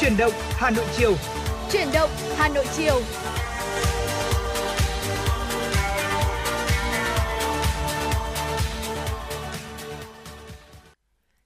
Chuyển động Hà Nội chiều. Chuyển động Hà Nội chiều.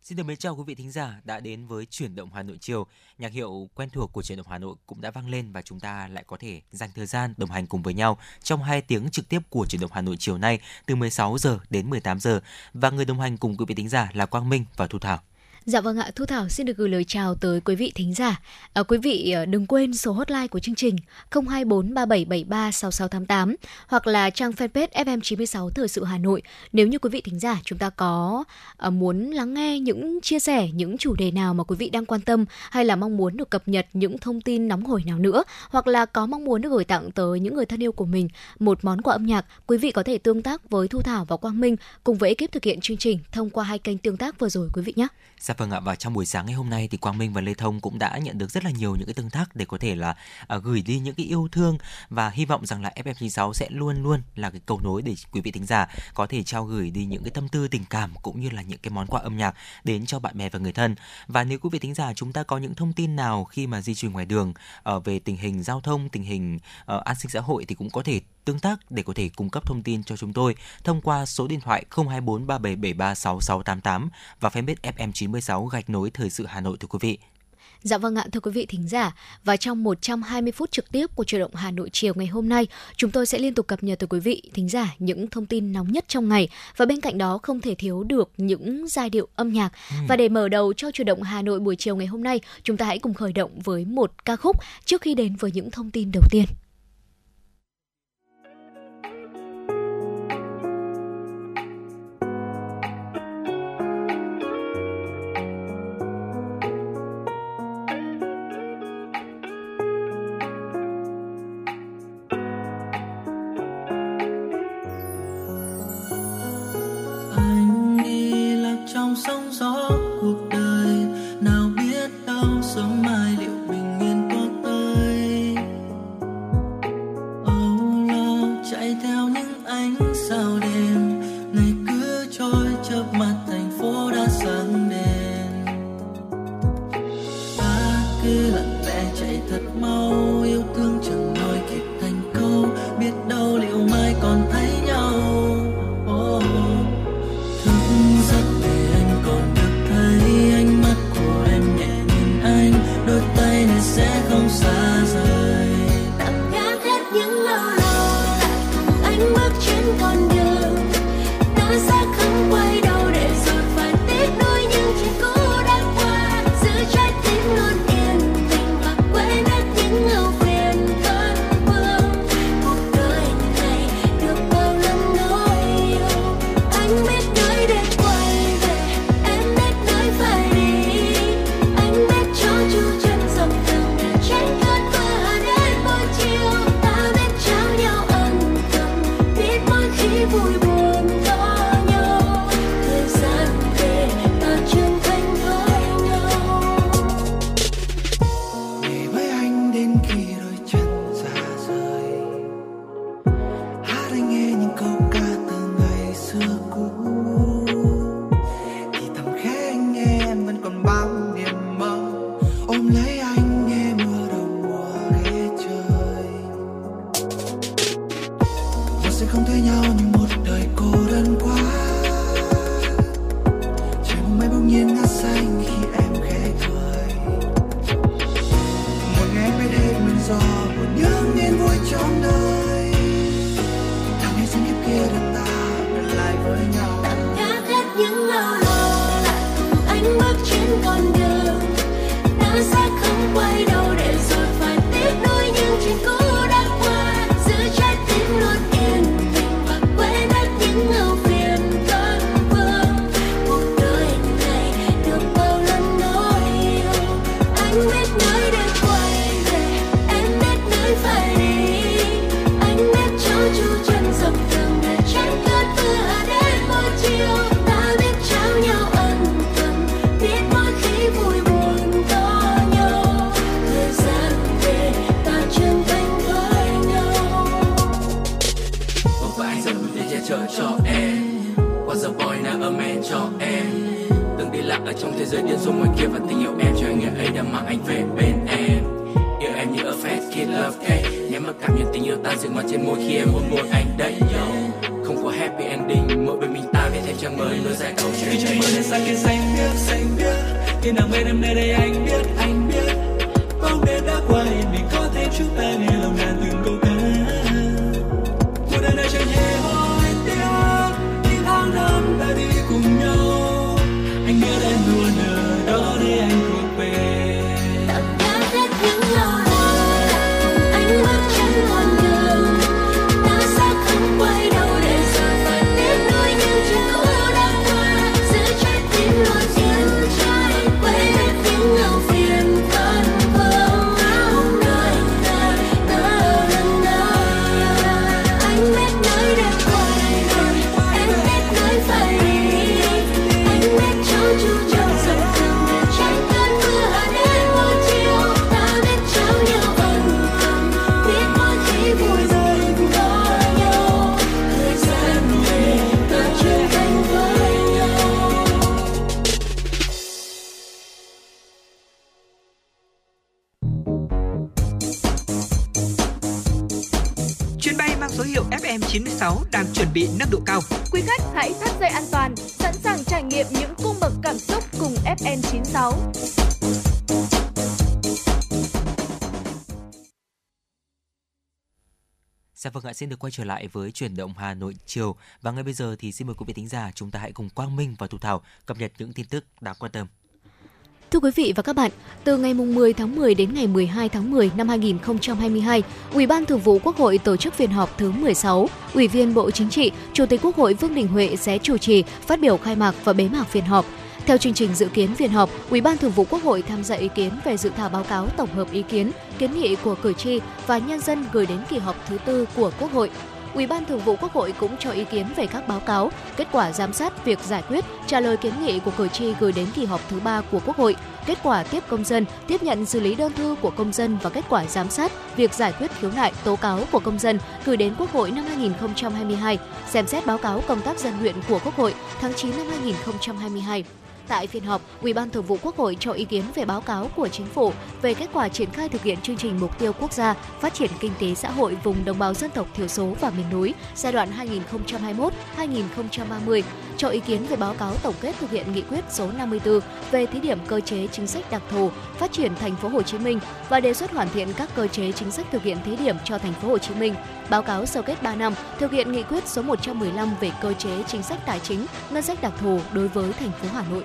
Xin được mến chào quý vị thính giả đã đến với chuyển động Hà Nội chiều. Nhạc hiệu quen thuộc của chuyển động Hà Nội cũng đã vang lên và chúng ta lại có thể dành thời gian đồng hành cùng với nhau trong hai tiếng trực tiếp của chuyển động Hà Nội chiều nay từ 16 giờ đến 18 giờ và người đồng hành cùng quý vị thính giả là Quang Minh và Thu Thảo. Dạ vâng ạ, Thu Thảo xin được gửi lời chào tới quý vị thính giả. À, quý vị ờ, đừng quên số hotline của chương trình 024 3773 6688 hoặc là trang fanpage FM96 Thời sự Hà Nội. Nếu như quý vị thính giả chúng ta có à, muốn lắng nghe những chia sẻ, những chủ đề nào mà quý vị đang quan tâm hay là mong muốn được cập nhật những thông tin nóng hổi nào nữa hoặc là có mong muốn được gửi tặng tới những người thân yêu của mình một món quà âm nhạc, quý vị có thể tương tác với Thu Thảo và Quang Minh cùng với ekip thực hiện chương trình thông qua hai kênh tương tác vừa rồi quý vị nhé. Dạ Dạ vâng ạ và trong buổi sáng ngày hôm nay thì Quang Minh và Lê Thông cũng đã nhận được rất là nhiều những cái tương tác để có thể là uh, gửi đi những cái yêu thương và hy vọng rằng là FM96 sẽ luôn luôn là cái cầu nối để quý vị thính giả có thể trao gửi đi những cái tâm tư tình cảm cũng như là những cái món quà âm nhạc đến cho bạn bè và người thân. Và nếu quý vị thính giả chúng ta có những thông tin nào khi mà di chuyển ngoài đường uh, về tình hình giao thông, tình hình uh, an sinh xã hội thì cũng có thể tương tác để có thể cung cấp thông tin cho chúng tôi thông qua số điện thoại 024 3773 6688 và fanpage FM96 gạch nối thời sự Hà Nội thưa quý vị. Dạ vâng ạ, thưa quý vị thính giả, và trong 120 phút trực tiếp của truyền động Hà Nội chiều ngày hôm nay, chúng tôi sẽ liên tục cập nhật tới quý vị thính giả những thông tin nóng nhất trong ngày và bên cạnh đó không thể thiếu được những giai điệu âm nhạc. Ừ. Và để mở đầu cho truyền động Hà Nội buổi chiều ngày hôm nay, chúng ta hãy cùng khởi động với một ca khúc trước khi đến với những thông tin đầu tiên. Dạ xin được quay trở lại với chuyển động Hà Nội chiều và ngay bây giờ thì xin mời quý vị thính giả chúng ta hãy cùng Quang Minh và Thu Thảo cập nhật những tin tức đáng quan tâm. Thưa quý vị và các bạn, từ ngày 10 tháng 10 đến ngày 12 tháng 10 năm 2022, Ủy ban Thường vụ Quốc hội tổ chức phiên họp thứ 16. Ủy viên Bộ Chính trị, Chủ tịch Quốc hội Vương Đình Huệ sẽ chủ trì, phát biểu khai mạc và bế mạc phiên họp. Theo chương trình dự kiến phiên họp, Ủy ban Thường vụ Quốc hội tham gia ý kiến về dự thảo báo cáo tổng hợp ý kiến, kiến nghị của cử tri và nhân dân gửi đến kỳ họp thứ tư của Quốc hội. Ủy ban Thường vụ Quốc hội cũng cho ý kiến về các báo cáo, kết quả giám sát việc giải quyết, trả lời kiến nghị của cử tri gửi đến kỳ họp thứ ba của Quốc hội, kết quả tiếp công dân, tiếp nhận xử lý đơn thư của công dân và kết quả giám sát việc giải quyết khiếu nại, tố cáo của công dân gửi đến Quốc hội năm 2022, xem xét báo cáo công tác dân nguyện của Quốc hội tháng 9 năm 2022. Tại phiên họp, Ủy ban Thường vụ Quốc hội cho ý kiến về báo cáo của Chính phủ về kết quả triển khai thực hiện chương trình mục tiêu quốc gia phát triển kinh tế xã hội vùng đồng bào dân tộc thiểu số và miền núi giai đoạn 2021-2030, cho ý kiến về báo cáo tổng kết thực hiện nghị quyết số 54 về thí điểm cơ chế chính sách đặc thù phát triển thành phố Hồ Chí Minh và đề xuất hoàn thiện các cơ chế chính sách thực hiện thí điểm cho thành phố Hồ Chí Minh. Báo cáo sơ kết 3 năm thực hiện nghị quyết số 115 về cơ chế chính sách tài chính, ngân sách đặc thù đối với thành phố Hà Nội.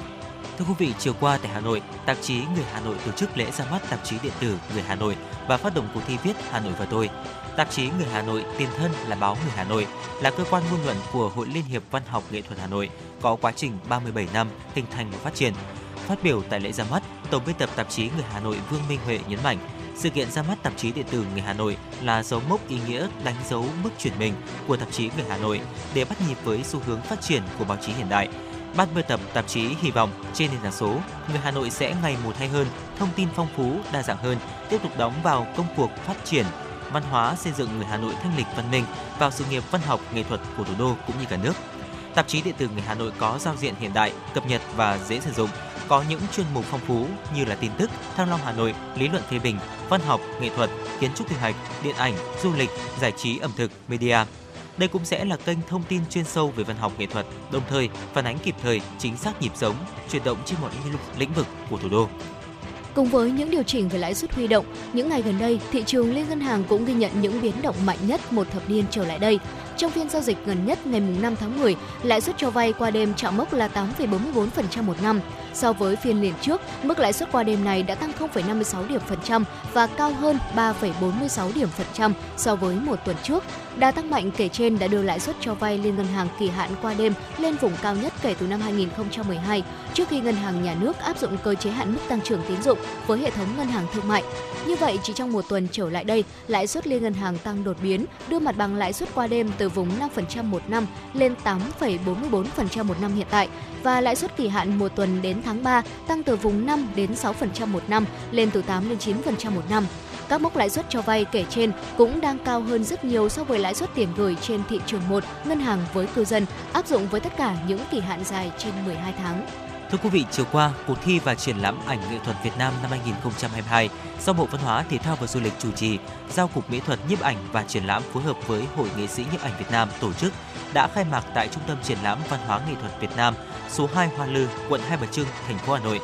Thưa quý vị, chiều qua tại Hà Nội, tạp chí Người Hà Nội tổ chức lễ ra mắt tạp chí điện tử Người Hà Nội và phát động cuộc thi viết Hà Nội và tôi. Tạp chí Người Hà Nội tiền thân là báo Người Hà Nội, là cơ quan ngôn luận của Hội Liên hiệp Văn học Nghệ thuật Hà Nội, có quá trình 37 năm hình thành và phát triển. Phát biểu tại lễ ra mắt, Tổng biên tập tạp chí Người Hà Nội Vương Minh Huệ nhấn mạnh, sự kiện ra mắt tạp chí điện tử Người Hà Nội là dấu mốc ý nghĩa đánh dấu bước chuyển mình của tạp chí Người Hà Nội để bắt nhịp với xu hướng phát triển của báo chí hiện đại. Ban biên tập tạp chí hy vọng trên nền tảng số, người Hà Nội sẽ ngày một hay hơn, thông tin phong phú, đa dạng hơn, tiếp tục đóng vào công cuộc phát triển văn hóa xây dựng người Hà Nội thanh lịch văn minh vào sự nghiệp văn học nghệ thuật của thủ đô cũng như cả nước. Tạp chí điện tử người Hà Nội có giao diện hiện đại, cập nhật và dễ sử dụng, có những chuyên mục phong phú như là tin tức, Thăng Long Hà Nội, lý luận phê bình, văn học, nghệ thuật, kiến trúc quy hoạch, điện ảnh, du lịch, giải trí ẩm thực, media. Đây cũng sẽ là kênh thông tin chuyên sâu về văn học nghệ thuật, đồng thời phản ánh kịp thời, chính xác nhịp sống, chuyển động trên mọi lĩnh vực của thủ đô. Cùng với những điều chỉnh về lãi suất huy động, những ngày gần đây, thị trường liên ngân hàng cũng ghi nhận những biến động mạnh nhất một thập niên trở lại đây. Trong phiên giao dịch gần nhất ngày 5 tháng 10, lãi suất cho vay qua đêm chạm mốc là 8,44% một năm. So với phiên liền trước, mức lãi suất qua đêm này đã tăng 0,56 điểm phần trăm và cao hơn 3,46 điểm phần trăm so với một tuần trước. Đà tăng mạnh kể trên đã đưa lãi suất cho vay liên ngân hàng kỳ hạn qua đêm lên vùng cao nhất kể từ năm 2012, trước khi ngân hàng nhà nước áp dụng cơ chế hạn mức tăng trưởng tín dụng với hệ thống ngân hàng thương mại. Như vậy, chỉ trong một tuần trở lại đây, lãi suất liên ngân hàng tăng đột biến, đưa mặt bằng lãi suất qua đêm từ vùng 5% một năm lên 8,44% một năm hiện tại và lãi suất kỳ hạn một tuần đến tháng 3 tăng từ vùng 5 đến 6% một năm lên từ 8 đến 9% một năm. Các mốc lãi suất cho vay kể trên cũng đang cao hơn rất nhiều so với lãi suất tiền gửi trên thị trường 1 ngân hàng với cư dân áp dụng với tất cả những kỳ hạn dài trên 12 tháng. Thưa quý vị, chiều qua, cuộc thi và triển lãm ảnh nghệ thuật Việt Nam năm 2022 do Bộ Văn hóa, Thể thao và Du lịch chủ trì, giao Cục Mỹ thuật nhiếp ảnh và triển lãm phối hợp với Hội nghệ sĩ nhiếp ảnh Việt Nam tổ chức đã khai mạc tại Trung tâm Triển lãm Văn hóa Nghệ thuật Việt Nam, số 2 Hoa Lư, quận Hai Bà Trưng, thành phố Hà Nội.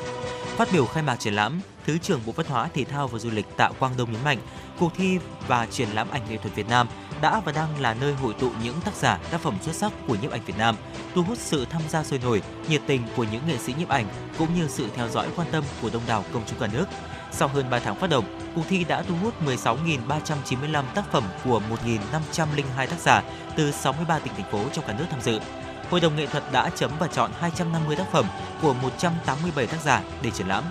Phát biểu khai mạc triển lãm, Thứ trưởng Bộ Văn hóa, Thể thao và Du lịch Tạ Quang Đông nhấn mạnh, cuộc thi và triển lãm ảnh nghệ thuật Việt Nam đã và đang là nơi hội tụ những tác giả, tác phẩm xuất sắc của nhiếp ảnh Việt Nam, thu hút sự tham gia sôi nổi, nhiệt tình của những nghệ sĩ nhiếp ảnh cũng như sự theo dõi quan tâm của đông đảo công chúng cả nước. Sau hơn 3 tháng phát động, cuộc thi đã thu hút 16.395 tác phẩm của 1.502 tác giả từ 63 tỉnh thành phố trong cả nước tham dự. Hội đồng nghệ thuật đã chấm và chọn 250 tác phẩm của 187 tác giả để triển lãm.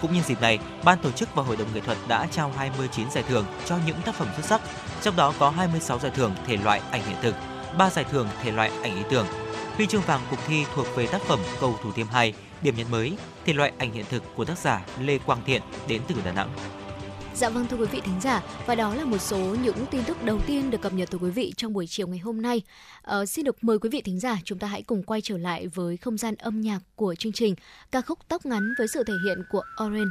Cũng nhân dịp này, ban tổ chức và hội đồng nghệ thuật đã trao 29 giải thưởng cho những tác phẩm xuất sắc, trong đó có 26 giải thưởng thể loại ảnh hiện thực, 3 giải thưởng thể loại ảnh ý tưởng. Huy chương vàng cuộc thi thuộc về tác phẩm Cầu thủ thiêm 2, điểm nhấn mới, thể loại ảnh hiện thực của tác giả Lê Quang Thiện đến từ Đà Nẵng. Dạ vâng thưa quý vị thính giả và đó là một số những tin tức đầu tiên được cập nhật từ quý vị trong buổi chiều ngày hôm nay. Ờ, xin được mời quý vị thính giả chúng ta hãy cùng quay trở lại với không gian âm nhạc của chương trình ca khúc tóc ngắn với sự thể hiện của Orange.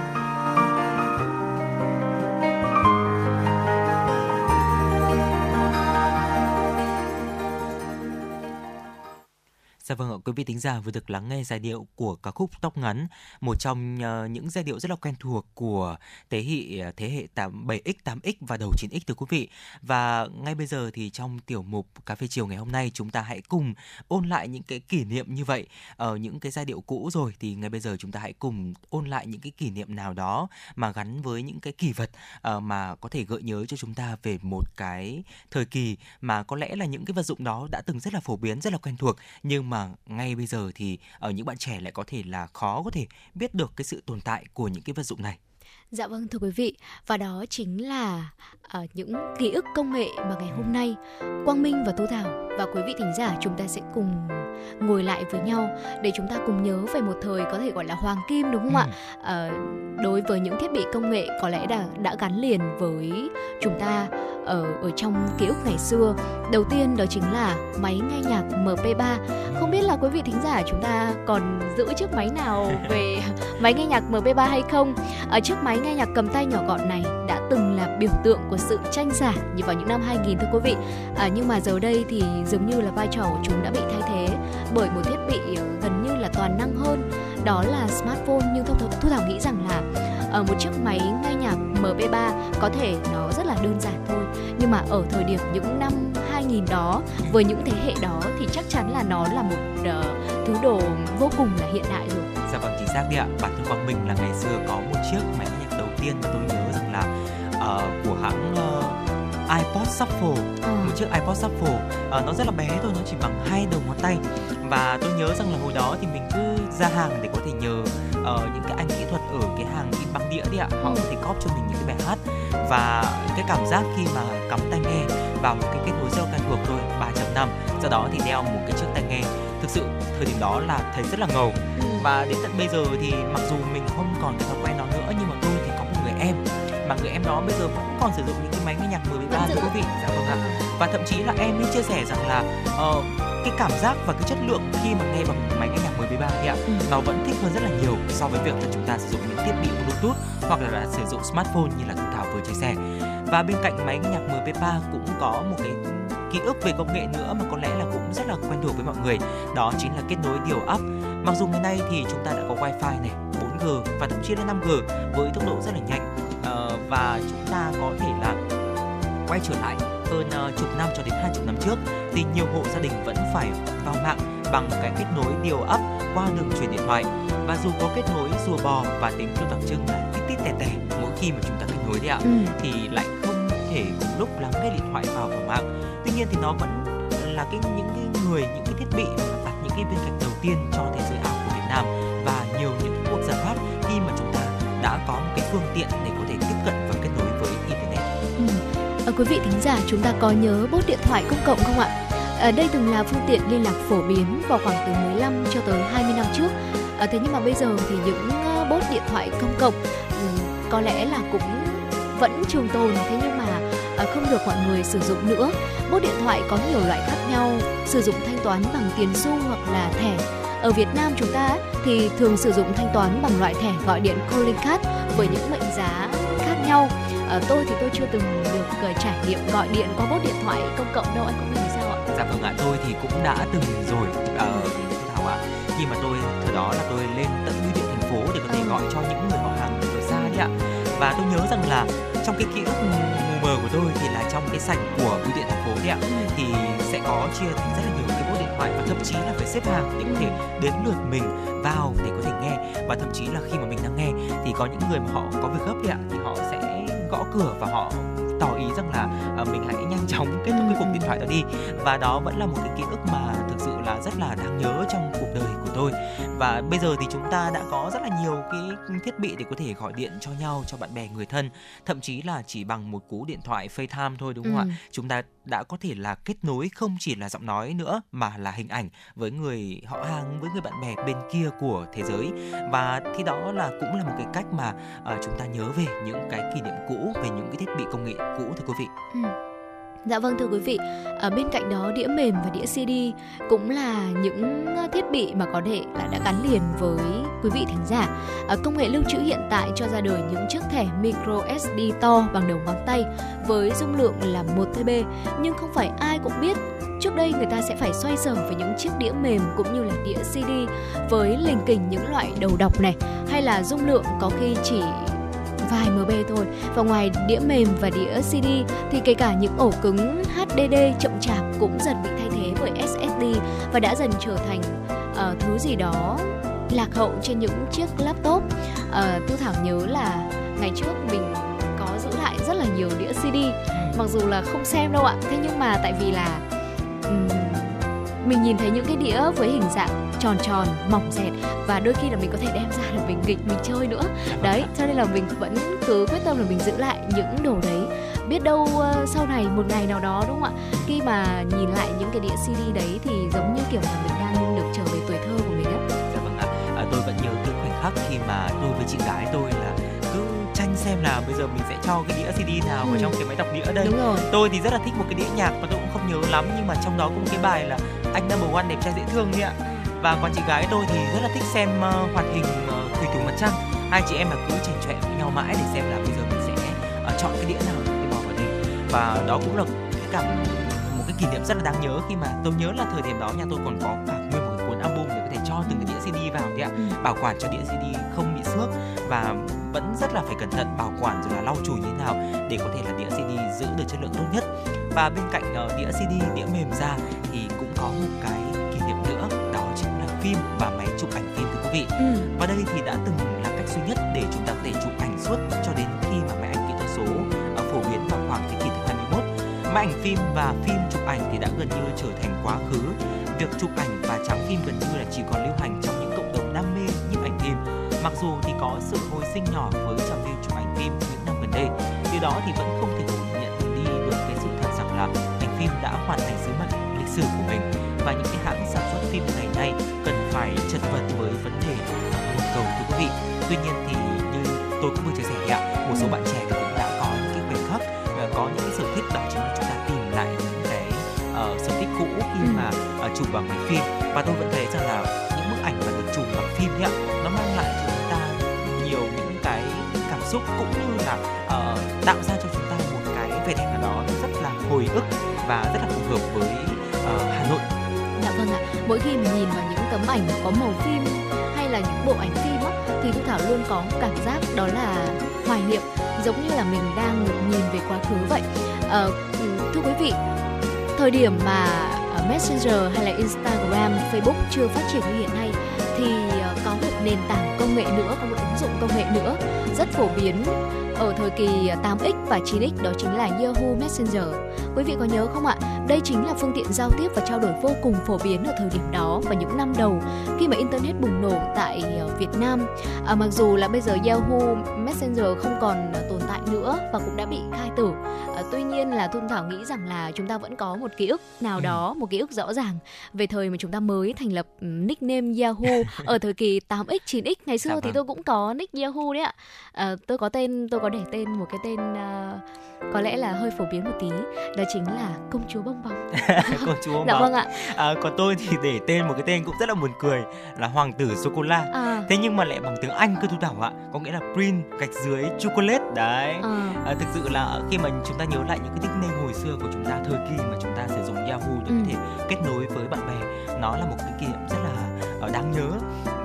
Dạ vâng ạ, quý vị tính giả vừa được lắng nghe giai điệu của ca khúc Tóc ngắn, một trong ờ, những giai điệu rất là quen thuộc của thế hệ ờ, thế hệ 8 7X, 8X và đầu 9X thưa quý vị. Và ngay bây giờ thì trong tiểu mục cà phê chiều ngày hôm nay chúng ta hãy cùng ôn lại những cái kỷ niệm như vậy ở những cái giai điệu cũ rồi thì ngay bây giờ chúng ta hãy cùng ôn lại những cái kỷ niệm nào đó mà gắn với những cái kỷ vật mà có thể gợi nhớ cho chúng ta về một cái thời kỳ mà có lẽ là những cái vật dụng đó đã từng rất là phổ biến, rất là quen thuộc nhưng mà ngay bây giờ thì ở những bạn trẻ lại có thể là khó có thể biết được cái sự tồn tại của những cái vật dụng này. Dạ vâng thưa quý vị, và đó chính là uh, những ký ức công nghệ mà ngày hôm nay Quang Minh và Thu Thảo và quý vị thính giả chúng ta sẽ cùng ngồi lại với nhau để chúng ta cùng nhớ về một thời có thể gọi là hoàng kim đúng không Ừ. ạ? Uh, đối với những thiết bị công nghệ có lẽ đã đã gắn liền với chúng ta ở ở trong ký ức ngày xưa. Đầu tiên đó chính là máy nghe nhạc MP3. Không biết là quý vị thính giả chúng ta còn giữ chiếc máy nào về máy nghe nhạc MP3 hay không? Ở chiếc máy nghe nhạc cầm tay nhỏ gọn này đã từng là biểu tượng của sự tranh giả như vào những năm 2000 thưa quý vị. À, nhưng mà giờ đây thì dường như là vai trò của chúng đã bị thay thế bởi một thiết bị ờ, gần như là toàn năng hơn đó là smartphone nhưng thu, thu, thu thảo nghĩ rằng là ở một chiếc máy nghe nhạc MP3 có thể nó rất là đơn giản thôi nhưng mà ở thời điểm những năm 2000 đó với những thế hệ đó thì chắc chắn là nó là một uh, thứ đồ vô cùng là hiện đại rồi Dạ vâng chính xác đấy ạ. Bản thân Quang Minh là ngày xưa có một chiếc máy nghe đầu tiên mà tôi nhớ rằng là ờ, của hãng ờ, iPod Shuffle. Ờ. một chiếc iPod Shuffle. Ờ, nó rất là bé thôi nó chỉ bằng hai đầu ngón tay. Và tôi nhớ rằng là hồi đó thì mình cứ ra hàng để có thể nhờ ờ, những cái anh kỹ thuật ở cái hàng in băng đĩa đấy ạ. Họ có thể cóp cho mình những cái bài hát. Và cái cảm giác khi mà cắm tai nghe vào một cái kết nối rất quen thuộc thôi 3.5 sau đó thì đeo một cái chiếc tai nghe. Thực sự thời điểm đó là thấy rất là ngầu. Và đến tận bây giờ thì mặc dù mình không còn cái thói quen đó mà người em đó bây giờ vẫn còn sử dụng những cái máy nghe nhạc 13 Vẫn giữ. thưa quý vị. dạ vâng ạ. Và thậm chí là em ấy chia sẻ rằng là ờ, cái cảm giác và cái chất lượng khi mà nghe bằng máy nghe nhạc 13 ấy ạ Ừ. nó vẫn thích hơn rất là nhiều so với việc là chúng ta sử dụng những thiết bị bluetooth hoặc là, là sử dụng smartphone như là Thảo vừa chia sẻ. Và bên cạnh máy nghe nhạc MP3 cũng có một cái ký ức về công nghệ nữa mà có lẽ là cũng rất là quen thuộc với mọi người đó chính là kết nối điều ấp mặc dù ngày nay thì chúng ta đã có wifi này 4G và thậm chí là 5G với tốc độ rất là nhanh Ờ, và chúng ta có thể là quay trở lại hơn ờ, chục năm cho đến hai chục năm trước thì nhiều hộ gia đình vẫn phải vào mạng bằng cái kết nối điều ấp qua đường truyền điện thoại. Và dù có kết nối rùa bò và tiếng kêu đặc trưng là tít tít tè tè mỗi khi mà chúng ta kết nối đấy ạ Ừ. thì lại không thể cùng lúc lắng nghe điện thoại vào vào mạng. Tuy nhiên thì nó vẫn là cái những cái người những cái thiết bị đặt những cái viên gạch đầu tiên cho thế giới ảo của Việt Nam. Và nhiều những quốc gia khác khi mà chúng ta đã có một cái phương tiện để Quý vị thính giả chúng ta có nhớ bốt điện thoại công cộng không ạ? Ở đây từng là phương tiện liên lạc phổ biến vào khoảng từ 15 cho tới 20 năm trước. À, thế nhưng mà bây giờ thì những ờ, bốt điện thoại công cộng ừ, có lẽ là cũng vẫn trường tồn thế nhưng mà ờ, không được mọi người sử dụng nữa. Bốt điện thoại có nhiều loại khác nhau, sử dụng thanh toán bằng tiền xu hoặc là thẻ. Ở Việt Nam chúng ta thì thường sử dụng thanh toán bằng loại thẻ gọi điện calling card với những mệnh giá khác nhau. À, tôi thì tôi chưa từng trải nghiệm gọi điện qua bốt điện thoại công cộng đâu anh có nghĩ sao ạ? Dạ vâng ạ, tôi thì cũng đã từng rồi ờ, Thu Thảo ạ. Khi mà tôi, thời đó là tôi lên tận bưu điện thành phố để có thể Ừ. gọi cho những người họ hàng ở xa đấy ạ. Và tôi nhớ rằng là trong cái ký ức mù mờ của tôi thì là trong cái sảnh của bưu điện thành phố đấy ạ. Thì sẽ có chia thành rất là nhiều cái bốt điện thoại và thậm chí là phải xếp hàng để có thể đến lượt mình vào để có thể nghe. Và thậm chí là khi mà mình đang nghe thì có những người mà họ có việc gấp đấy ạ Thì họ sẽ gõ cửa và họ tỏ ý rằng là ờ, mình hãy nhanh chóng kết thúc cái cuộc điện thoại đó đi. Và đó vẫn là một cái ký ức mà thực sự là rất là đáng nhớ trong cuộc đời tôi và bây giờ thì chúng ta đã có rất là nhiều cái thiết bị để có thể gọi điện cho nhau cho bạn bè người thân. Thậm chí là chỉ bằng một cú điện thoại FaceTime thôi đúng không Ừ. ạ chúng ta đã có thể là kết nối không chỉ là giọng nói nữa mà là hình ảnh với người họ hàng với người bạn bè bên kia của thế giới. Và thì đó là cũng là một cái cách mà ờ, chúng ta nhớ về những cái kỷ niệm cũ về những cái thiết bị công nghệ cũ thưa quý vị Dạ vâng thưa quý vị, ở bên cạnh đó đĩa mềm và đĩa CD cũng là những ờ, thiết bị mà có thể là đã gắn liền với quý vị thính giả. Ở công nghệ lưu trữ hiện tại cho ra đời những chiếc thẻ micro SD to bằng đầu ngón tay với dung lượng là 1 TB, nhưng không phải ai cũng biết Trước đây người ta sẽ phải xoay sở với những chiếc đĩa mềm cũng như là đĩa CD với lình kình những loại đầu đọc này hay là dung lượng có khi chỉ vài MB thôi. Và ngoài đĩa mềm và đĩa CD thì kể cả những ổ cứng HDD chậm chạp cũng dần bị thay thế bởi SSD và đã dần trở thành ờ, thứ gì đó lạc hậu trên những chiếc laptop. Ờ, Thu Thảo nhớ là ngày trước mình có giữ lại rất là nhiều đĩa CD mặc dù là không xem đâu ạ. Thế nhưng mà tại vì là ừm, mình nhìn thấy những cái đĩa với hình dạng tròn tròn mỏng dẹt và đôi khi là mình có thể đem ra là mình nghịch mình chơi nữa. Đấy cho nên là mình vẫn cứ quyết tâm là mình giữ lại những đồ đấy. Biết đâu uh, sau này một ngày nào đó đúng không ạ? Khi mà nhìn lại những cái đĩa CD đấy thì giống như kiểu là mình đang được trở về tuổi thơ của mình á. Dạ vâng ạ. À, tôi vẫn nhớ cái khoảnh khắc khi mà tôi với chị gái tôi xem là bây giờ mình sẽ cho cái đĩa CD nào vào Ừ. trong cái máy đọc đĩa đây. đúng rồi Tôi thì rất là thích một cái đĩa nhạc mà tôi cũng không nhớ lắm nhưng mà trong đó có một cái bài là anh number one đẹp trai dễ thương ấy ạ. Và còn chị gái tôi thì rất là thích xem uh, hoạt hình uh, Thủy thủ mặt trăng. Hai chị em là cứ chảnh chọe với nhau mãi để xem là bây giờ mình sẽ uh, chọn cái đĩa nào để bỏ vào đây. Và đó cũng là cái cảm một cái kỷ niệm rất là đáng nhớ khi mà tôi nhớ là thời điểm đó nhà tôi còn có cả nguyên một cái cuốn album để có thể cho từng cái đĩa CD vào đấy ạ Ừ. bảo quản cho đĩa CD không bị xước và vẫn rất là phải cẩn thận bảo quản rồi là lau chùi như thế nào để có thể là đĩa CD giữ được chất lượng tốt nhất. Và bên cạnh ờ, đĩa CD đĩa mềm ra thì cũng có một cái kỷ niệm nữa đó chính là phim và máy chụp ảnh phim thưa quý vị. Ừ. và đây thì đã từng là cách duy nhất để chúng ta có thể chụp ảnh suốt cho đến khi mà máy ảnh kỹ thuật số ờ, phổ biến vào khoảng thế kỷ thứ 21 máy ảnh phim và phim chụp ảnh thì đã gần như trở thành quá khứ. Việc chụp ảnh và trắng phim gần như là chỉ còn lưu hành trong những cộng đồng đam mê mặc dù thì có sự hồi sinh nhỏ với trào lưu chụp ảnh phim những năm gần đây điều đó thì vẫn không thể phủ nhận đi được cái sự thật rằng là ảnh phim đã hoàn thành sứ mệnh lịch sử của mình. Và những cái hãng sản xuất phim ngày nay cần phải chật vật với vấn đề nguồn cầu thưa quý vị. Tuy nhiên thì như tôi cũng vừa chia sẻ thì ạ một số bạn trẻ thì cũng đã có những cái khoảnh khắc ờ, có những cái sở thích đó chính là chúng ta tìm lại những cái ờ, sở thích cũ khi Ừ. mà ờ, chụp bằng máy phim. Và tôi vẫn thấy rằng là những bức ảnh mà được chụp bằng phim ấy ạ nó mang lại xúc cũng như là uh, tạo ra cho chúng ta một cái vẻ đẹp nào đó rất là hồi ức và rất là phù hợp với uh, Hà Nội Dạ vâng ạ. Mỗi khi mình nhìn vào những tấm ảnh có màu phim hay là những bộ ảnh phim á, thì Thu Thảo luôn có cảm giác đó là hoài niệm, giống như là mình đang được nhìn về quá khứ vậy. Uh, thưa quý vị, thời điểm mà Messenger hay là Instagram, Facebook chưa phát triển như hiện nay thì có một nền tảng công nghệ nữa, có một ứng dụng công nghệ nữa rất phổ biến ở thời kỳ 8X và 9X đó chính là Yahoo Messenger. Quý vị có nhớ không ạ? Đây chính là phương tiện giao tiếp và trao đổi vô cùng phổ biến ở thời điểm đó và những năm đầu khi mà internet bùng nổ tại ờ, Việt Nam. À, mặc dù là bây giờ Yahoo Messenger không còn tồn tại nữa và cũng đã bị khai tử. Nhiên là Thu Thảo nghĩ rằng là chúng ta vẫn có một ký ức nào Ừ. đó, một ký ức rõ ràng về thời mà chúng ta mới thành lập ừ, nickname Yahoo ở thời kỳ 8X, 9X. Ngày xưa Dạ thì vâng. tôi cũng có nick Yahoo đấy ạ. À, tôi có tên, tôi có để tên một cái tên ờ, có lẽ là hơi phổ biến một tí, đó chính là công chúa bông bóng. cô chú Dạ bảo vâng ạ. à, còn tôi thì để tên một cái tên cũng rất là buồn cười là hoàng tử sô cô la À, thế nhưng mà lại bằng tiếng anh cơ thu thảo ạ có nghĩa là prince gạch dưới chocolate đấy. À, À, thực sự là khi mà chúng ta nhớ lại những cái nickname hồi xưa của chúng ta thời kỳ mà chúng ta sử dụng Yahoo để Ừ. có thể kết nối với bạn bè nó là một cái kỷ niệm rất là ờ, đáng nhớ.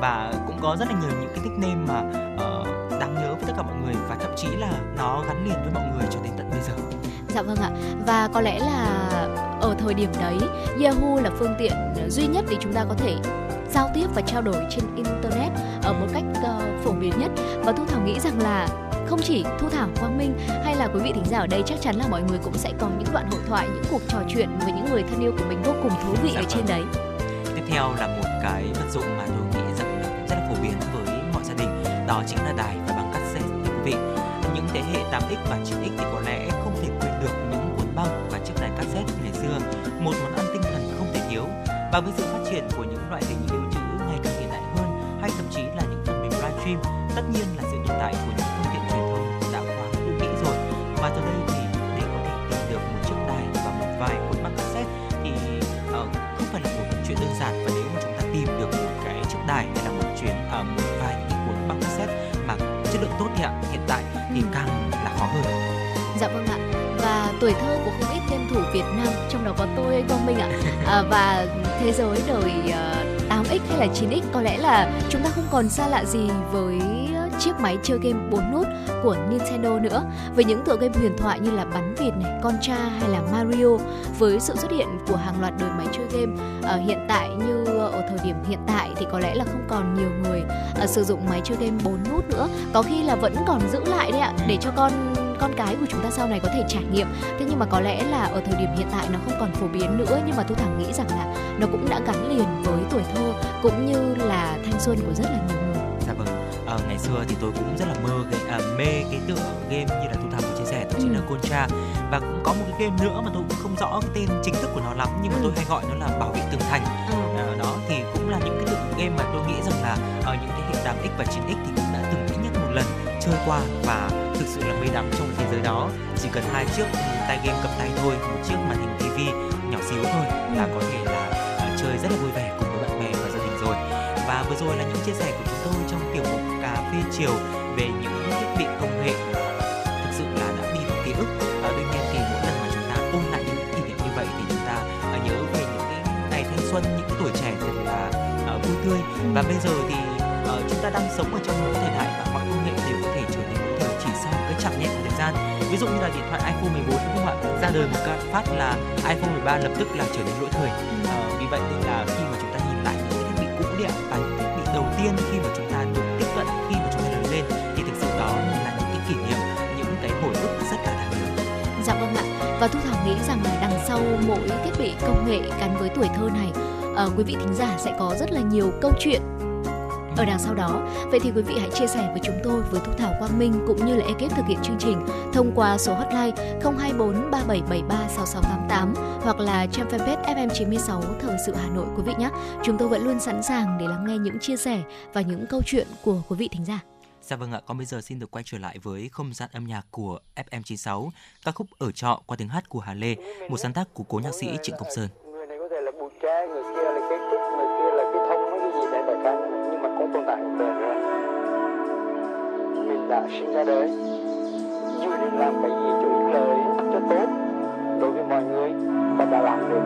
Và cũng có rất là nhiều những cái nickname mà ờ, đáng nhớ với tất cả mọi người. Và thậm chí là nó gắn liền với mọi người cho đến tận giờ Dạ vâng ạ. Và có lẽ là ở thời điểm đấy, Yahoo là phương tiện duy nhất để chúng ta có thể giao tiếp và trao đổi trên internet ở một cách ờ, phổ biến nhất. Và Thu Thảo nghĩ rằng là không chỉ Thu Thảo, Quang Minh hay là quý vị thính giả ở đây chắc chắn là mọi người cũng sẽ có những đoạn hội thoại, những cuộc trò chuyện với những người thân yêu của mình vô cùng thú vị Dạ ở trên đấy. theo là một cái vật dụng mà tôi nghĩ rằng là cũng rất là phổ biến với mọi gia đình đó chính là đài và băng cassette thưa quý vị những thế hệ 8x và 9x thì có lẽ và với sự phát triển của những loại hình lưu trữ ngày càng hiện đại hơn hay thậm chí là những phần mềm livestream tất nhiên là sự tồn tại của những phương tiện truyền thông đã quá cũ kỹ rồi và từ đây thì để có thể tìm được một chiếc đài và một vài cuốn băng cassette thì uh, không phải là một chuyện đơn giản và nếu mà chúng ta tìm được một cái chiếc đài hay là một chuyến ở ờ, một vài những cuốn băng cassette mà chất lượng tốt thì ạ hiện tại thì càng là khó hơn Dạ vâng ạ. Tuổi thơ của không ít game thủ Việt Nam, trong đó có tôi Quang Minh ạ. À, và thế giới đời uh, 8x hay là 9x có lẽ là chúng ta không còn xa lạ gì với ờ, chiếc máy chơi game 4 nút của Nintendo nữa với những tựa game huyền thoại như là bắn vịt này, Contra hay là Mario với sự xuất hiện của hàng loạt đời máy chơi game ờ, hiện tại như ở thời điểm hiện tại thì có lẽ là không còn nhiều người uh, sử dụng máy chơi game 4 nút nữa có khi là vẫn còn giữ lại đấy ạ để cho con con cái của chúng ta sau này có thể trải nghiệm. Thế nhưng mà có lẽ là ở thời điểm hiện tại nó không còn phổ biến nữa nhưng mà thu thảo nghĩ rằng là nó cũng đã gắn liền với tuổi thơ cũng như là thanh xuân của rất là nhiều người. Dạ vâng, Ờ, ngày xưa thì tôi cũng rất là mơ cái à, mê cái tựa game như là Thu Thảo vừa chia sẻ đó chính Ừ. là Contra. Và cũng có một cái game nữa mà tôi cũng không rõ cái tên chính thức của nó lắm nhưng mà Ừ. tôi hay gọi nó là Bảo vệ tường thành. Ờ, Ờ, đó thì cũng là những cái tựa game mà tôi nghĩ rằng là ở những thế hệ 8x và 9x thì cũng đã từng ít nhất một lần chơi qua và thực sự là mê đắm trong thế giới đó. Chỉ cần hai chiếc tay game cầm tay thôi một chiếc màn hình TV nhỏ xíu thôi là Ừ. có thể là ờ, chơi rất là vui vẻ cùng với bạn bè và gia đình rồi. Và vừa rồi là những chia sẻ của chúng tôi trong tiểu mục cà phê chiều về những thiết bị công nghệ thực sự là đã đi vào ký ức. À, tuy nhiên thì mỗi lần mà chúng ta ôn lại những kỷ niệm như vậy thì chúng ta à, nhớ về những cái ngày thanh xuân những cái tuổi trẻ thật là à, vui tươi. Và bây giờ thì ờ, chúng ta đang sống ở trong một thời đại mà chạm nhẹ của thời gian. Ví dụ như là điện thoại iPhone 14 đúng không ạ? Ra đời một cái phát là iPhone 13 lập tức là trở nên lỗi thời. Ờ, vì vậy nên là khi mà chúng ta nhìn lại những cái thiết bị cũ điện và những thiết bị đầu tiên khi mà chúng ta được tiếp cận khi mà chúng ta lớn lên thì thực sự đó là những cái kỷ niệm những cái hồi ức rất là đáng nhớ. Dạ vâng ạ. Và Thu Thảo nghĩ rằng là đằng sau mỗi thiết bị công nghệ gắn với tuổi thơ này, ờ, quý vị thính giả sẽ có rất là nhiều câu chuyện ở đằng sau đó. Vậy thì quý vị hãy chia sẻ với chúng tôi với Thu Thảo Quang Minh cũng như là ekip thực hiện chương trình thông qua số hotline 024 3773 6688 hoặc là trang fanpage FM96 Thời sự Hà Nội quý vị nhé. Chúng tôi vẫn luôn sẵn sàng để lắng nghe những chia sẻ và những câu chuyện của quý vị thính giả. Dạ vâng ạ, còn bây giờ xin được quay trở lại với không gian âm nhạc của FM96, ca khúc Ở trọ qua tiếng hát của Hà Lê, một sáng tác của cố nhạc sĩ Trịnh Công Sơn. người này có thể là bù tre người sinh ra đời. Dù định làm cái gì cho ích lợi cho tốt đối với mọi người và đã làm được.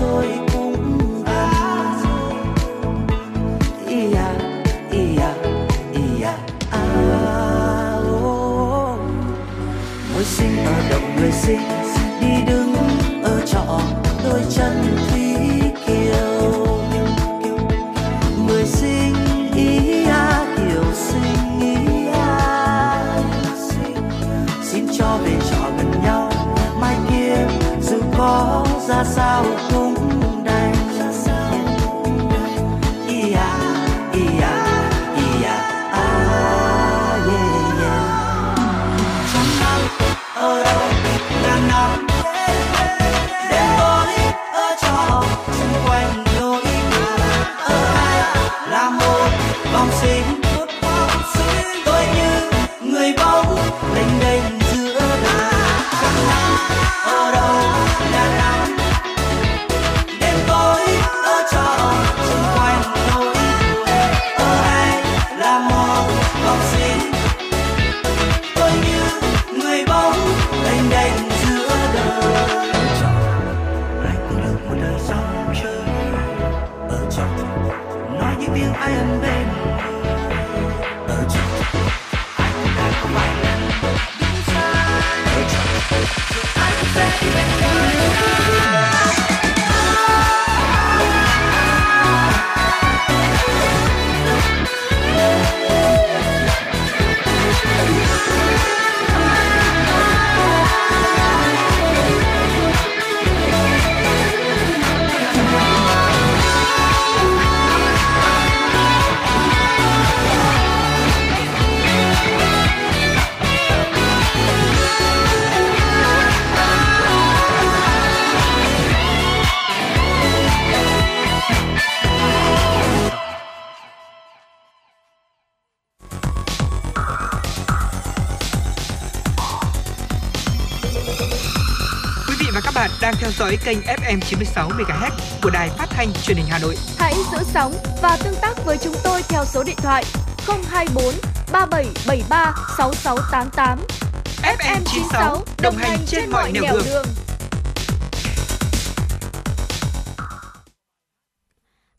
Rồi dõi kênh FM 96 MHz của đài phát thanh truyền hình Hà Nội. Hãy giữ sóng và tương tác với chúng tôi theo số điện thoại 024 3773 6688. FM 96 đồng hành trên mọi nẻo đường.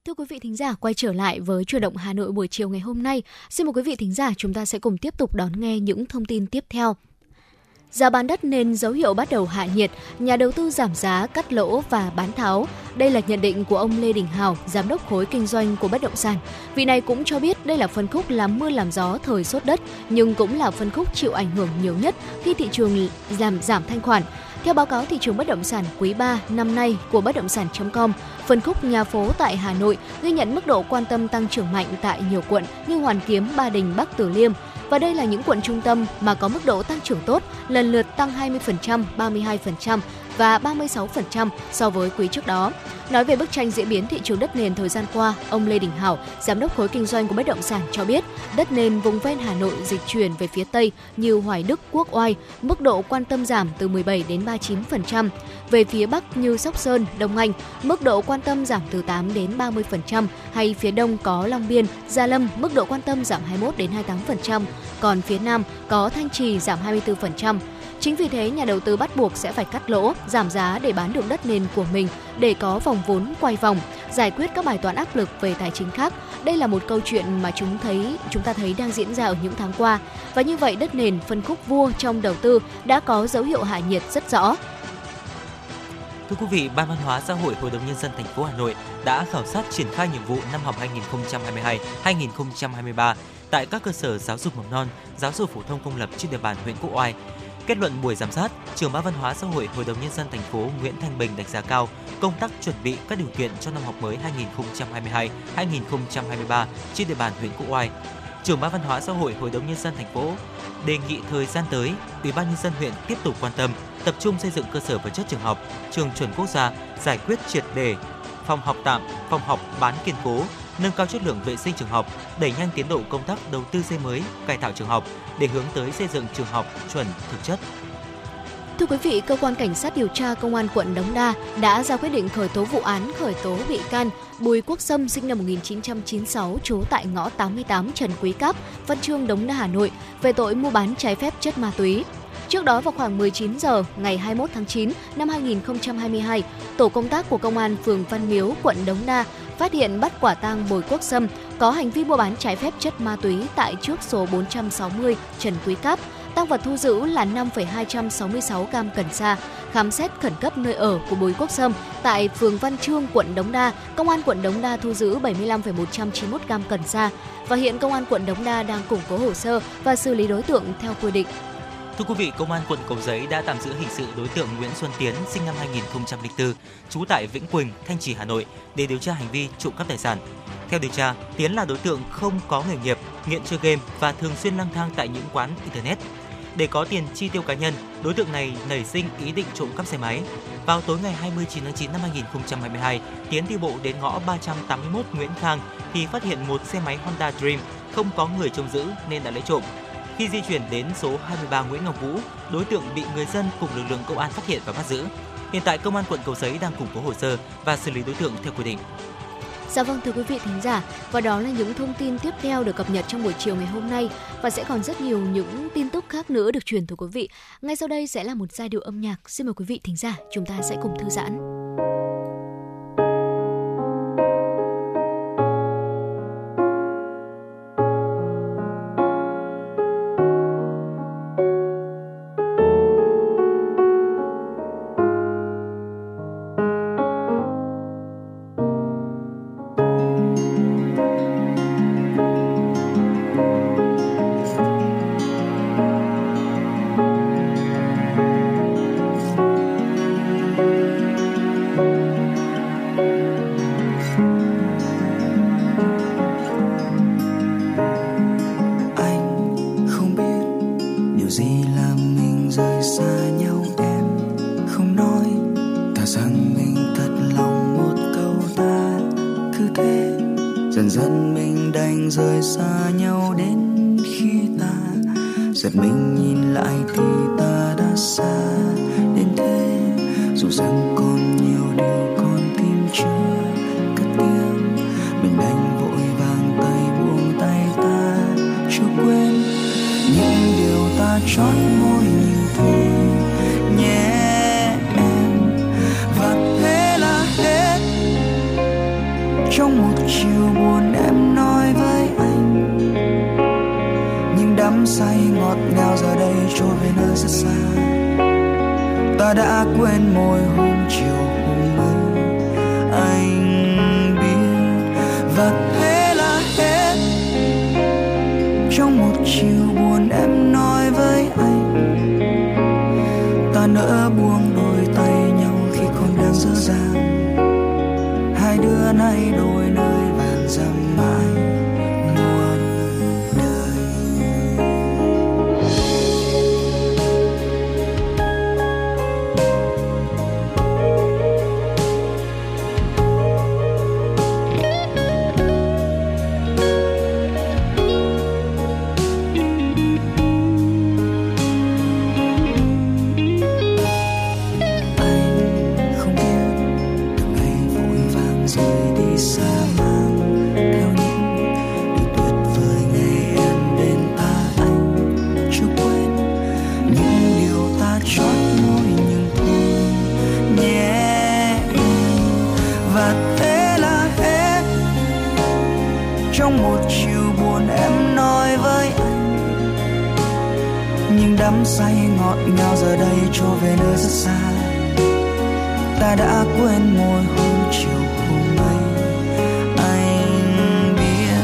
Thưa quý vị thính giả, quay trở lại với chuyển động Hà Nội buổi chiều ngày hôm nay. Xin mời quý vị thính giả chúng ta sẽ cùng tiếp tục đón nghe những thông tin tiếp theo. Giá bán đất nên dấu hiệu bắt đầu hạ nhiệt, nhà đầu tư giảm giá, cắt lỗ và bán tháo. Đây là nhận định của ông Lê Đình Hào, giám đốc khối kinh doanh của bất động sản. Vị này cũng cho biết đây là phân khúc làm mưa làm gió thời sốt đất, nhưng cũng là phân khúc chịu ảnh hưởng nhiều nhất khi thị trường giảm giảm thanh khoản. Theo báo cáo thị trường bất động sản quý 3 năm nay của bất động sản.com, phân khúc nhà phố tại Hà Nội ghi nhận mức độ quan tâm tăng trưởng mạnh tại nhiều quận như Hoàn Kiếm, Ba Đình, Bắc Từ Liêm. Và đây là những quận trung tâm mà có mức độ tăng trưởng tốt, lần lượt tăng 20%, 32% và 36% so với quý trước đó. Nói về bức tranh diễn biến thị trường đất nền thời gian qua, ông Lê Đình Hảo, giám đốc khối kinh doanh của bất động sản cho biết, đất nền vùng ven Hà Nội dịch chuyển về phía Tây như Hoài Đức, Quốc Oai, mức độ quan tâm giảm từ 17 đến 39%. Về phía Bắc như Sóc Sơn, Đông Anh, mức độ quan tâm giảm từ 8 đến 30%, hay phía Đông có Long Biên, Gia Lâm, mức độ quan tâm giảm 21 đến 28%, còn phía Nam có Thanh Trì giảm 24%. Chính vì thế, nhà đầu tư bắt buộc sẽ phải cắt lỗ, giảm giá để bán được đất nền của mình để có vòng vốn quay vòng, giải quyết các bài toán áp lực về tài chính khác. Đây là một câu chuyện mà chúng thấy chúng ta thấy đang diễn ra ở những tháng qua. Và như vậy, đất nền phân khúc vua trong đầu tư đã có dấu hiệu hạ nhiệt rất rõ. Thưa quý vị, Ban Văn hóa Xã hội Hội đồng nhân dân thành phố Hà Nội đã khảo sát triển khai nhiệm vụ năm học 2022-2023 tại các cơ sở giáo dục mầm non, giáo dục phổ thông công lập trên địa bàn huyện Quốc Oai. Kết luận buổi giám sát, trưởng ban văn hóa xã hội Hội đồng nhân dân thành phố Nguyễn Thanh Bình đánh giá cao công tác chuẩn bị các điều kiện cho năm học mới 2022-2023 trên địa bàn huyện Quốc Oai. Trưởng ban văn hóa xã hội Hội đồng nhân dân thành phố đề nghị thời gian tới, Ủy ban nhân dân huyện tiếp tục quan tâm, tập trung xây dựng cơ sở vật chất trường học, trường chuẩn quốc gia, giải quyết triệt đề phòng học tạm, phòng học bán kiên cố, nâng cao chất lượng vệ sinh trường học, đẩy nhanh tiến độ công tác đầu tư xây mới, cải tạo trường học để hướng tới xây dựng trường học chuẩn thực chất. Thưa quý vị, cơ quan cảnh sát điều tra công an quận Đống Đa đã ra quyết định khởi tố vụ án khởi tố bị can Bùi Quốc Sâm sinh năm 1996 trú tại ngõ 88 Trần Quý Cáp, Văn Chương Đống Đa Hà Nội về tội mua bán trái phép chất ma túy. Trước đó vào khoảng 19 giờ ngày 21 tháng 9 năm 2022, tổ công tác của công an phường Văn Miếu, quận Đống Đa phát hiện bắt quả tang Bùi Quốc Sâm có hành vi mua bán trái phép chất ma túy tại trước số 460 Trần Quý Cáp. Tăng vật thu giữ là 5,266 gam cần sa. Khám xét khẩn cấp nơi ở của Bùi Quốc Sâm tại phường Văn Trương, quận Đống Đa, công an quận Đống Đa thu giữ 75,191 gam cần sa và hiện công an quận Đống Đa đang củng cố hồ sơ và xử lý đối tượng theo quy định. Thưa quý vị, Công an quận Cầu Giấy đã tạm giữ hình sự đối tượng Nguyễn Xuân Tiến, sinh năm 2004, trú tại Vĩnh Quỳnh, Thanh Trì, Hà Nội để điều tra hành vi trộm cắp tài sản. Theo điều tra, Tiến là đối tượng không có nghề nghiệp, nghiện chơi game và thường xuyên lang thang tại những quán internet. Để có tiền chi tiêu cá nhân, đối tượng này nảy sinh ý định trộm cắp xe máy. Vào tối ngày 29 tháng 9 năm 2022, Tiến đi bộ đến ngõ 381 Nguyễn Khang thì phát hiện một xe máy Honda Dream không có người trông giữ nên đã lấy trộm. Khi di chuyển đến số 23 Nguyễn Ngọc Vũ, đối tượng bị người dân cùng lực lượng công an phát hiện và bắt giữ. Hiện tại công an quận Cầu Giấy đang củng cố hồ sơ và xử lý đối tượng theo quy định. Dạ vâng thưa quý vị thính giả, và đó là những thông tin tiếp theo được cập nhật trong buổi chiều ngày hôm nay và sẽ còn rất nhiều những tin tức khác nữa được truyền tới quý vị. Ngay sau đây sẽ là một giai điệu âm nhạc. Xin mời quý vị thính giả, chúng ta sẽ cùng thư giãn. Trong một chiều buồn em nói với anh. Nhưng đắm say ngọt ngào giờ đây trôi về nơi rất xa. Ta đã quên môi hôm chiều hôm ấy anh biết và thế là hết. Trong một chiều buồn em nói với anh. Ta nỡ buồn cho về nơi rất xa. Ta đã quên môi hôm chiều hôm ấy anh biết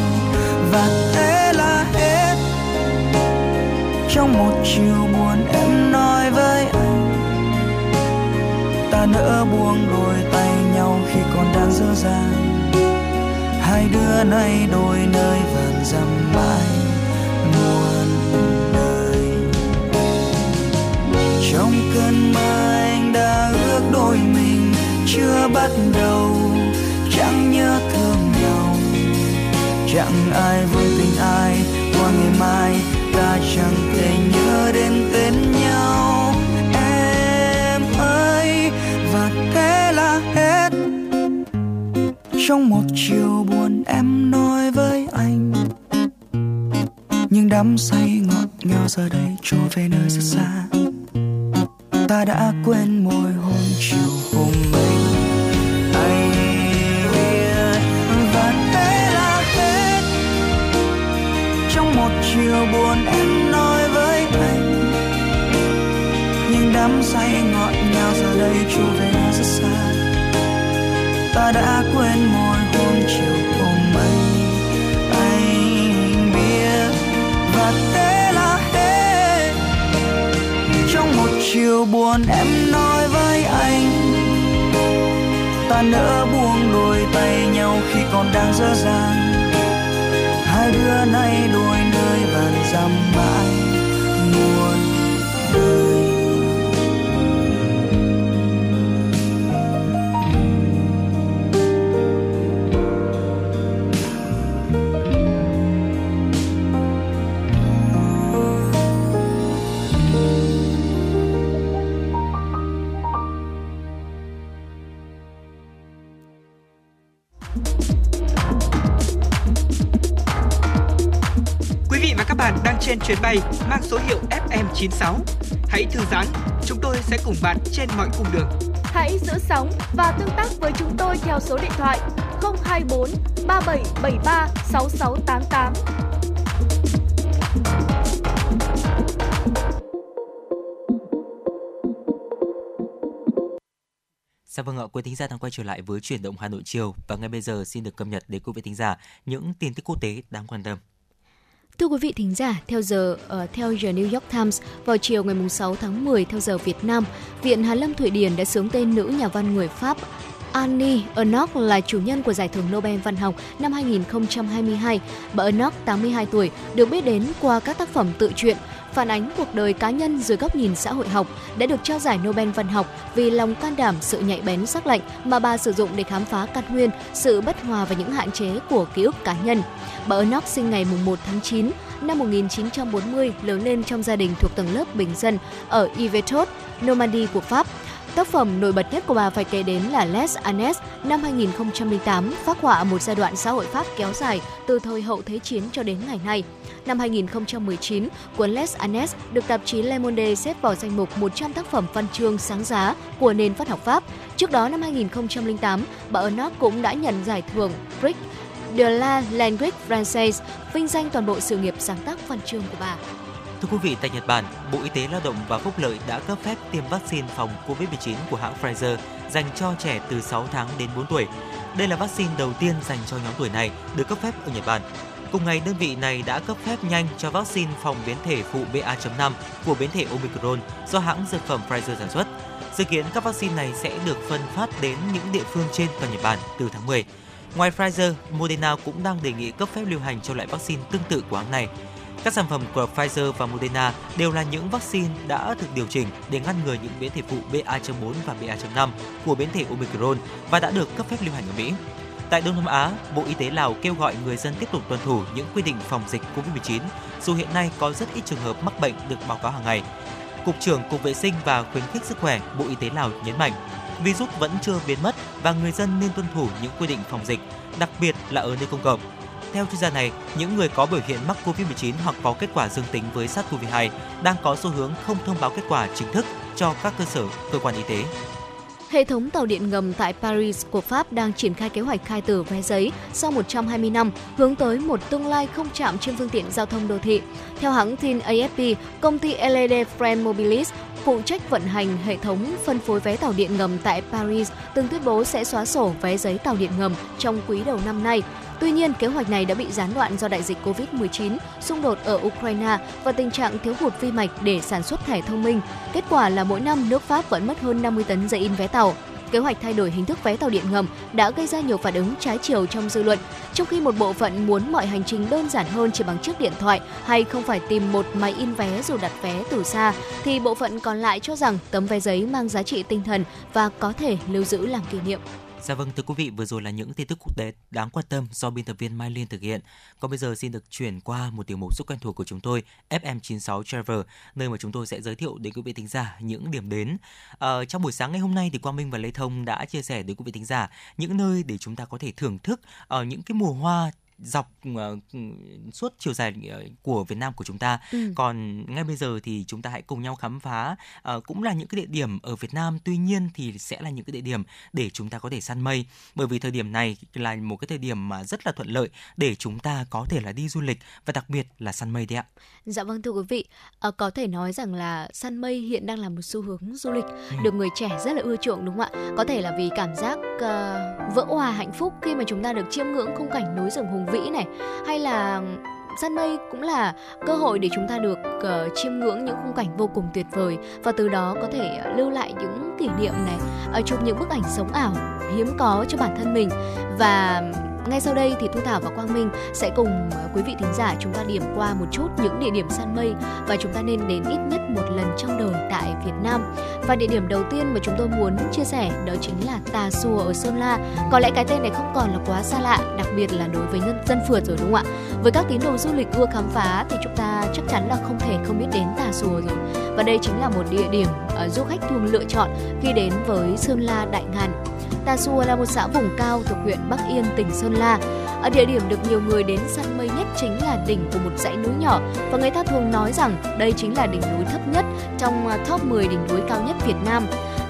và thế là hết. Trong một chiều buồn em nói với anh, ta nỡ buông đôi tay nhau khi còn đang dở dàng hai đứa nay đôi nơi vàng dằm mãi. Chưa bắt đầu, chẳng nhớ thương nhau. Chẳng ai vương tình ai, qua ngày mai ta chẳng thể nhớ đến tên nhau. Em ơi, và thế là hết. Trong một chiều buồn em nói với anh, nhưng đắm say ngọt ngào giờ đây trôi về nơi rất xa. FM96. Hãy thư giãn, chúng tôi sẽ cùng bạn trên mọi cung đường. Hãy giữ sóng và tương tác với chúng tôi theo số điện thoại 024 3773 6688. Dạ vâng ạ, quý thính giả đang quay trở lại với chuyển động Hà Nội chiều và ngay bây giờ xin được cập nhật đến quý vị thính giả những tin tức quốc tế đáng quan tâm. Thưa quý vị thính giả, theo giờ uh, theo giờ New York Times, vào chiều ngày 6 tháng 10 theo giờ Việt Nam, Viện Hàn Lâm Thụy Điển đã sướng tên nữ nhà văn người Pháp Annie Ernaux là chủ nhân của giải thưởng Nobel văn học năm 2022. Bà Ernaux, 82 tuổi, được biết đến qua các tác phẩm tự truyện, phản ánh cuộc đời cá nhân dưới góc nhìn xã hội học, đã được trao giải Nobel văn học vì lòng can đảm, sự nhạy bén sắc lạnh mà bà sử dụng để khám phá căn nguyên, sự bất hòa và những hạn chế của ký ức cá nhân. Bà Ernaux sinh ngày 1 tháng 9 năm 1940, lớn lên trong gia đình thuộc tầng lớp bình dân ở Yvetot, Normandy của Pháp. Tác phẩm nổi bật nhất của bà phải kể đến là Les Annes năm 2008, phác họa một giai đoạn xã hội Pháp kéo dài từ thời hậu Thế chiến cho đến ngày nay. Năm 2019, cuốn Les Annes được tạp chí Le Monde xếp vào danh mục 100 tác phẩm văn chương sáng giá của nền văn học Pháp. Trước đó năm 2008, bà Ernaux cũng đã nhận giải thưởng Prix de la Langue Française, vinh danh toàn bộ sự nghiệp sáng tác văn chương của bà. Thưa quý vị, tại Nhật Bản, Bộ Y tế Lao động và Phúc lợi đã cấp phép tiêm vaccine phòng COVID-19 của hãng Pfizer dành cho trẻ từ 6 tháng đến 4 tuổi. Đây là vaccine đầu tiên dành cho nhóm tuổi này được cấp phép ở Nhật Bản. Cùng ngày, đơn vị này đã cấp phép nhanh cho vaccine phòng biến thể phụ BA.5 của biến thể Omicron do hãng dược phẩm Pfizer sản xuất. Dự kiến các vaccine này sẽ được phân phát đến những địa phương trên toàn Nhật Bản từ tháng 10. Ngoài Pfizer, Moderna cũng đang đề nghị cấp phép lưu hành cho loại vaccine tương tự của hãng này. Các sản phẩm của Pfizer và Moderna đều là những vaccine đã được điều chỉnh để ngăn ngừa những biến thể phụ BA.4 và BA.5 của biến thể Omicron và đã được cấp phép lưu hành ở Mỹ. Tại Đông Nam Á, Bộ Y tế Lào kêu gọi người dân tiếp tục tuân thủ những quy định phòng dịch COVID-19, dù hiện nay có rất ít trường hợp mắc bệnh được báo cáo hàng ngày. Cục trưởng Cục Vệ sinh và Khuyến khích Sức khỏe Bộ Y tế Lào nhấn mạnh, virus vẫn chưa biến mất và người dân nên tuân thủ những quy định phòng dịch, đặc biệt là ở nơi công cộng. Theo chuyên gia này, những người có biểu hiện mắc COVID-19 hoặc có kết quả dương tính với SARS-CoV-2 đang có xu hướng không thông báo kết quả chính thức cho các cơ sở, cơ quan y tế. Hệ thống tàu điện ngầm tại Paris của Pháp đang triển khai kế hoạch khai tử vé giấy sau 120 năm, hướng tới một tương lai không chạm trên phương tiện giao thông đô thị. Theo hãng tin AFP, công ty LED Friend Mobilis phụ trách vận hành hệ thống phân phối vé tàu điện ngầm tại Paris từng tuyên bố sẽ xóa sổ vé giấy tàu điện ngầm trong quý đầu năm nay. Tuy nhiên, kế hoạch này đã bị gián đoạn do đại dịch COVID-19, xung đột ở Ukraine và tình trạng thiếu hụt vi mạch để sản xuất thẻ thông minh. Kết quả là mỗi năm nước Pháp vẫn mất hơn 50 tấn giấy in vé tàu. Kế hoạch thay đổi hình thức vé tàu điện ngầm đã gây ra nhiều phản ứng trái chiều trong dư luận, trong khi một bộ phận muốn mọi hành trình đơn giản hơn chỉ bằng chiếc điện thoại hay không phải tìm một máy in vé dù đặt vé từ xa, thì bộ phận còn lại cho rằng tấm vé giấy mang giá trị tinh thần và có thể lưu giữ làm kỷ niệm. Dạ vâng, thưa quý vị, vừa rồi là những tin tức quốc tế đáng quan tâm do biên tập viên Mai Liên thực hiện. Còn bây giờ xin được chuyển qua một tiểu mục rất quen thuộc của chúng tôi, FM96 Travel, nơi mà chúng tôi sẽ giới thiệu đến quý vị thính giả những điểm đến. Ờ, trong buổi sáng ngày hôm nay thì Quang Minh và Lê Thông đã chia sẻ đến quý vị thính giả những nơi để chúng ta có thể thưởng thức ở những cái mùa hoa dọc ờ, suốt chiều dài ờ, của Việt Nam của chúng ta. Ừ. Còn ngay bây giờ thì chúng ta hãy cùng nhau khám phá ờ, cũng là những cái địa điểm ở Việt Nam. Tuy nhiên thì sẽ là những cái địa điểm để chúng ta có thể săn mây. Bởi vì thời điểm này là một cái thời điểm mà rất là thuận lợi để chúng ta có thể là đi du lịch và đặc biệt là săn mây đấy ạ. Dạ vâng thưa quý vị, Ờ, có thể nói rằng là săn mây hiện đang là một xu hướng du lịch Ừ. được người trẻ rất là ưa chuộng đúng không ạ? Có thể là vì cảm giác ờ, vỡ hòa hạnh phúc khi mà chúng ta được chiêm ngưỡng khung cảnh núi rừng hùng vĩ này, hay là săn mây cũng là cơ hội để chúng ta được uh, chiêm ngưỡng những khung cảnh vô cùng tuyệt vời và từ đó có thể uh, lưu lại những kỷ niệm này, uh, chụp những bức ảnh sống ảo hiếm có cho bản thân mình. Và ngay sau đây thì Thu Thảo và Quang Minh sẽ cùng ờ, quý vị thính giả chúng ta điểm qua một chút những địa điểm săn mây và chúng ta nên đến ít nhất một lần trong đời tại Việt Nam. Và địa điểm đầu tiên mà chúng tôi muốn chia sẻ đó chính là Tà Xùa ở Sơn La. Có lẽ cái tên này không còn là quá xa lạ, đặc biệt là đối với nhân dân phượt rồi đúng không ạ? Với các tín đồ du lịch ưa khám phá thì chúng ta chắc chắn là không thể không biết đến Tà Xùa rồi. Và đây chính là một địa điểm ờ, du khách thường lựa chọn khi đến với Sơn La Đại Ngàn. Tà Xùa là một xã vùng cao thuộc huyện Bắc Yên, tỉnh Sơn La. Ở địa điểm được nhiều người đến săn mây nhất chính là đỉnh của một dãy núi nhỏ, và người ta thường nói rằng đây chính là đỉnh núi thấp nhất trong à, top 10 đỉnh núi cao nhất Việt Nam.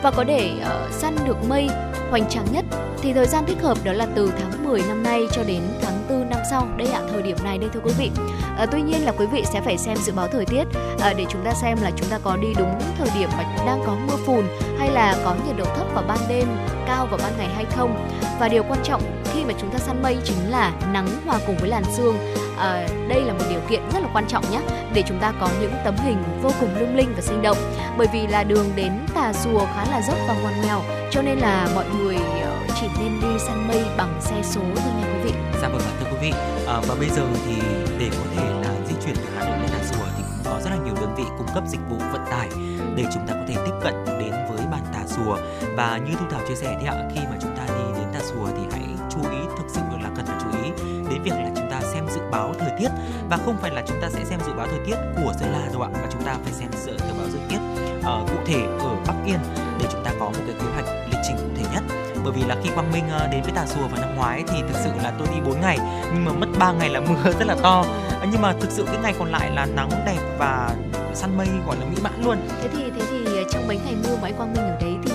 Và có để uh, ờ, săn được mây hoành tráng nhất thì thời gian thích hợp đó là từ tháng 10 năm nay cho đến tháng 4 năm sau. Đây ạ, thời điểm này đây thưa quý vị. À, tuy nhiên là quý vị sẽ phải xem dự báo thời tiết à, để chúng ta xem là chúng ta có đi đúng thời điểm mà đang có mưa phùn hay là có nhiệt độ thấp vào ban đêm, cao vào ban ngày hay không. Và điều quan trọng khi mà chúng ta săn mây chính là nắng hòa cùng với làn sương. À, đây là một điều kiện rất là quan trọng nhé để chúng ta có những tấm hình vô cùng lung linh và sinh động. Bởi vì là đường đến Tà rùa khá là dốc và ngoằn nghèo, cho nên là mọi người ờ, chỉ nên đi săn mây bằng xe số thôi nha quý vị. Dạ vâng ạ thưa quý vị. À, và bây giờ thì để có thể là di chuyển từ Hà Nội lên Tà Xùa thì cũng có rất là nhiều đơn vị cung cấp dịch vụ vận tải để chúng ta có thể tiếp cận đến với bản Tà Xùa và như Thu Thảo chia sẻ thì ạ khi mà chúng ta đi đến Tà Xùa thì hãy chú ý thực sự là cần phải chú ý đến việc là chúng ta xem dự báo thời tiết. Và không phải là chúng ta sẽ xem dự báo thời tiết của Sơn La đâu ạ mà chúng ta phải xem dự báo thời tiết ờ, cụ thể ở Bắc Yên để chúng ta có một cái kế hoạch lịch trình cụ thể nhất bởi vì là khi Quang Minh ờ, đến với Tà Xùa vào năm ngoái thì thực sự là tôi đi 4 ngày nhưng mà mất 3 ngày là mưa rất là to Ờ, nhưng mà thực sự cái ngày còn lại là nắng đẹp và săn mây gọi là mỹ mãn luôn Thế thì thế thì trong mấy ngày mưa anh Quang Minh ở đấy thì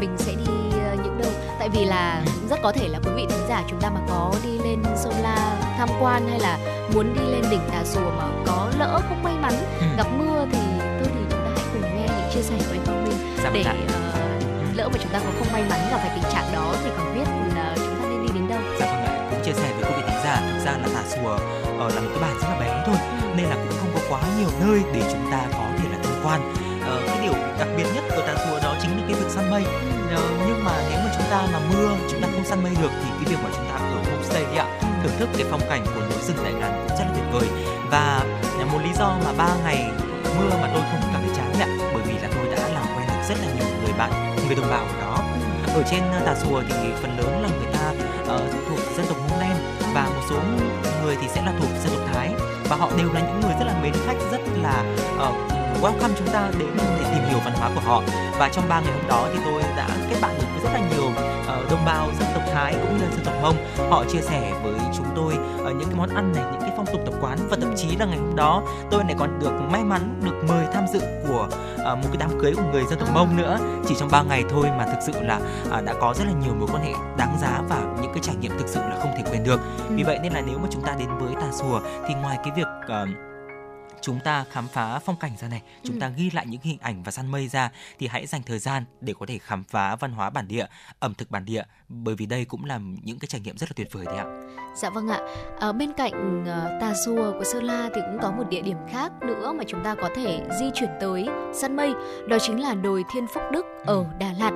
mình sẽ đi những đâu? Tại vì là rất có thể là quý vị thính giả chúng ta mà có đi lên Sơn La tham quan hay là muốn đi lên đỉnh Tà Xùa mà có lỡ không may mắn Ừ. gặp mưa chia sẻ của anh Quang Minh Dạ vâng để ờ, lỡ mà chúng ta có không may mắn gặp phải tình trạng đó thì còn biết là chúng ta nên đi đến đâu. Dạ vâng ạ, cũng chia sẻ với quý vị thính giả thực ra là Tà Xùa ờ, là một cái bản rất là bé thôi nên là cũng không có quá nhiều nơi để chúng ta có thể là tham quan. Ờ, cái điều đặc biệt nhất ở Tà Xùa đó chính là cái việc săn mây. Ờ, nhưng mà nếu mà chúng ta mà mưa chúng ta không săn mây được thì cái việc mà chúng ta ở homestay đi ạ thưởng thức cái phong cảnh của núi rừng đại ngàn cũng rất là tuyệt vời. Và một lý do mà ba ngày mưa mà tôi không cảm thấy chán đấy ạ rất là nhiều người bạn người đồng bào ở đó. Ở trên ờ, Tà Xùa thì phần lớn là người ta ờ, thuộc dân tộc Mông Đen và một số người thì sẽ là thuộc dân tộc Thái. Và họ đều là những người rất là mến khách rất là ờ, welcome chúng ta đến để tìm hiểu văn hóa của họ. Và trong ba ngày hôm đó thì tôi đã kết bạn với rất là nhiều ờ, đồng bào dân tộc Thái cũng như là dân tộc Mông. Họ chia sẻ với chúng tôi ờ, những cái món ăn này những cái phong tục tập quán. Và thậm chí là ngày hôm đó tôi lại còn được may mắn được mời tham dự của ờ, một cái đám cưới của người dân tộc Mông nữa. Chỉ trong 3 ngày thôi mà thực sự là à, đã có rất là nhiều mối quan hệ đáng giá và những cái trải nghiệm thực sự là không thể quên được. Vì vậy nên là nếu mà chúng ta đến với Tà Xùa thì ngoài cái việc ờ, chúng ta khám phá phong cảnh ra này, chúng Ừ. ta ghi lại những hình ảnh và săn mây ra thì hãy dành thời gian để có thể khám phá văn hóa bản địa, ẩm thực bản địa bởi vì đây cũng là những cái trải nghiệm rất là tuyệt vời đấy ạ. Dạ vâng ạ. Ở bên cạnh ờ, Tà Xùa của Sơn La thì cũng có một địa điểm khác nữa mà chúng ta có thể di chuyển tới săn mây, đó chính là đồi Thiên Phúc Đức ở Đà Lạt.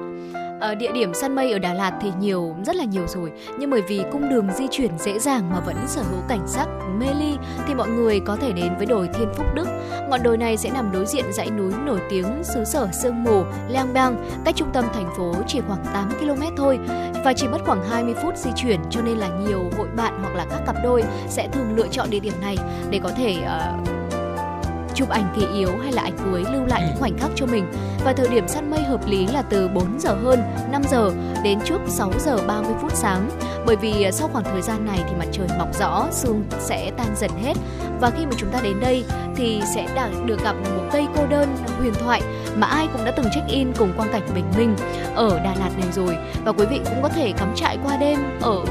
Ở địa điểm săn mây ở Đà Lạt thì nhiều rất là nhiều rồi, nhưng bởi vì cung đường di chuyển dễ dàng mà vẫn sở hữu cảnh sắc mê ly thì mọi người có thể đến với đồi Thiên Phúc Đức. Ngọn đồi này sẽ nằm đối diện dãy núi nổi tiếng xứ sở sương mù Lang Bang, cách trung tâm thành phố chỉ khoảng 8 km thôi và chỉ mất khoảng 20 phút di chuyển cho nên là nhiều hội bạn hoặc là các cặp đôi sẽ thường lựa chọn địa điểm này để có thể uh, chụp ảnh kỷ yếu hay là ảnh cưới lưu lại những khoảnh khắc cho mình. Và thời điểm săn mây hợp lý là từ 4 giờ hơn 5 giờ đến trước 6 giờ 30 phút sáng. Bởi vì sau khoảng thời gian này thì mặt trời mọc rõ, sương sẽ tan dần hết và khi mà chúng ta đến đây thì sẽ được gặp một cây cô đơn huyền thoại mà ai cũng đã từng check in cùng quang cảnh bình minh ở Đà Lạt này rồi và quý vị cũng có thể cắm trại qua đêm ở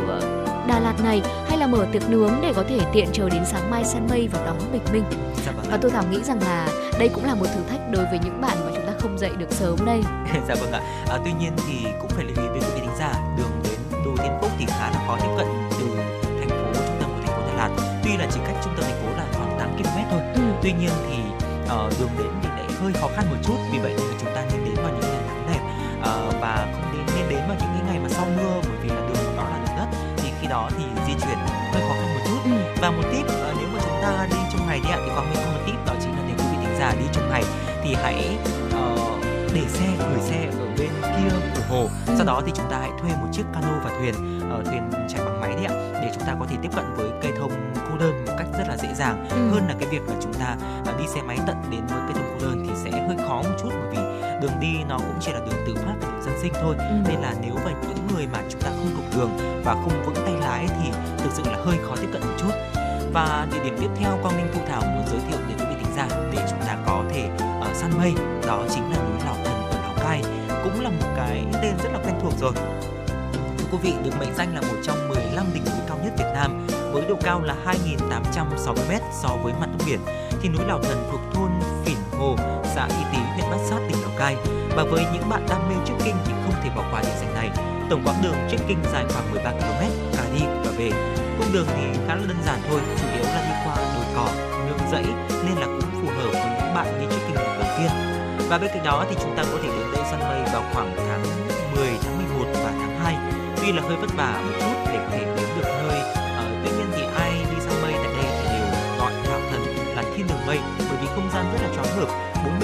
Đà Lạt này hay là mở tiệc nướng để có thể tiện chờ đến sáng mai săn mây và đón bình minh. Dạ vâng. Và tôi thảo nghĩ rằng là đây cũng là một thử thách đối với những bạn mà chúng ta không dậy được sớm đây. dạ vâng ạ. À, tuy nhiên thì cũng phải lưu ý với quý thính giả đường đến đồi Thiên Phúc thì khá là khó tiếp cận từ thành phố trung tâm của thành phố Đà Lạt. Tuy là chỉ cách trung tâm thành phố là khoảng 8 km thôi. Ừ. Tuy nhiên thì uh, đường đến thì lại hơi khó khăn một chút. Vì vậy là chúng ta nên đến vào những ngày nắng đẹp uh, và không đó thì di chuyển hơi khó khăn một chút. Ừ. Và một tip uh, nếu mà chúng ta đi trong ngày đi ạ thì Quang Minh có một tip đó chính là nếu quý vị thính giả đi trong ngày thì hãy uh, để xe gửi xe ở bên kia của hồ Ừ. sau đó thì chúng ta hãy thuê một chiếc cano và thuyền uh, thuyền chạy bằng máy đấy ạ để chúng ta có thể tiếp cận với cây thông cô đơn một cách rất là dễ dàng Ừ. hơn là cái việc là chúng ta uh, đi xe máy tận đến với cây thông cô đơn thì sẽ hơi khó một chút bởi vì đường đi nó cũng chỉ là đường tự phát và đường dân sinh thôi. Ừ. nên là nếu mà những người mà chúng ta không thuộc đường và không vững tay lái thì thực sự là hơi khó tiếp cận một chút. Và địa điểm tiếp theo Quang Minh Thu Thảo muốn giới thiệu đến quý vị thính giả để chúng ta có thể uh, săn mây đó chính là núi Lò Thần ở Lào Cai cũng là một cái tên rất là quen thuộc rồi. Thưa quý vị được mệnh danh là một trong 15 đỉnh núi cao nhất Việt Nam với độ cao là 2.860 m so với mặt nước biển. Thì núi Lào Thần thuộc thôn Phìn Hồ, xã Y huyện Bát Sát, tỉnh Lào Cai. Và với những bạn đam mê trekking thì không thể bỏ qua địa danh này. Tổng quãng đường trekking dài khoảng 13 km cả đi và về. Cung đường thì khá là đơn giản thôi, chủ yếu là đi qua đồi cỏ, nương rẫy nên là cũng phù hợp với những bạn đi trekking lần đầu tiên. Và bên cạnh đó thì chúng ta có thể đến đây săn mây vào khoảng tháng 10, tháng 11 và tháng 2. Tuy là hơi vất vả một chút để có thể đến được nơi, ờ, tuy nhiên thì ai đi săn mây tại đây thì đều gọi Lào Thần là thiên đường mây bởi vì không gian rất là choáng ngợp, bốn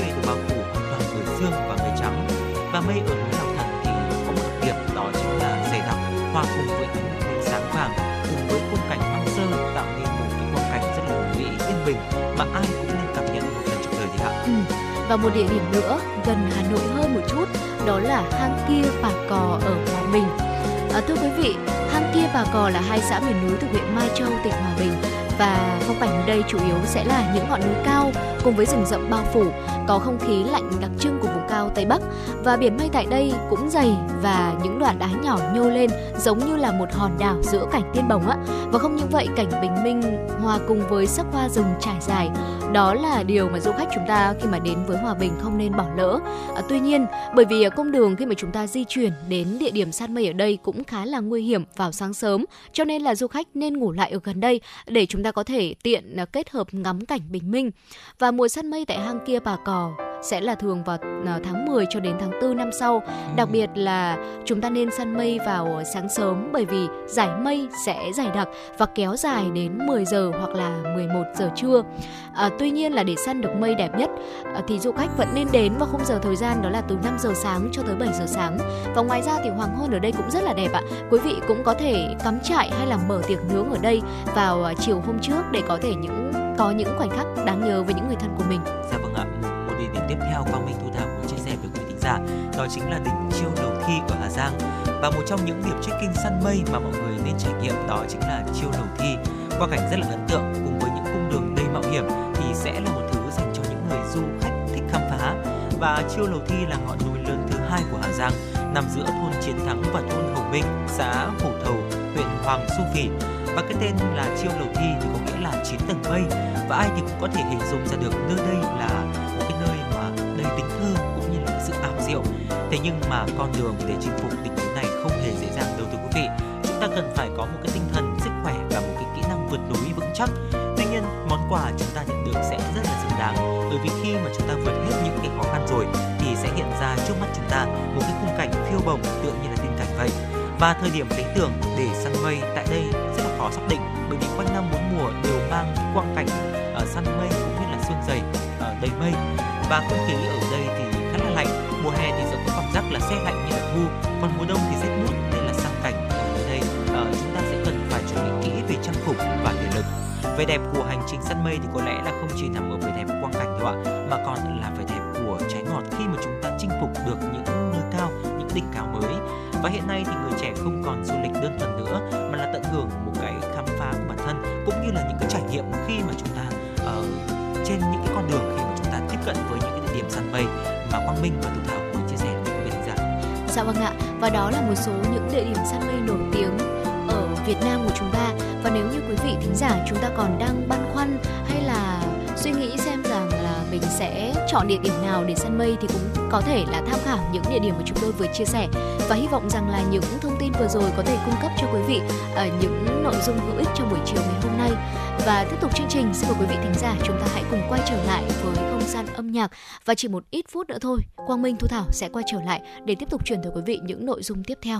và mây ở núi Lào Thần thì có một đặc điểm đó chính là dày đặc, hòa cùng với ánh ánh sáng vàng cùng với khung cảnh hoang sơ tạo nên một cái quang cảnh rất là hùng vĩ yên bình mà ai cũng nên cảm nhận một lần trong đời thì ạ. Ừ. Và một địa điểm nữa gần Hà Nội hơn một chút đó là hang kia Bà Cò ở Hòa Bình. À, thưa quý vị, hang kia Bà Cò là hai xã miền núi thuộc huyện Mai Châu, tỉnh Hòa Bình và phong cảnh ở đây chủ yếu sẽ là những ngọn núi cao cùng với rừng rậm bao phủ, có không khí lạnh đặc trưng cao Tây Bắc và biển mây tại đây cũng dày và những đoạn đá nhỏ nhô lên giống như là một hòn đảo giữa cảnh tiên bồng á. Và không những vậy, cảnh bình minh hòa cùng với sắc hoa rừng trải dài đó là điều mà du khách chúng ta khi mà đến với Hòa Bình không nên bỏ lỡ. À, tuy nhiên, bởi vì à, công đường khi mà chúng ta di chuyển đến địa điểm săn mây ở đây cũng khá là nguy hiểm vào sáng sớm, cho nên là du khách nên ngủ lại ở gần đây để chúng ta có thể tiện à, kết hợp ngắm cảnh bình minh. Và mùa săn mây tại hang kia Bà Cò sẽ là thường vào à, tháng 10 cho đến tháng 4 năm sau. Đặc biệt là chúng ta nên săn mây vào sáng sớm bởi vì giải mây sẽ dày đặc và kéo dài đến 10 giờ hoặc là 11 giờ trưa. À, tuy nhiên là để săn được mây đẹp nhất à, thì du khách vẫn nên đến vào khung giờ thời gian đó là từ 5 giờ sáng cho tới 7 giờ sáng. Và ngoài ra thì hoàng hôn ở đây cũng rất là đẹp ạ. Quý vị cũng có thể cắm trại hay là mở tiệc nướng ở đây vào à, chiều hôm trước để có thể những có những khoảnh khắc đáng nhớ với những người thân của mình. Dạ vâng ạ, địa điểm tiếp theo Quang Minh Thu Thảo muốn chia sẻ với quý vị thính giả. Đó chính là đỉnh Chiêu Đầu Thi ở Hà Giang. Và một trong những điểm trekking săn mây mà mọi người nên trải nghiệm đó chính là Chiêu Đầu Thi. Quang cảnh rất là ấn tượng cùng với những cung đường đầy mạo hiểm thì sẽ là một thứ dành cho những người du khách thích khám phá. Và Chiêu Đầu Thi là ngọn núi lớn thứ hai của Hà Giang nằm giữa thôn Chiến Thắng và thôn Hồng Minh, xã Hồ Thầu, huyện Hoàng Su Phì và cái tên là Chiêu Đầu Thi thì có nghĩa là chín tầng mây. Và ai thì cũng có thể hình dung ra được nơi đây là mà đầy tính thơ cũng như là sự ảo diệu. Thế nhưng mà con đường để chinh phục tình huống này không hề dễ dàng đâu thưa quý vị. Chúng ta cần phải có một cái tinh thần sức khỏe và một cái kỹ năng vượt núi vững chắc. Tuy nhiên, món quà chúng ta nhận được sẽ rất là xứng đáng, bởi vì khi mà chúng ta vượt hết những cái khó khăn rồi thì sẽ hiện ra trước mắt chúng ta một cái khung cảnh phiêu bồng tựa như là tiên cảnh vậy. Và thời điểm lý tưởng để săn mây tại đây rất là khó xác định, bởi vì quanh năm bốn mùa đều mang quang cảnh ở săn mây cũng như dày uh, đầy mây. Và không khí ở đây thì khá là lạnh. Mùa hè thì sẽ có cảm giác là xe lạnh như là thu còn mùa đông thì rét bút nên là săn cảnh ở đây uh, chúng ta sẽ cần phải chuẩn bị kỹ về trang phục và thể lực. Vẻ đẹp của hành trình săn mây thì có lẽ là không chỉ nằm ở vẻ đẹp quang cảnh thôi đâu ạ mà còn là vẻ đẹp của trái ngọt khi mà chúng ta chinh phục được những nơi cao những đỉnh cao mới. Và hiện nay thì người trẻ không còn du lịch đơn thuần nữa mà là tận hưởng một cái khám phá của bản thân cũng như là những cái trải nghiệm khi mà chúng ta uh, trên những cái con đường khi mà chúng ta tiếp cận với những cái địa điểm săn mây mà Quang Minh và Thu Thảo vừa chia sẻ với quý vị thính giả. Dạ vâng ạ, và đó là một số những địa điểm săn mây nổi tiếng ở Việt Nam của chúng ta. Và nếu như quý vị thính giả chúng ta còn đang băn khoăn hay là suy nghĩ xem rằng là mình sẽ chọn địa điểm nào để săn mây thì cũng có thể là tham khảo những địa điểm mà chúng tôi vừa chia sẻ. Và hy vọng rằng là những thông tin vừa rồi có thể cung cấp cho quý vị ở những nội dung hữu ích trong buổi chiều ngày hôm nay và tiếp tục chương trình, xin mời quý vị thính giả chúng ta hãy cùng quay trở lại với không gian âm nhạc và chỉ một ít phút nữa thôi, Quang Minh, Thu Thảo sẽ quay trở lại để tiếp tục truyền tới quý vị những nội dung tiếp theo.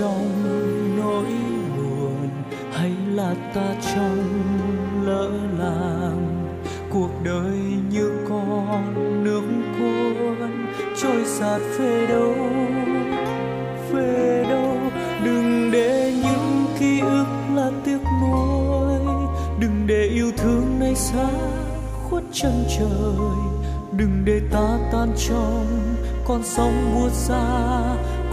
trong nỗi buồn, hay là ta trong lỡ làng? Cuộc đời như con nước cuốn, trôi sạt về đâu về đâu đừng để những ký ức là tiếc nuối, đừng để yêu thương nay xa khuất chân trời. Đừng để ta tan trong con sóng buốt xa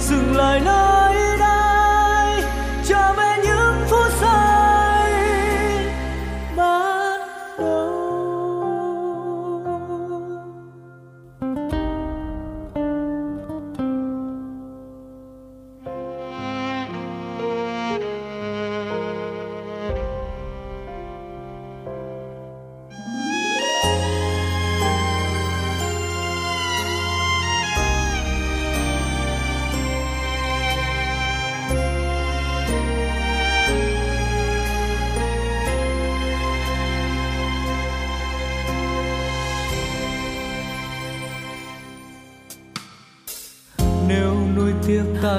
dừng lại nơi đây.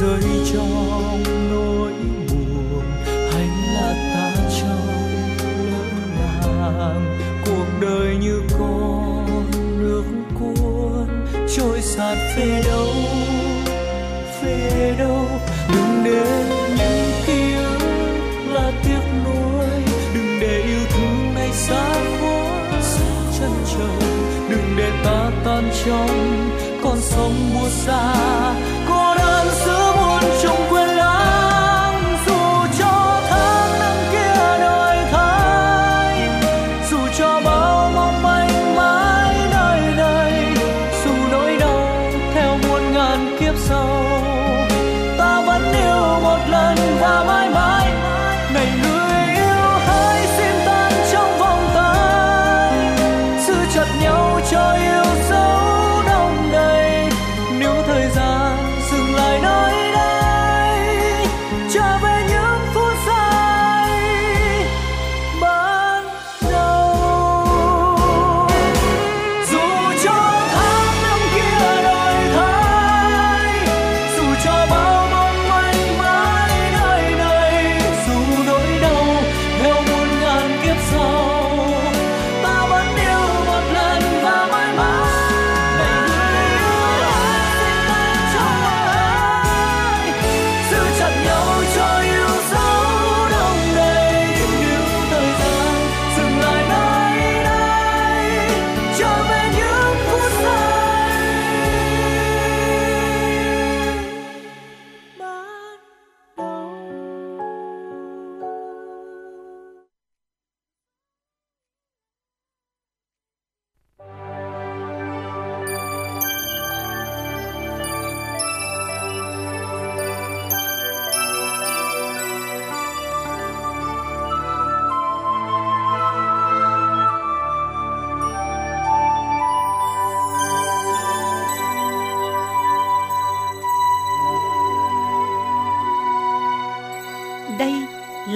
Rơi trong nỗi buồn. Hay là ta trong lỡ làng cuộc đời như con nước cuốn. Trôi sạt về đâu về đâu? Đừng để những ký ức là tiếc nuối. Đừng để yêu thương này xa khuất chân trời. Đừng để ta tan trong con sông buốt xa.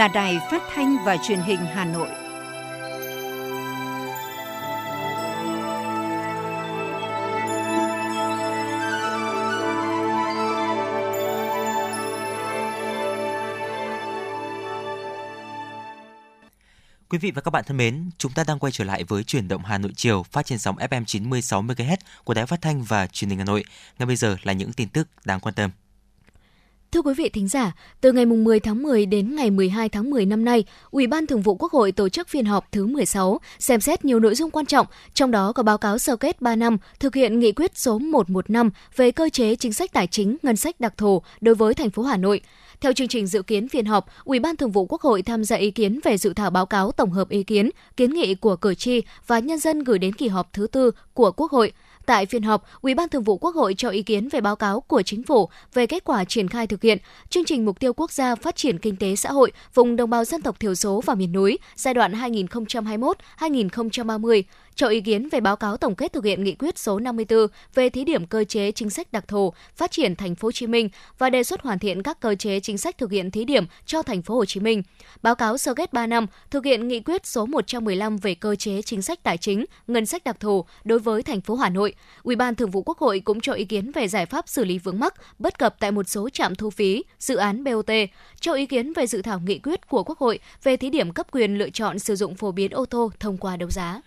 Là Đài Phát thanh và Truyền hình Hà Nội. Quý vị và các bạn thân mến, chúng ta đang quay trở lại với chuyển động Hà Nội chiều phát trên sóng FM 96 MHz của Đài Phát thanh và Truyền hình Hà Nội. Ngay bây giờ là những tin tức đáng quan tâm. Thưa quý vị thính giả, từ ngày 10 tháng 10 đến ngày 12 tháng 10 năm nay, Ủy ban Thường vụ Quốc hội tổ chức phiên họp thứ 16, xem xét nhiều nội dung quan trọng, trong đó có báo cáo sơ kết 3 năm thực hiện nghị quyết số 115 về cơ chế chính sách tài chính ngân sách đặc thù đối với thành phố Hà Nội. Theo chương trình dự kiến phiên họp, Ủy ban Thường vụ Quốc hội tham gia ý kiến về dự thảo báo cáo tổng hợp ý kiến, kiến nghị của cử tri và nhân dân gửi đến kỳ họp thứ tư của Quốc hội. Tại phiên họp, Ủy ban Thường vụ Quốc hội cho ý kiến về báo cáo của chính phủ về kết quả triển khai thực hiện chương trình mục tiêu quốc gia phát triển kinh tế xã hội vùng đồng bào dân tộc thiểu số và miền núi giai đoạn 2021-2030 cho ý kiến về báo cáo tổng kết thực hiện nghị quyết số 54 về thí điểm cơ chế chính sách đặc thù phát triển thành phố Hồ Chí Minh và đề xuất hoàn thiện các cơ chế chính sách thực hiện thí điểm cho thành phố Hồ Chí Minh. Báo cáo sơ kết 3 năm thực hiện nghị quyết số 115 về cơ chế chính sách tài chính, ngân sách đặc thù đối với thành phố Hà Nội. Ủy ban Thường vụ Quốc hội cũng cho ý kiến về giải pháp xử lý vướng mắc, bất cập tại một số trạm thu phí, dự án BOT, cho ý kiến về dự thảo nghị quyết của Quốc hội về thí điểm cấp quyền lựa chọn sử dụng phổ biến ô tô thông qua đấu giá.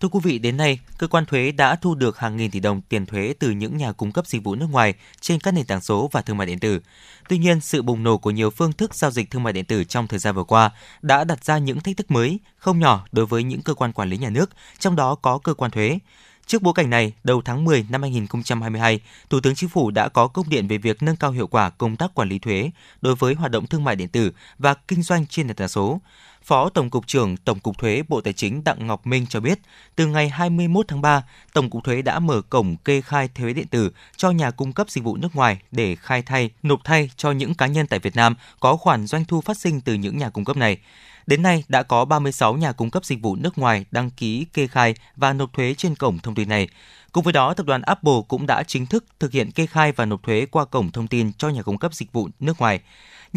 Thưa quý vị, đến nay, cơ quan thuế đã thu được hàng nghìn tỷ đồng tiền thuế từ những nhà cung cấp dịch vụ nước ngoài trên các nền tảng số và thương mại điện tử. Tuy nhiên, sự bùng nổ của nhiều phương thức giao dịch thương mại điện tử trong thời gian vừa qua đã đặt ra những thách thức mới, không nhỏ đối với những cơ quan quản lý nhà nước, trong đó có cơ quan thuế. Trước bối cảnh này, đầu tháng 10 năm 2022, Thủ tướng Chính phủ đã có công điện về việc nâng cao hiệu quả công tác quản lý thuế đối với hoạt động thương mại điện tử và kinh doanh trên nền tảng số. Phó Tổng cục trưởng Tổng cục Thuế Bộ Tài chính Đặng Ngọc Minh cho biết, từ ngày 21 tháng 3, Tổng cục Thuế đã mở cổng kê khai thuế điện tử cho nhà cung cấp dịch vụ nước ngoài để khai thay, nộp thay cho những cá nhân tại Việt Nam có khoản doanh thu phát sinh từ những nhà cung cấp này. Đến nay đã có 36 nhà cung cấp dịch vụ nước ngoài đăng ký kê khai và nộp thuế trên cổng thông tin này. Cùng với đó, tập đoàn Apple cũng đã chính thức thực hiện kê khai và nộp thuế qua cổng thông tin cho nhà cung cấp dịch vụ nước ngoài.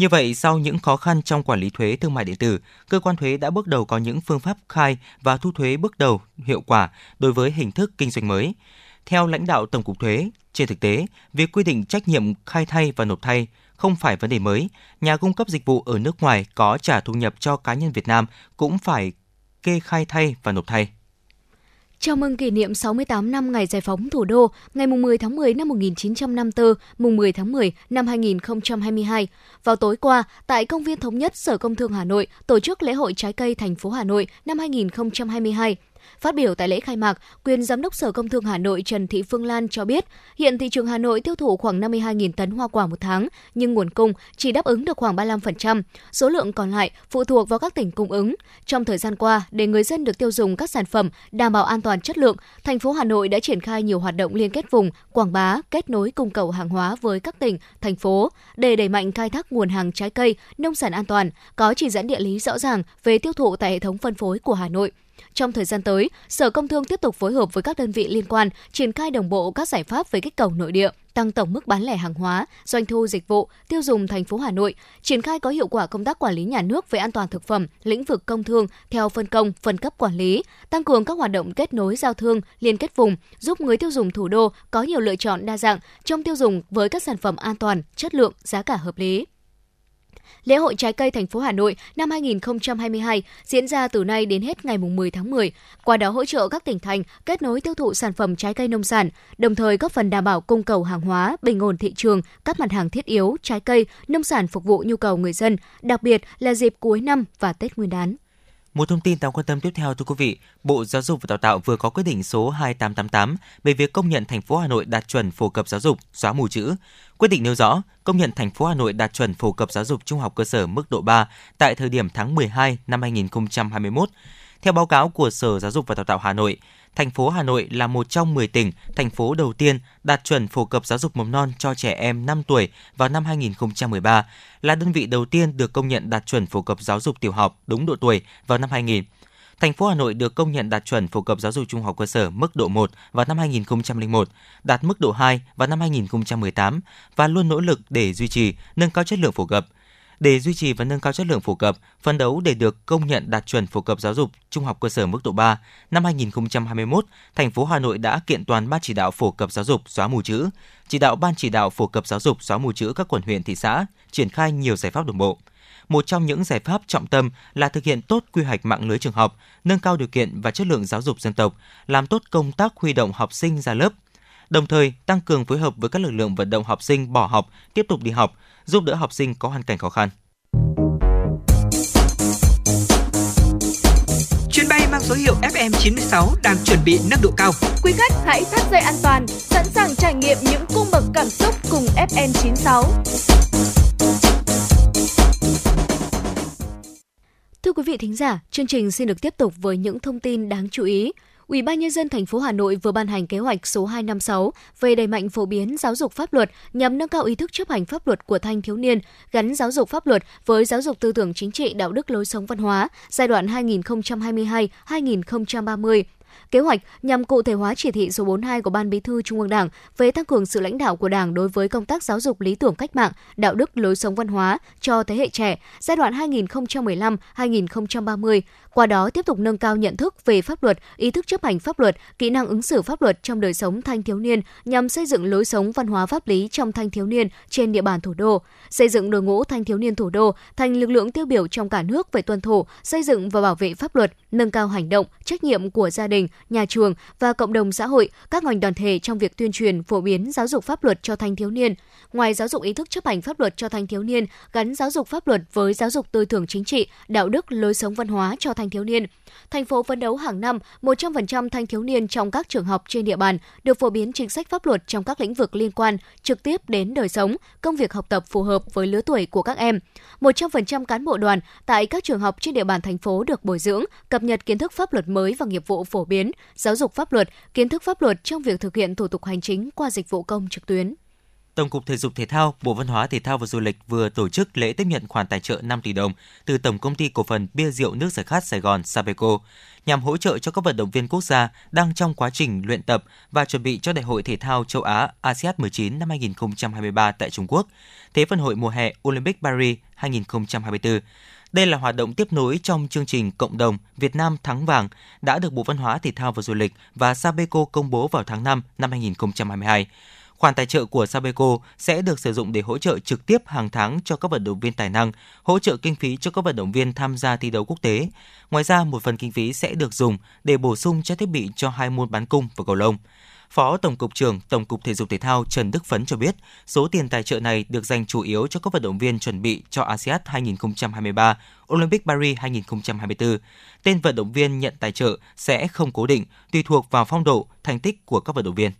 Như vậy, sau những khó khăn trong quản lý thuế thương mại điện tử, cơ quan thuế đã bước đầu có những phương pháp khai và thu thuế bước đầu hiệu quả đối với hình thức kinh doanh mới. Theo lãnh đạo Tổng cục Thuế, trên thực tế, việc quy định trách nhiệm khai thay và nộp thay không phải vấn đề mới. Nhà cung cấp dịch vụ ở nước ngoài có trả thu nhập cho cá nhân Việt Nam cũng phải kê khai thay và nộp thay. Chào mừng kỷ niệm 68 năm ngày giải phóng thủ đô, ngày 10 tháng 10 năm 1954, mùng 10 tháng 10 năm 2022. Vào tối qua, tại Công viên Thống nhất Sở Công Thương Hà Nội tổ chức lễ hội trái cây thành phố Hà Nội năm 2022. Phát biểu tại lễ khai mạc, quyền giám đốc Sở Công Thương Hà Nội Trần Thị Phương Lan cho biết, hiện thị trường Hà Nội tiêu thụ khoảng 52.000 tấn hoa quả một tháng, nhưng nguồn cung chỉ đáp ứng được khoảng 35%, số lượng còn lại phụ thuộc vào các tỉnh cung ứng. Trong thời gian qua, để người dân được tiêu dùng các sản phẩm đảm bảo an toàn chất lượng, thành phố Hà Nội đã triển khai nhiều hoạt động liên kết vùng, quảng bá, kết nối cung cầu hàng hóa với các tỉnh, thành phố để đẩy mạnh khai thác nguồn hàng trái cây, nông sản an toàn, có chỉ dẫn địa lý rõ ràng về tiêu thụ tại hệ thống phân phối của Hà Nội. Trong thời gian tới, Sở Công Thương tiếp tục phối hợp với các đơn vị liên quan triển khai đồng bộ các giải pháp về kích cầu nội địa, tăng tổng mức bán lẻ hàng hóa, doanh thu dịch vụ, tiêu dùng thành phố Hà Nội, triển khai có hiệu quả công tác quản lý nhà nước về an toàn thực phẩm, lĩnh vực công thương theo phân công, phân cấp quản lý, tăng cường các hoạt động kết nối giao thương, liên kết vùng, giúp người tiêu dùng thủ đô có nhiều lựa chọn đa dạng trong tiêu dùng với các sản phẩm an toàn, chất lượng, giá cả hợp lý. Lễ hội trái cây thành phố Hà Nội năm 2022 diễn ra từ nay đến hết ngày 10 tháng 10, qua đó hỗ trợ các tỉnh thành kết nối tiêu thụ sản phẩm trái cây nông sản, đồng thời góp phần đảm bảo cung cầu hàng hóa, bình ổn thị trường, các mặt hàng thiết yếu, trái cây, nông sản phục vụ nhu cầu người dân, đặc biệt là dịp cuối năm và Tết Nguyên đán. Một thông tin đáng quan tâm tiếp theo thưa quý vị, Bộ Giáo dục và Đào tạo vừa có quyết định số 2888 về việc công nhận thành phố Hà Nội đạt chuẩn phổ cập giáo dục, xóa mù chữ. Quyết định nêu rõ, công nhận thành phố Hà Nội đạt chuẩn phổ cập giáo dục trung học cơ sở mức độ 3 tại thời điểm tháng 12 năm 2021. Theo báo cáo của Sở Giáo dục và Đào tạo Hà Nội, thành phố Hà Nội là một trong 10 tỉnh, thành phố đầu tiên đạt chuẩn phổ cập giáo dục mầm non cho trẻ em 5 tuổi vào năm 2013, là đơn vị đầu tiên được công nhận đạt chuẩn phổ cập giáo dục tiểu học đúng độ tuổi vào năm 2000. Thành phố Hà Nội được công nhận đạt chuẩn phổ cập giáo dục trung học cơ sở mức độ 1 vào năm 2001, đạt mức độ 2 vào năm 2018 và luôn nỗ lực để duy trì, nâng cao chất lượng phổ cập. Để duy trì và nâng cao chất lượng phổ cập, phấn đấu để được công nhận đạt chuẩn phổ cập giáo dục trung học cơ sở mức độ 3, năm 2021, thành phố Hà Nội đã kiện toàn ban chỉ đạo phổ cập giáo dục xóa mù chữ, chỉ đạo ban chỉ đạo phổ cập giáo dục xóa mù chữ các quận huyện thị xã triển khai nhiều giải pháp đồng bộ. Một trong những giải pháp trọng tâm là thực hiện tốt quy hoạch mạng lưới trường học, nâng cao điều kiện và chất lượng giáo dục dân tộc, làm tốt công tác huy động học sinh ra lớp, đồng thời tăng cường phối hợp với các lực lượng vận động học sinh bỏ học tiếp tục đi học, giúp đỡ học sinh có hoàn cảnh khó khăn. Chuyến bay mang số hiệu FM96 đang chuẩn bị nâng độ cao. Quý khách hãy thắt dây an toàn, sẵn sàng trải nghiệm những cung bậc cảm xúc cùng FN96. Thưa quý vị thính giả, chương trình xin được tiếp tục với những thông tin đáng chú ý. Ủy ban nhân dân thành phố Hà Nội vừa ban hành kế hoạch số 256 về đẩy mạnh phổ biến giáo dục pháp luật nhằm nâng cao ý thức chấp hành pháp luật của thanh thiếu niên, gắn giáo dục pháp luật với giáo dục tư tưởng chính trị, đạo đức lối sống văn hóa giai đoạn 2022-2030. Kế hoạch nhằm cụ thể hóa chỉ thị số 42 của Ban Bí thư Trung ương Đảng về tăng cường sự lãnh đạo của Đảng đối với công tác giáo dục lý tưởng cách mạng, đạo đức lối sống văn hóa cho thế hệ trẻ giai đoạn 2015-2030, qua đó tiếp tục nâng cao nhận thức về pháp luật, ý thức chấp hành pháp luật, kỹ năng ứng xử pháp luật trong đời sống thanh thiếu niên nhằm xây dựng lối sống văn hóa pháp lý trong thanh thiếu niên trên địa bàn thủ đô, xây dựng đội ngũ thanh thiếu niên thủ đô thành lực lượng tiêu biểu trong cả nước về tuân thủ, xây dựng và bảo vệ pháp luật, nâng cao hành động, trách nhiệm của gia đình, nhà trường và cộng đồng xã hội, các ngành đoàn thể trong việc tuyên truyền, phổ biến giáo dục pháp luật cho thanh thiếu niên. Ngoài giáo dục ý thức chấp hành pháp luật cho thanh thiếu niên, gắn giáo dục pháp luật với giáo dục tư tưởng chính trị, đạo đức, lối sống văn hóa cho thanh thiếu niên. Thành phố phấn đấu hàng năm 100% thanh thiếu niên trong các trường học trên địa bàn được phổ biến chính sách pháp luật trong các lĩnh vực liên quan trực tiếp đến đời sống, công việc học tập phù hợp với lứa tuổi của các em. 100% cán bộ đoàn tại các trường học trên địa bàn thành phố được bồi dưỡng, cập nhật kiến thức pháp luật mới và nghiệp vụ phổ biến, giáo dục pháp luật, kiến thức pháp luật trong việc thực hiện thủ tục hành chính qua dịch vụ công trực tuyến. Tổng cục Thể dục Thể thao, Bộ Văn hóa Thể thao và Du lịch vừa tổ chức lễ tiếp nhận khoản tài trợ 5 tỷ đồng từ Tổng công ty cổ phần bia rượu nước giải khát Sài Gòn Sabeco nhằm hỗ trợ cho các vận động viên quốc gia đang trong quá trình luyện tập và chuẩn bị cho Đại hội Thể thao châu Á ASEAN 19 năm 2023 tại Trung Quốc, Thế vận hội mùa hè Olympic Paris 2024. Đây là hoạt động tiếp nối trong chương trình Cộng đồng Việt Nam Thắng Vàng đã được Bộ Văn hóa Thể thao và Du lịch và Sabeco công bố vào tháng 5 năm 2022. Khoản tài trợ của Sabeco sẽ được sử dụng để hỗ trợ trực tiếp hàng tháng cho các vận động viên tài năng, hỗ trợ kinh phí cho các vận động viên tham gia thi đấu quốc tế. Ngoài ra, một phần kinh phí sẽ được dùng để bổ sung cho thiết bị cho hai môn bắn cung và cầu lông. Phó Tổng cục trưởng Tổng cục Thể dục Thể thao Trần Đức Phấn cho biết, số tiền tài trợ này được dành chủ yếu cho các vận động viên chuẩn bị cho ASEAN 2023, Olympic Paris 2024. Tên vận động viên nhận tài trợ sẽ không cố định, tùy thuộc vào phong độ, thành tích của các vận động viên.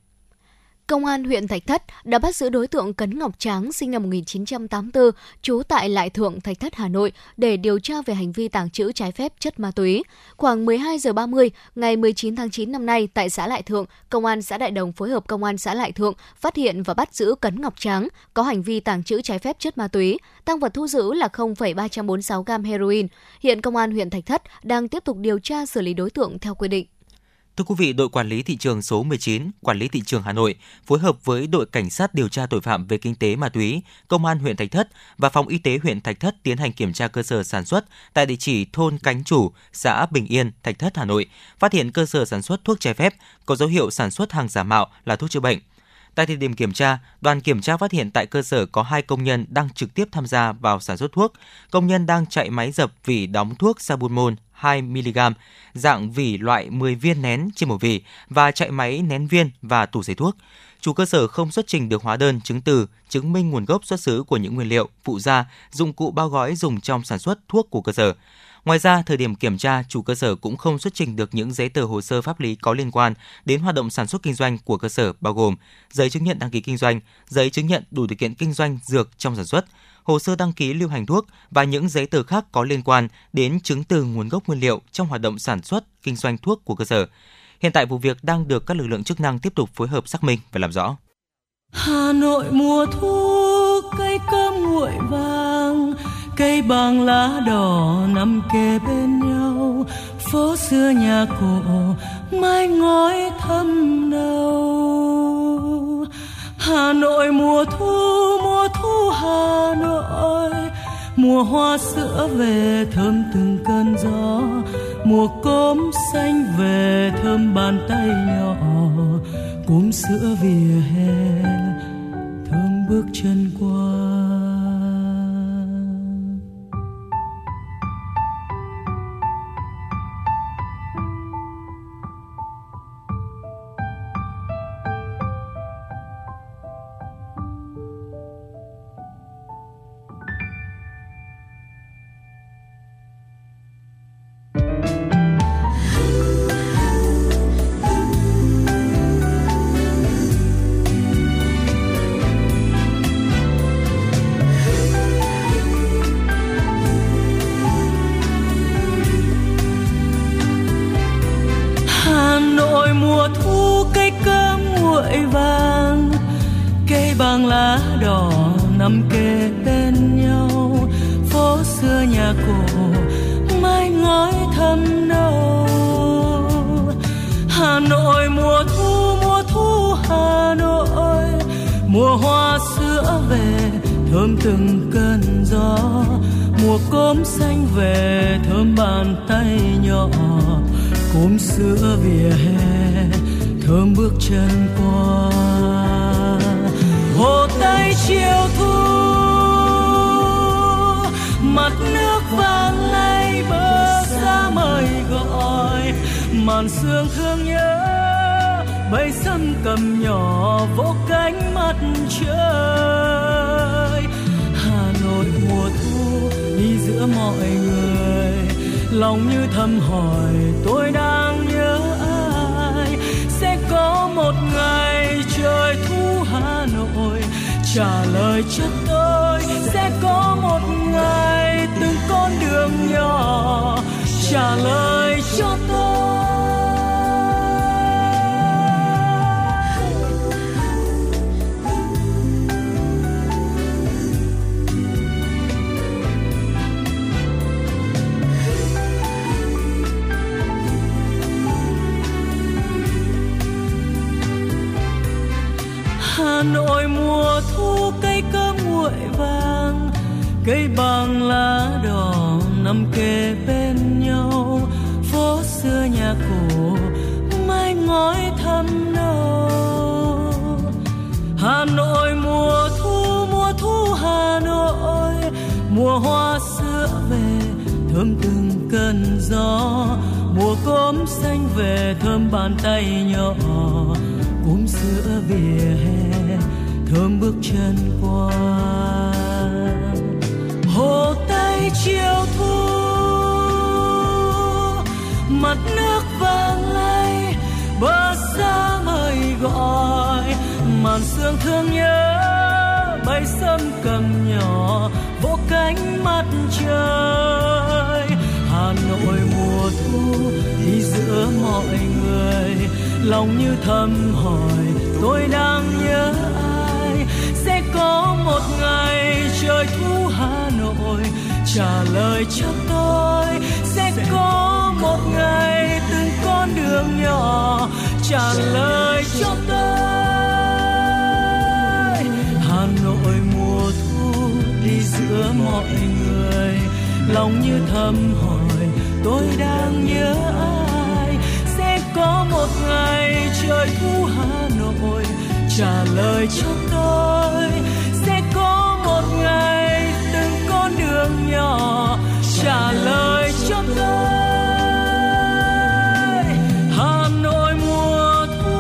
Công an huyện Thạch Thất đã bắt giữ đối tượng Cấn Ngọc Tráng sinh năm 1984, trú tại Lại Thượng, Thạch Thất, Hà Nội để điều tra về hành vi tàng trữ trái phép chất ma túy. Khoảng 12 giờ 30 ngày 19 tháng 9 năm nay tại xã Lại Thượng, Công an xã Đại Đồng phối hợp Công an xã Lại Thượng phát hiện và bắt giữ Cấn Ngọc Tráng có hành vi tàng trữ trái phép chất ma túy. Tăng vật thu giữ là 0,346 gam heroin. Hiện Công an huyện Thạch Thất đang tiếp tục điều tra xử lý đối tượng theo quy định. Thưa quý vị, đội quản lý thị trường số 19, quản lý thị trường Hà Nội phối hợp với đội cảnh sát điều tra tội phạm về kinh tế ma túy, công an huyện Thạch Thất và phòng y tế huyện Thạch Thất tiến hành kiểm tra cơ sở sản xuất tại địa chỉ thôn Cánh Chủ, xã Bình Yên, Thạch Thất, Hà Nội, phát hiện cơ sở sản xuất thuốc trái phép có dấu hiệu sản xuất hàng giả mạo là thuốc chữa bệnh. Tại thời điểm kiểm tra, đoàn kiểm tra phát hiện tại cơ sở có hai công nhân đang trực tiếp tham gia vào sản xuất thuốc. Công nhân đang chạy máy dập vỉ đóng thuốc Sabunmol 2mg, dạng vỉ loại 10 viên nén trên một vỉ và chạy máy nén viên và tủ giấy thuốc. Chủ cơ sở không xuất trình được hóa đơn, chứng từ, chứng minh nguồn gốc xuất xứ của những nguyên liệu, phụ gia, dụng cụ bao gói dùng trong sản xuất thuốc của cơ sở. Ngoài ra, thời điểm kiểm tra, chủ cơ sở cũng không xuất trình được những giấy tờ hồ sơ pháp lý có liên quan đến hoạt động sản xuất kinh doanh của cơ sở bao gồm giấy chứng nhận đăng ký kinh doanh, giấy chứng nhận đủ điều kiện kinh doanh dược trong sản xuất, hồ sơ đăng ký lưu hành thuốc và những giấy tờ khác có liên quan đến chứng từ nguồn gốc nguyên liệu trong hoạt động sản xuất, kinh doanh thuốc của cơ sở. Hiện tại vụ việc đang được các lực lượng chức năng tiếp tục phối hợp xác minh và làm rõ. Hà Nội mùa thu cây cơm nguội vàng cây bằng lá đỏ nằm kề bên nhau. Phố xưa nhà cổ, mái ngói thâm nâu. Hà Nội mùa thu mùa thu Hà Nội. Mùa hoa sữa về thơm từng cơn gió. Mùa cốm xanh về thơm bàn tay nhỏ. Cốm sữa vỉa hè, thơm bước chân qua. Nằm kề bên nhau, phố xưa nhà cổ mái ngói thâm nâu. Hà Nội mùa thu mùa thu Hà Nội. Mùa hoa sữa về, thơm từng cơn gió. Mùa cốm xanh về, thơm bàn tay nhỏ. Cốm sữa vỉa hè, thơm bước chân bay sâm cầm nhỏ vỗ cánh mặt trời hà nội mùa thu, đi giữa mọi người. Lòng như thầm hỏi, tôi đang nhớ ai? Sẽ có một ngày trời thu hà nội. Trả lời cho tôi sẽ có một ngày từng con đường nhỏ. Trả lời, cho tôi về thơm bàn tay nhỏ cúm sữa vỉa hè, thơm bước chân qua. Hồ tây chiều thu, mặt nước vàng lay, bờ xa mời gọi, màn sương thương nhớ, bay sâm cầm nhỏ vỗ cánh mặt trời lòng như thầm hỏi, tôi đang nhớ ai? Sẽ có một ngày trời thu hà nội. Trả lời cho tôi, sẽ có một ngày từng con đường nhỏ. Trả lời cho tôi. Hà nội mùa thu đi giữa mọi người. Lòng như thầm hỏi, tôi đang nhớ trời thu hà nội trả lời cho tôi. Sẽ có một ngày từng con đường nhỏ, trả lời cho tôi. Hà nội mùa thu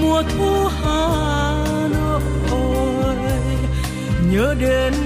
mùa thu hà nội nhớ đến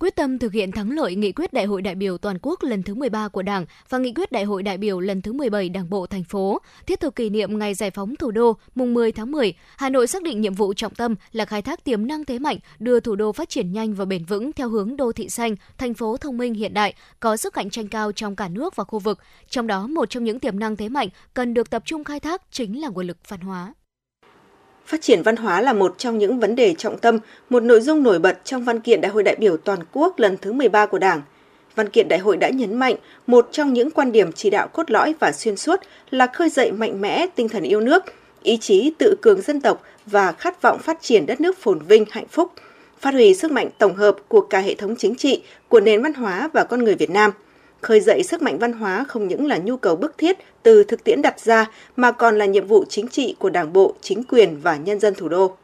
quyết tâm thực hiện thắng lợi nghị quyết Đại hội đại biểu toàn quốc lần thứ 13 của Đảng và nghị quyết Đại hội đại biểu lần thứ 17 Đảng bộ thành phố, thiết thực kỷ niệm ngày giải phóng thủ đô mùng 10 tháng 10, Hà Nội xác định nhiệm vụ trọng tâm là khai thác tiềm năng thế mạnh, đưa thủ đô phát triển nhanh và bền vững theo hướng đô thị xanh, thành phố thông minh hiện đại, có sức cạnh tranh cao trong cả nước và khu vực. Trong đó, một trong những tiềm năng thế mạnh cần được tập trung khai thác chính là nguồn lực văn hóa. Phát triển văn hóa là một trong những vấn đề trọng tâm, một nội dung nổi bật trong văn kiện Đại hội đại biểu toàn quốc lần thứ 13 của Đảng. Văn kiện đại hội đã nhấn mạnh một trong những quan điểm chỉ đạo cốt lõi và xuyên suốt là khơi dậy mạnh mẽ tinh thần yêu nước, ý chí tự cường dân tộc và khát vọng phát triển đất nước phồn vinh hạnh phúc, phát huy sức mạnh tổng hợp của cả hệ thống chính trị, của nền văn hóa và con người Việt Nam – khơi dậy sức mạnh văn hóa không những là nhu cầu bức thiết từ thực tiễn đặt ra mà còn là nhiệm vụ chính trị của Đảng bộ, chính quyền và nhân dân thủ đô.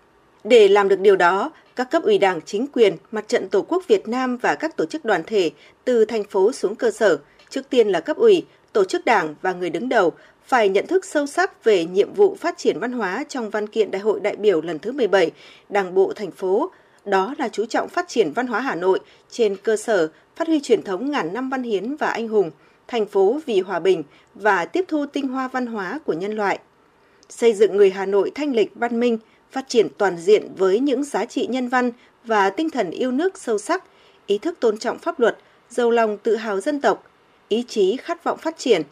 Để làm được điều đó, các cấp ủy Đảng, chính quyền, Mặt trận Tổ quốc Việt Nam và các tổ chức đoàn thể từ thành phố xuống cơ sở, trước tiên là cấp ủy, tổ chức Đảng và người đứng đầu phải nhận thức sâu sắc về nhiệm vụ phát triển văn hóa trong văn kiện Đại hội đại biểu lần thứ 17 Đảng bộ thành phố, đó là chú trọng phát triển văn hóa Hà Nội trên cơ sở phát huy truyền thống ngàn năm văn hiến và anh hùng, thành phố vì hòa bình và tiếp thu tinh hoa văn hóa của nhân loại. Xây dựng người Hà Nội thanh lịch văn minh, phát triển toàn diện với những giá trị nhân văn và tinh thần yêu nước sâu sắc, ý thức tôn trọng pháp luật, giàu lòng tự hào dân tộc, ý chí khát vọng phát triển,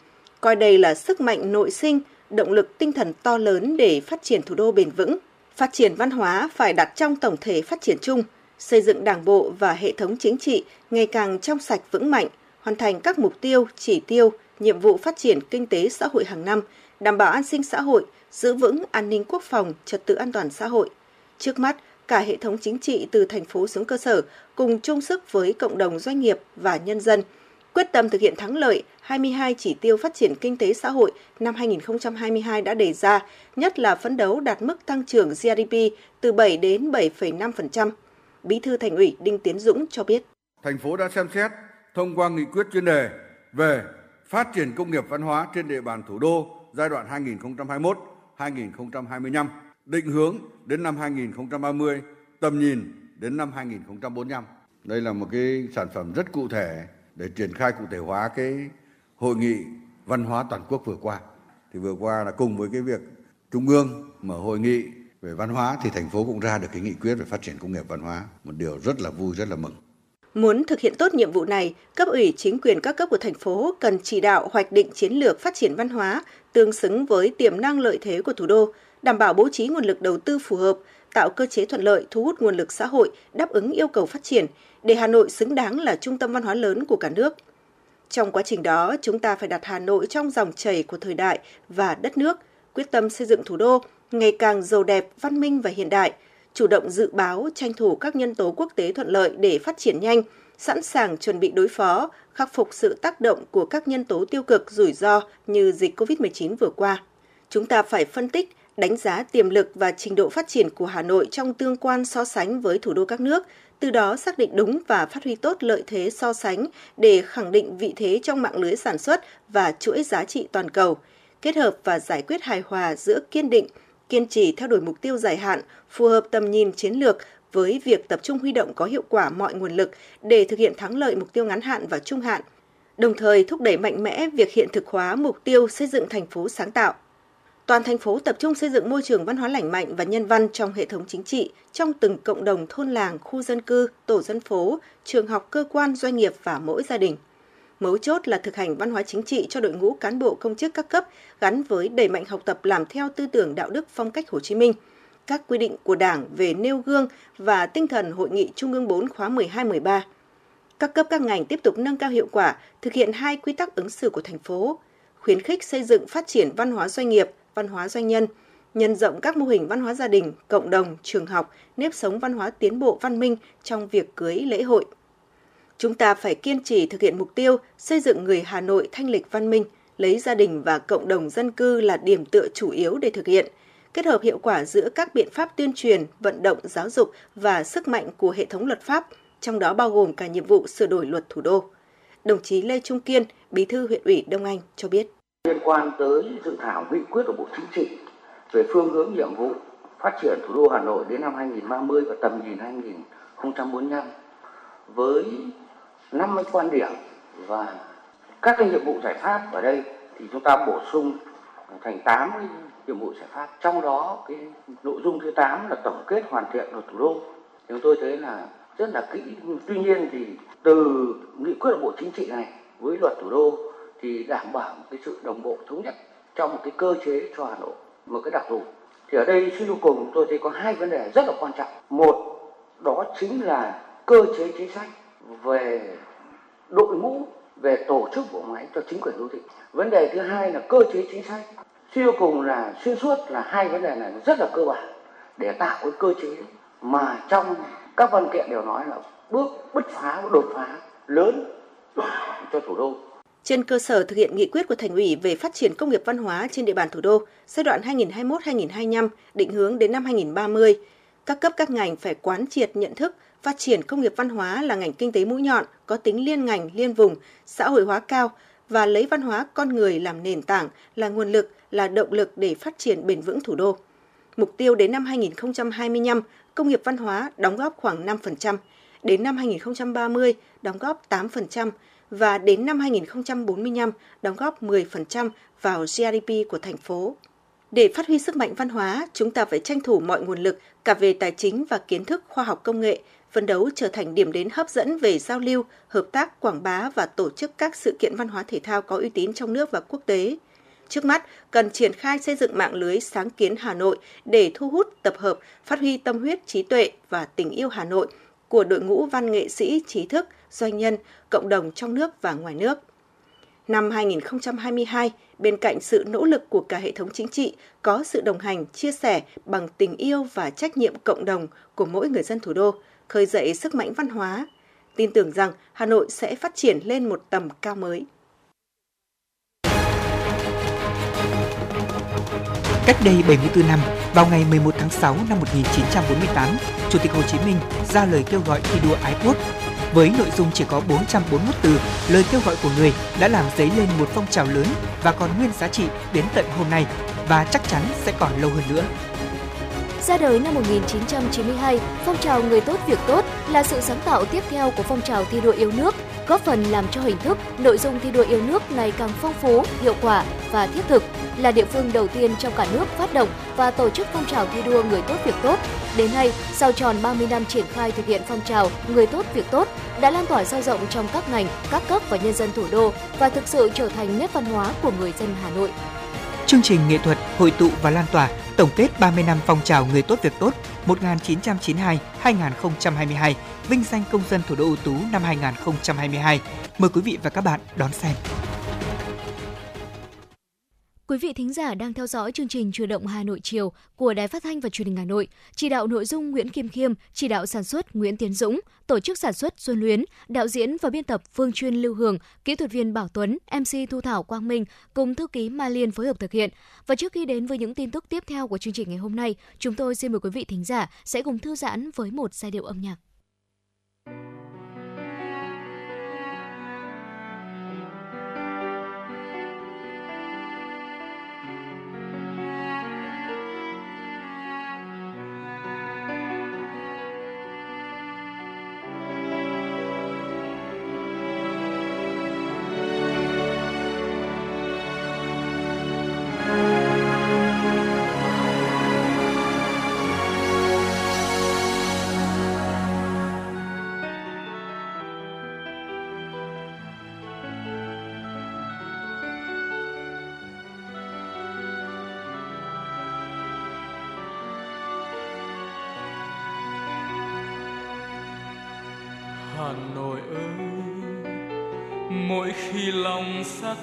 coi đây là sức mạnh nội sinh, động lực tinh thần to lớn để phát triển thủ đô bền vững. Phát triển văn hóa phải đặt trong tổng thể phát triển chung, xây dựng đảng bộ và hệ thống chính trị ngày càng trong sạch vững mạnh, hoàn thành các mục tiêu, chỉ tiêu, nhiệm vụ phát triển kinh tế xã hội hàng năm, đảm bảo an sinh xã hội, giữ vững an ninh quốc phòng, trật tự an toàn xã hội. Trước mắt, cả hệ thống chính trị từ thành phố xuống cơ sở cùng chung sức với cộng đồng doanh nghiệp và nhân dân, quyết tâm thực hiện thắng lợi 22 chỉ tiêu phát triển kinh tế xã hội năm 2022 đã đề ra, nhất là phấn đấu đạt mức tăng trưởng GDP từ 7 đến 7,5%. Bí thư Thành ủy Đinh Tiến Dũng cho biết. Thành phố đã xem xét thông qua nghị quyết chuyên đề về phát triển công nghiệp văn hóa trên địa bàn thủ đô giai đoạn 2021-2025, định hướng đến năm 2030, tầm nhìn đến năm 2045. Đây là một cái sản phẩm rất cụ thể để triển khai cụ thể hóa cái hội nghị văn hóa toàn quốc vừa qua. Thì vừa qua là cùng với cái việc Trung ương mở hội nghị về văn hóa thì thành phố cũng ra được cái nghị quyết về phát triển công nghiệp văn hóa, một điều rất là vui, rất là mừng. Muốn thực hiện tốt nhiệm vụ này, cấp ủy chính quyền các cấp của thành phố cần chỉ đạo hoạch định chiến lược phát triển văn hóa tương xứng với tiềm năng lợi thế của thủ đô, đảm bảo bố trí nguồn lực đầu tư phù hợp, tạo cơ chế thuận lợi thu hút nguồn lực xã hội đáp ứng yêu cầu phát triển để Hà Nội xứng đáng là trung tâm văn hóa lớn của cả nước. Trong quá trình đó, chúng ta phải đặt Hà Nội trong dòng chảy của thời đại và đất nước, quyết tâm xây dựng thủ đô ngày càng giàu đẹp, văn minh và hiện đại, chủ động dự báo, tranh thủ các nhân tố quốc tế thuận lợi để phát triển nhanh, sẵn sàng chuẩn bị đối phó, khắc phục sự tác động của các nhân tố tiêu cực rủi ro như dịch COVID-19 vừa qua. Chúng ta phải phân tích, đánh giá tiềm lực và trình độ phát triển của Hà Nội trong tương quan so sánh với thủ đô các nước, từ đó xác định đúng và phát huy tốt lợi thế so sánh để khẳng định vị thế trong mạng lưới sản xuất và chuỗi giá trị toàn cầu, kết hợp và giải quyết hài hòa giữa kiên định, kiên trì theo đuổi mục tiêu dài hạn, phù hợp tầm nhìn chiến lược với việc tập trung huy động có hiệu quả mọi nguồn lực để thực hiện thắng lợi mục tiêu ngắn hạn và trung hạn, đồng thời thúc đẩy mạnh mẽ việc hiện thực hóa mục tiêu xây dựng thành phố sáng tạo. Toàn thành phố tập trung xây dựng môi trường văn hóa lành mạnh và nhân văn trong hệ thống chính trị, trong từng cộng đồng thôn làng, khu dân cư, tổ dân phố, trường học, cơ quan, doanh nghiệp và mỗi gia đình – Mấu chốt là thực hành văn hóa chính trị cho đội ngũ cán bộ công chức các cấp gắn với đẩy mạnh học tập làm theo tư tưởng đạo đức phong cách Hồ Chí Minh, các quy định của Đảng về nêu gương và tinh thần Hội nghị Trung ương 4 khóa 12-13. Các cấp các ngành tiếp tục nâng cao hiệu quả, thực hiện hai quy tắc ứng xử của thành phố, khuyến khích xây dựng phát triển văn hóa doanh nghiệp, văn hóa doanh nhân, nhân rộng các mô hình văn hóa gia đình, cộng đồng, trường học, nếp sống văn hóa tiến bộ văn minh trong việc cưới lễ hội. Chúng ta phải kiên trì thực hiện mục tiêu xây dựng người Hà Nội thanh lịch văn minh, lấy gia đình và cộng đồng dân cư là điểm tựa chủ yếu để thực hiện, kết hợp hiệu quả giữa các biện pháp tuyên truyền, vận động, giáo dục và sức mạnh của hệ thống luật pháp, trong đó bao gồm cả nhiệm vụ sửa đổi luật thủ đô. Đồng chí Lê Trung Kiên, Bí thư huyện ủy Đông Anh cho biết. Liên quan tới dự thảo nghị quyết của Bộ Chính trị về phương hướng nhiệm vụ phát triển thủ đô Hà Nội đến năm 2030 và tầm nhìn 2045 với 50 quan điểm và các cái nhiệm vụ giải pháp ở đây thì chúng ta bổ sung thành 8 cái nhiệm vụ giải pháp. Trong đó cái nội dung thứ 8 là tổng kết hoàn thiện luật thủ đô. Chúng tôi thấy là rất là kỹ. Tuy nhiên thì từ nghị quyết của Bộ Chính trị này với luật thủ đô thì đảm bảo cái sự đồng bộ thống nhất trong một cái cơ chế cho Hà Nội, một cái đặc thù. Thì ở đây suy cho cùng tôi thấy có hai vấn đề rất là quan trọng. Một, đó chính là cơ chế chính sách về đội ngũ về tổ chức bộ máy cho chính quyền đô thị. Vấn đề thứ hai là cơ chế chính sách. Siêu cùng là xuyên suốt là hai vấn đề này rất là cơ bản để tạo cái cơ chế mà trong các văn kiện đều nói là bước bứt phá đột phá lớn cho thủ đô. Trên cơ sở thực hiện nghị quyết của Thành ủy về phát triển công nghiệp văn hóa trên địa bàn thủ đô giai đoạn 2021-2025 định hướng đến năm 2030, các cấp các ngành phải quán triệt nhận thức phát triển công nghiệp văn hóa là ngành kinh tế mũi nhọn, có tính liên ngành, liên vùng, xã hội hóa cao và lấy văn hóa con người làm nền tảng, là nguồn lực, là động lực để phát triển bền vững thủ đô. Mục tiêu đến năm 2025, công nghiệp văn hóa đóng góp khoảng 5%, đến năm 2030 đóng góp 8% và đến năm 2045 đóng góp 10% vào GDP của thành phố. Để phát huy sức mạnh văn hóa, chúng ta phải tranh thủ mọi nguồn lực cả về tài chính và kiến thức khoa học công nghệ, phấn đấu trở thành điểm đến hấp dẫn về giao lưu, hợp tác, quảng bá và tổ chức các sự kiện văn hóa thể thao có uy tín trong nước và quốc tế. Trước mắt, cần triển khai xây dựng mạng lưới sáng kiến Hà Nội để thu hút, tập hợp, phát huy tâm huyết trí tuệ và tình yêu Hà Nội của đội ngũ văn nghệ sĩ, trí thức, doanh nhân, cộng đồng trong nước và ngoài nước. Năm 2022, bên cạnh sự nỗ lực của cả hệ thống chính trị, có sự đồng hành, chia sẻ bằng tình yêu và trách nhiệm cộng đồng của mỗi người dân thủ đô, khơi dậy sức mạnh văn hóa. Tin tưởng rằng Hà Nội sẽ phát triển lên một tầm cao mới. Cách đây 74 năm, vào ngày 11 tháng 6 năm 1948, Chủ tịch Hồ Chí Minh ra lời kêu gọi thi đua ái quốc. Với nội dung chỉ có 441 từ, lời kêu gọi của người đã làm dấy lên một phong trào lớn và còn nguyên giá trị đến tận hôm nay và chắc chắn sẽ còn lâu hơn nữa. Ra đời năm 1992, phong trào Người tốt việc tốt là sự sáng tạo tiếp theo của phong trào thi đua yêu nước, góp phần làm cho hình thức, nội dung thi đua yêu nước ngày càng phong phú, hiệu quả và thiết thực, là địa phương đầu tiên trong cả nước phát động và tổ chức phong trào thi đua Người tốt việc tốt. Đến nay, sau tròn 30 năm triển khai thực hiện phong trào Người tốt việc tốt đã lan tỏa sâu rộng trong các ngành, các cấp và nhân dân thủ đô và thực sự trở thành nét văn hóa của người dân Hà Nội. Chương trình nghệ thuật hội tụ và lan tỏa tổng kết 30 năm phong trào người tốt việc tốt 1992-2022, vinh danh công dân thủ đô ưu tú năm 2022. Mời quý vị và các bạn đón xem. Quý vị thính giả đang theo dõi chương trình Truyền động Hà Nội chiều của Đài Phát thanh và Truyền hình Hà Nội. Chỉ đạo nội dung Nguyễn Kim Khiêm, chỉ đạo sản xuất Nguyễn Tiến Dũng, tổ chức sản xuất Xuân Luyến, đạo diễn và biên tập Phương Chuyên Lưu Hường, kỹ thuật viên Bảo Tuấn, MC Thu Thảo Quang Minh cùng thư ký Mai Liên phối hợp thực hiện. Và trước khi đến với những tin tức tiếp theo của chương trình ngày hôm nay, chúng tôi xin mời quý vị thính giả sẽ cùng thư giãn với một giai điệu âm nhạc.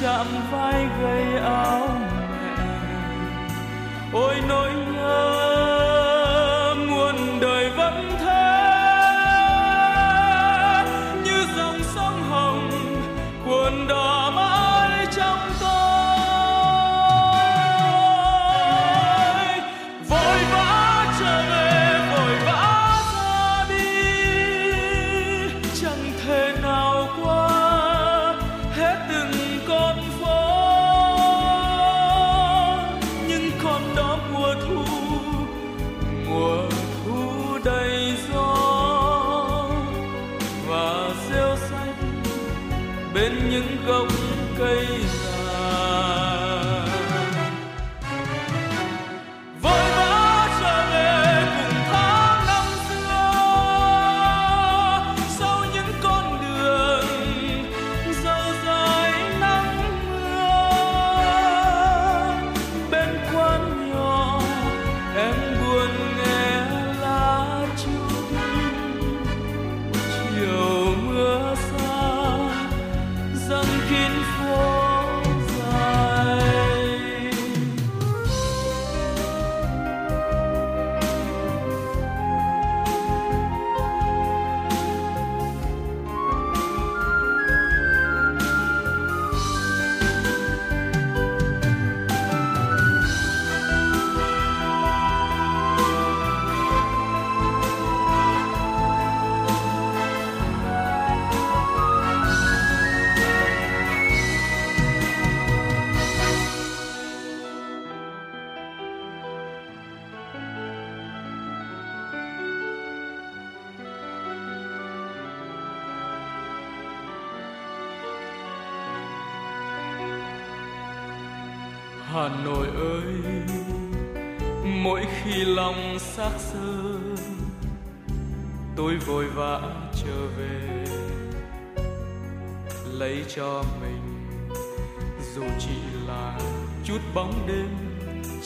chạm vai gầy áo mẹ. Ôi nỗi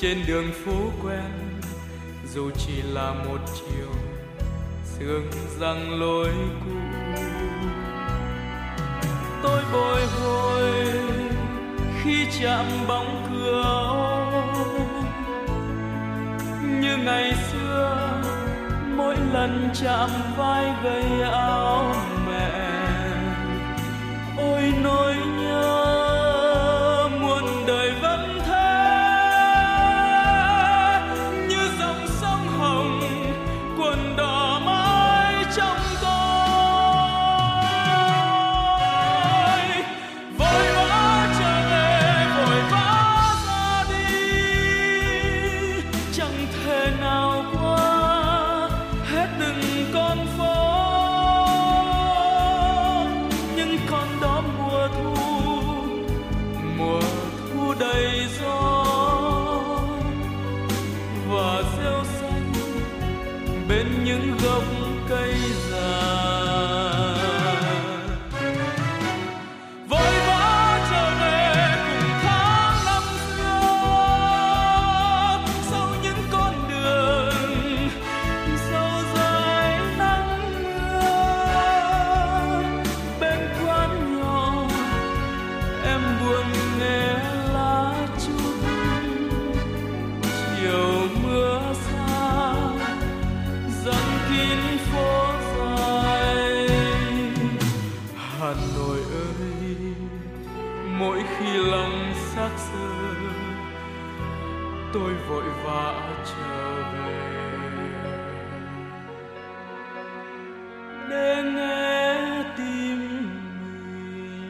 trên đường phố quen, dù chỉ là một chiều, sương răng lối cũ. Tôi bồi hồi khi chạm bóng cửa, như ngày xưa, mỗi lần chạm vai gầy giờ tôi vội vã trở về. Để nghe tim mình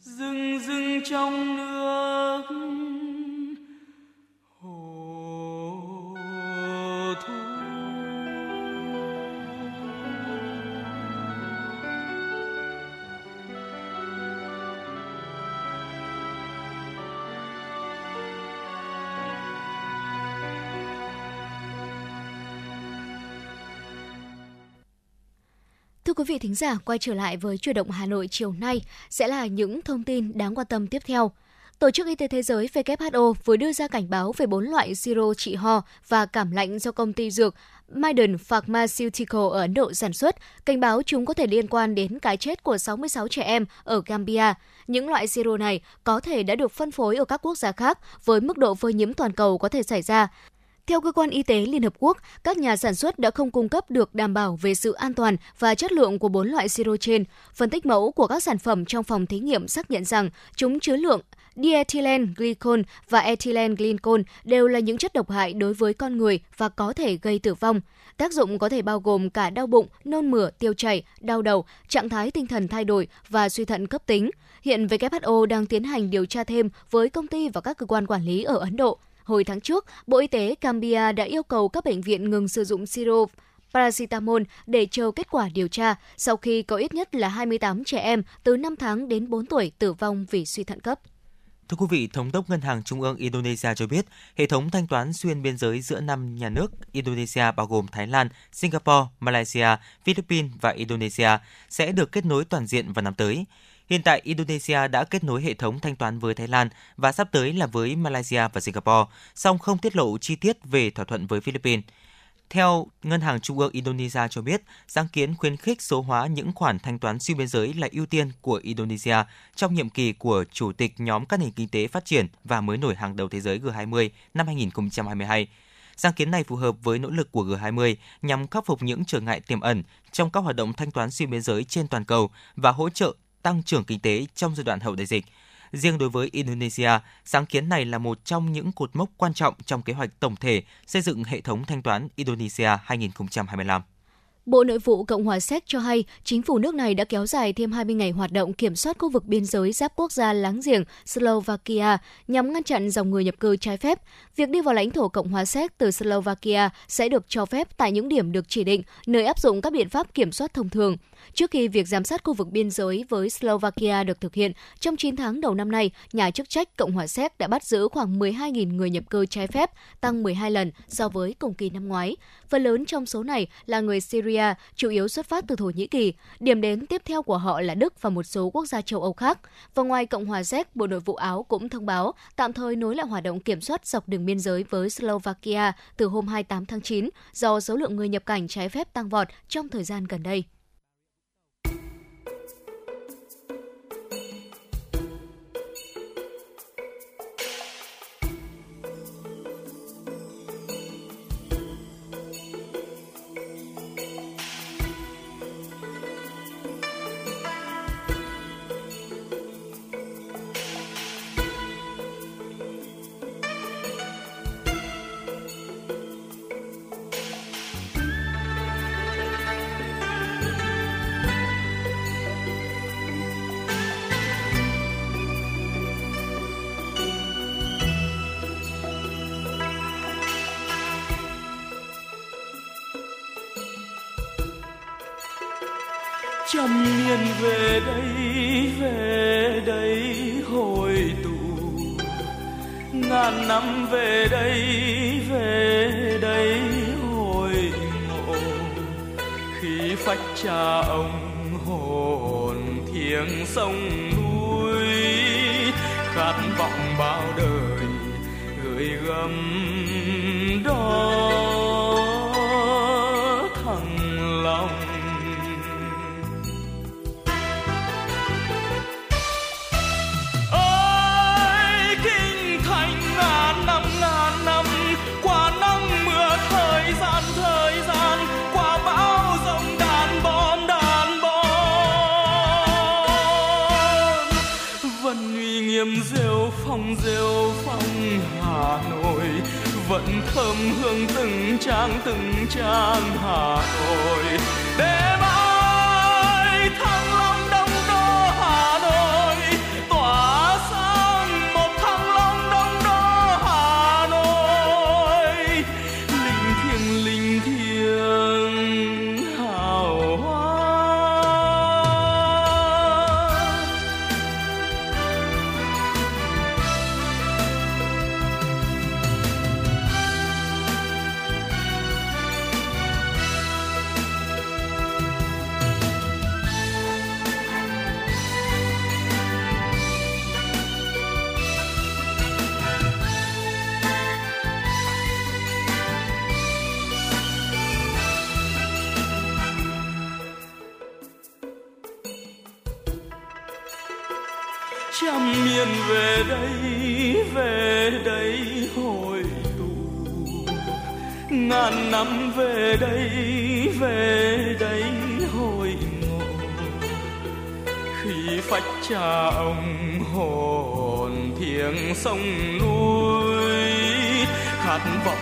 dừng dừng trong nước. quý vị thính giả quay trở lại với chuyển động Hà Nội chiều nay sẽ là những thông tin đáng quan tâm tiếp theo. Tổ chức Y tế Thế giới WHO vừa đưa ra cảnh báo về bốn loại siro trị ho và cảm lạnh do công ty dược Maiden Pharmaceutical ở Ấn Độ sản xuất, cảnh báo chúng có thể liên quan đến cái chết của 66 trẻ em ở Gambia. Những loại siro này có thể đã được phân phối ở các quốc gia khác với mức độ phơi nhiễm toàn cầu có thể xảy ra. Theo cơ quan y tế Liên Hợp Quốc, các nhà sản xuất đã không cung cấp được đảm bảo về sự an toàn và chất lượng của bốn loại siro trên. Phân tích mẫu của các sản phẩm trong phòng thí nghiệm xác nhận rằng chúng chứa lượng diethylene glycol và ethylene glycol đều là những chất độc hại đối với con người và có thể gây tử vong. Tác dụng có thể bao gồm cả đau bụng, nôn mửa, tiêu chảy, đau đầu, trạng thái tinh thần thay đổi và suy thận cấp tính. Hiện WHO đang tiến hành điều tra thêm với công ty và các cơ quan quản lý ở Ấn Độ. Hồi tháng trước, Bộ Y tế Gambia đã yêu cầu các bệnh viện ngừng sử dụng siro paracetamol để chờ kết quả điều tra sau khi có ít nhất là 28 trẻ em từ 5 tháng đến 4 tuổi tử vong vì suy thận cấp. Thưa quý vị, Thống đốc Ngân hàng Trung ương Indonesia cho biết, hệ thống thanh toán xuyên biên giới giữa năm nhà nước Indonesia bao gồm Thái Lan, Singapore, Malaysia, Philippines và Indonesia sẽ được kết nối toàn diện vào năm tới. Hiện tại, Indonesia đã kết nối hệ thống thanh toán với Thái Lan và sắp tới là với Malaysia và Singapore, song không tiết lộ chi tiết về thỏa thuận với Philippines. Theo Ngân hàng Trung ương Indonesia cho biết, sáng kiến khuyến khích số hóa những khoản thanh toán xuyên biên giới là ưu tiên của Indonesia trong nhiệm kỳ của Chủ tịch nhóm các nền kinh tế phát triển và mới nổi hàng đầu thế giới G20 năm 2022. Sáng kiến này phù hợp với nỗ lực của G20 nhằm khắc phục những trở ngại tiềm ẩn trong các hoạt động thanh toán xuyên biên giới trên toàn cầu và hỗ trợ tăng trưởng kinh tế trong giai đoạn hậu đại dịch. Riêng đối với Indonesia, sáng kiến này là một trong những cột mốc quan trọng trong kế hoạch tổng thể xây dựng hệ thống thanh toán Indonesia 2025. Bộ Nội vụ Cộng hòa Séc cho hay chính phủ nước này đã kéo dài thêm 20 ngày hoạt động kiểm soát khu vực biên giới giáp quốc gia láng giềng Slovakia nhằm ngăn chặn dòng người nhập cư trái phép. Việc đi vào lãnh thổ Cộng hòa Séc từ Slovakia sẽ được cho phép tại những điểm được chỉ định, nơi áp dụng các biện pháp kiểm soát thông thường. Trước khi việc giám sát khu vực biên giới với Slovakia được thực hiện, trong 9 tháng đầu năm nay, nhà chức trách Cộng hòa Séc đã bắt giữ khoảng 12.000 người nhập cư trái phép, tăng 12 lần so với cùng kỳ năm ngoái. Phần lớn trong số này là người Syria, chủ yếu xuất phát từ Thổ Nhĩ Kỳ. Điểm đến tiếp theo của họ là Đức và một số quốc gia châu Âu khác. Và ngoài Cộng hòa Séc, Bộ Nội vụ Áo cũng thông báo tạm thời nối lại hoạt động kiểm soát dọc đường biên giới với Slovakia từ hôm 28 tháng 9 do số lượng người nhập cảnh trái phép tăng vọt trong thời gian gần đây. Năm niên về đây về đây hồi tụ ngàn năm về đây về đây hồi ngộ khi phách cha ông hồn thiêng sông núi, khát vọng bao đời gửi gắm đó thơm hương từng trang từng trang hà nội. Cha ông hồn thiêng sông núi khát vọng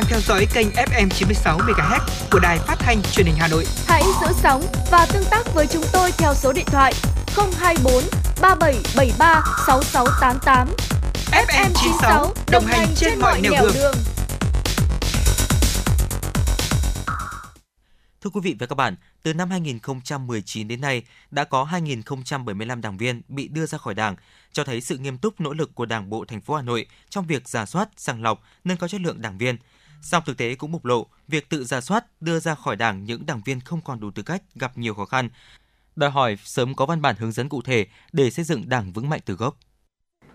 Đang theo dõi kênh FM 96 MHz của đài phát thanh truyền hình Hà Nội. Hãy giữ sóng và tương tác với chúng tôi theo số điện thoại 024 3773 6688. FM 96 đồng hành trên mọi nẻo đường. Thưa quý vị và các bạn, từ năm 2019 đến nay đã có 2.075 đảng viên bị đưa ra khỏi Đảng, cho thấy sự nghiêm túc nỗ lực của Đảng bộ thành phố Hà Nội trong việc giả soát, sàng lọc, nâng cao chất lượng đảng viên. Song thực tế cũng bộc lộ, việc tự ra soát đưa ra khỏi Đảng những đảng viên không còn đủ tư cách gặp nhiều khó khăn, đòi hỏi sớm có văn bản hướng dẫn cụ thể để xây dựng Đảng vững mạnh từ gốc.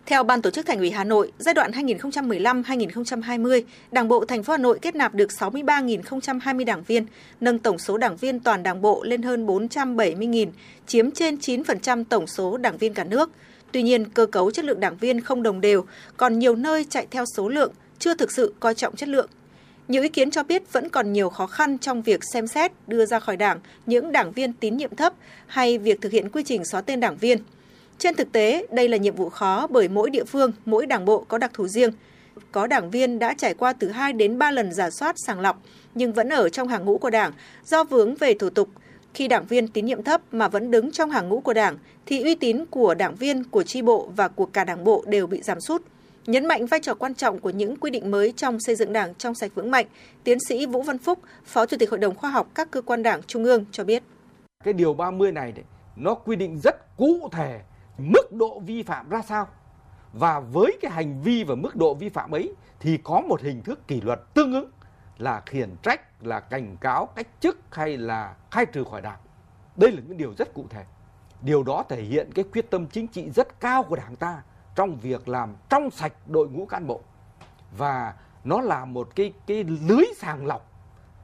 Theo Ban Tổ chức Thành ủy Hà Nội, giai đoạn 2015-2020, Đảng bộ thành phố Hà Nội kết nạp được 63.020 đảng viên, nâng tổng số đảng viên toàn Đảng bộ lên hơn 470.000, chiếm trên 9% tổng số đảng viên cả nước. Tuy nhiên, cơ cấu chất lượng đảng viên không đồng đều, còn nhiều nơi chạy theo số lượng, chưa thực sự coi trọng chất lượng. Nhiều ý kiến cho biết vẫn còn nhiều khó khăn trong việc xem xét đưa ra khỏi đảng những đảng viên tín nhiệm thấp hay việc thực hiện quy trình xóa tên đảng viên. Trên thực tế, đây là nhiệm vụ khó bởi mỗi địa phương, mỗi đảng bộ có đặc thù riêng. Có đảng viên đã trải qua từ 2 đến 3 lần giả soát sàng lọc nhưng vẫn ở trong hàng ngũ của đảng do vướng về thủ tục. Khi đảng viên tín nhiệm thấp mà vẫn đứng trong hàng ngũ của đảng thì uy tín của đảng viên, của tri bộ và của cả đảng bộ đều bị giảm sút. Nhấn mạnh vai trò quan trọng của những quy định mới trong xây dựng đảng trong sạch vững mạnh, tiến sĩ Vũ Văn Phúc, Phó Chủ tịch Hội đồng Khoa học các cơ quan đảng Trung ương cho biết. Cái điều 30 này đấy, nó quy định rất cụ thể mức độ vi phạm ra sao. Và với cái hành vi và mức độ vi phạm ấy thì có một hình thức kỷ luật tương ứng là khiển trách, là cảnh cáo, cách chức hay là khai trừ khỏi đảng. Đây là những điều rất cụ thể. Điều đó thể hiện cái quyết tâm chính trị rất cao của đảng ta trong việc làm trong sạch đội ngũ cán bộ. Và nó là một cái cái lưới sàng lọc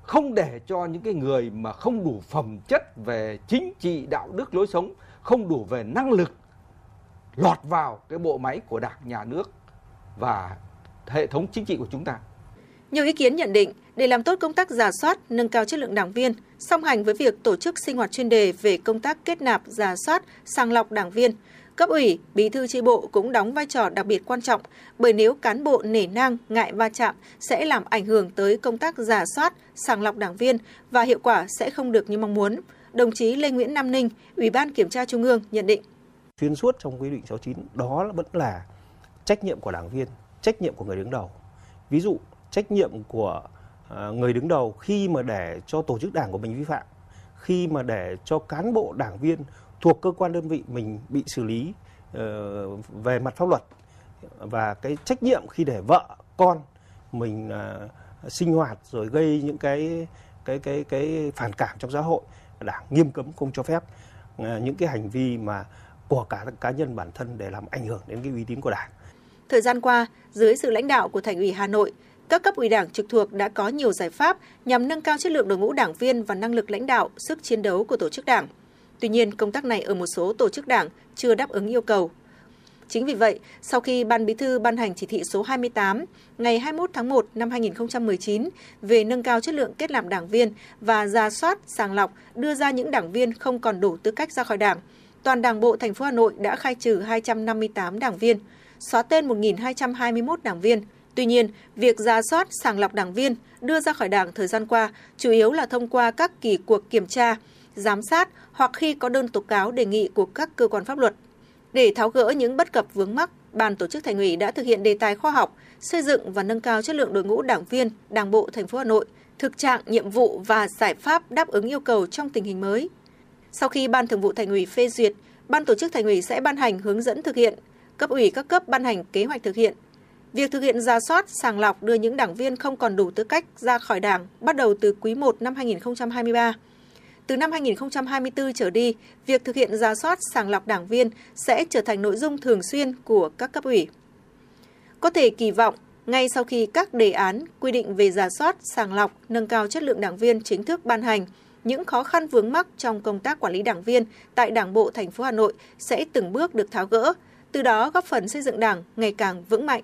không để cho những cái người mà không đủ phẩm chất về chính trị, đạo đức, lối sống, không đủ về năng lực lọt vào cái bộ máy của Đảng, nhà nước và hệ thống chính trị của chúng ta. Nhiều ý kiến nhận định, để làm tốt công tác giả soát, nâng cao chất lượng đảng viên, song hành với việc tổ chức sinh hoạt chuyên đề về công tác kết nạp, giả soát, sàng lọc đảng viên, cấp ủy, bí thư chi bộ cũng đóng vai trò đặc biệt quan trọng, bởi nếu cán bộ nể nang, ngại va chạm sẽ làm ảnh hưởng tới công tác giả soát, sàng lọc đảng viên và hiệu quả sẽ không được như mong muốn. đồng chí Lê Nguyễn Nam Ninh, Ủy ban Kiểm tra Trung ương nhận định. Xuyên suốt trong quy định 69 đó vẫn là trách nhiệm của đảng viên, trách nhiệm của người đứng đầu. Ví dụ trách nhiệm của à, người đứng đầu khi mà để cho tổ chức đảng của mình vi phạm, khi mà để cho cán bộ đảng viên thuộc cơ quan đơn vị mình bị xử lý uh, về mặt pháp luật. Và cái trách nhiệm khi để vợ con mình uh, sinh hoạt rồi gây những cái cái cái cái phản cảm trong xã hội đảng nghiêm cấm không cho phép. Uh, những cái hành vi mà của cả cá nhân bản thân để làm ảnh hưởng đến cái uy tín của đảng. Thời gian qua, dưới sự lãnh đạo của Thành ủy Hà Nội, các cấp ủy đảng trực thuộc đã có nhiều giải pháp nhằm nâng cao chất lượng đội ngũ đảng viên và năng lực lãnh đạo, sức chiến đấu của tổ chức đảng. Tuy nhiên, công tác này ở một số tổ chức đảng chưa đáp ứng yêu cầu. Chính vì vậy, sau khi Ban Bí thư ban hành chỉ thị số 28 ngày 21 tháng 1 năm 2019 về nâng cao chất lượng kết nạp đảng viên và ra soát, sàng lọc, đưa ra những đảng viên không còn đủ tư cách ra khỏi đảng, toàn Đảng bộ thành phố Hà Nội đã khai trừ 258 đảng viên, xóa tên 1.221 đảng viên. Tuy nhiên, việc ra soát, sàng lọc đảng viên đưa ra khỏi đảng thời gian qua chủ yếu là thông qua các kỳ cuộc kiểm tra, giám sát hoặc khi có đơn tố cáo đề nghị của các cơ quan pháp luật. Để tháo gỡ những bất cập vướng mắc, Ban tổ chức Thành ủy đã thực hiện đề tài khoa học, xây dựng và nâng cao chất lượng đội ngũ đảng viên, Đảng bộ thành phố Hà Nội, thực trạng, nhiệm vụ và giải pháp đáp ứng yêu cầu trong tình hình mới. Sau khi Ban Thường vụ Thành ủy phê duyệt, Ban tổ chức Thành ủy sẽ ban hành hướng dẫn thực hiện, cấp ủy các cấp ban hành kế hoạch thực hiện. Việc thực hiện ra soát, sàng lọc đưa những đảng viên không còn đủ tư cách ra khỏi đảng bắt đầu từ quý 1 năm 2023. Từ năm 2024 trở đi, việc thực hiện ra soát sàng lọc đảng viên sẽ trở thành nội dung thường xuyên của các cấp ủy. Có thể kỳ vọng, ngay sau khi các đề án quy định về giả soát, sàng lọc, nâng cao chất lượng đảng viên chính thức ban hành, những khó khăn vướng mắc trong công tác quản lý đảng viên tại Đảng bộ thành phố Hà Nội sẽ từng bước được tháo gỡ, từ đó góp phần xây dựng Đảng ngày càng vững mạnh.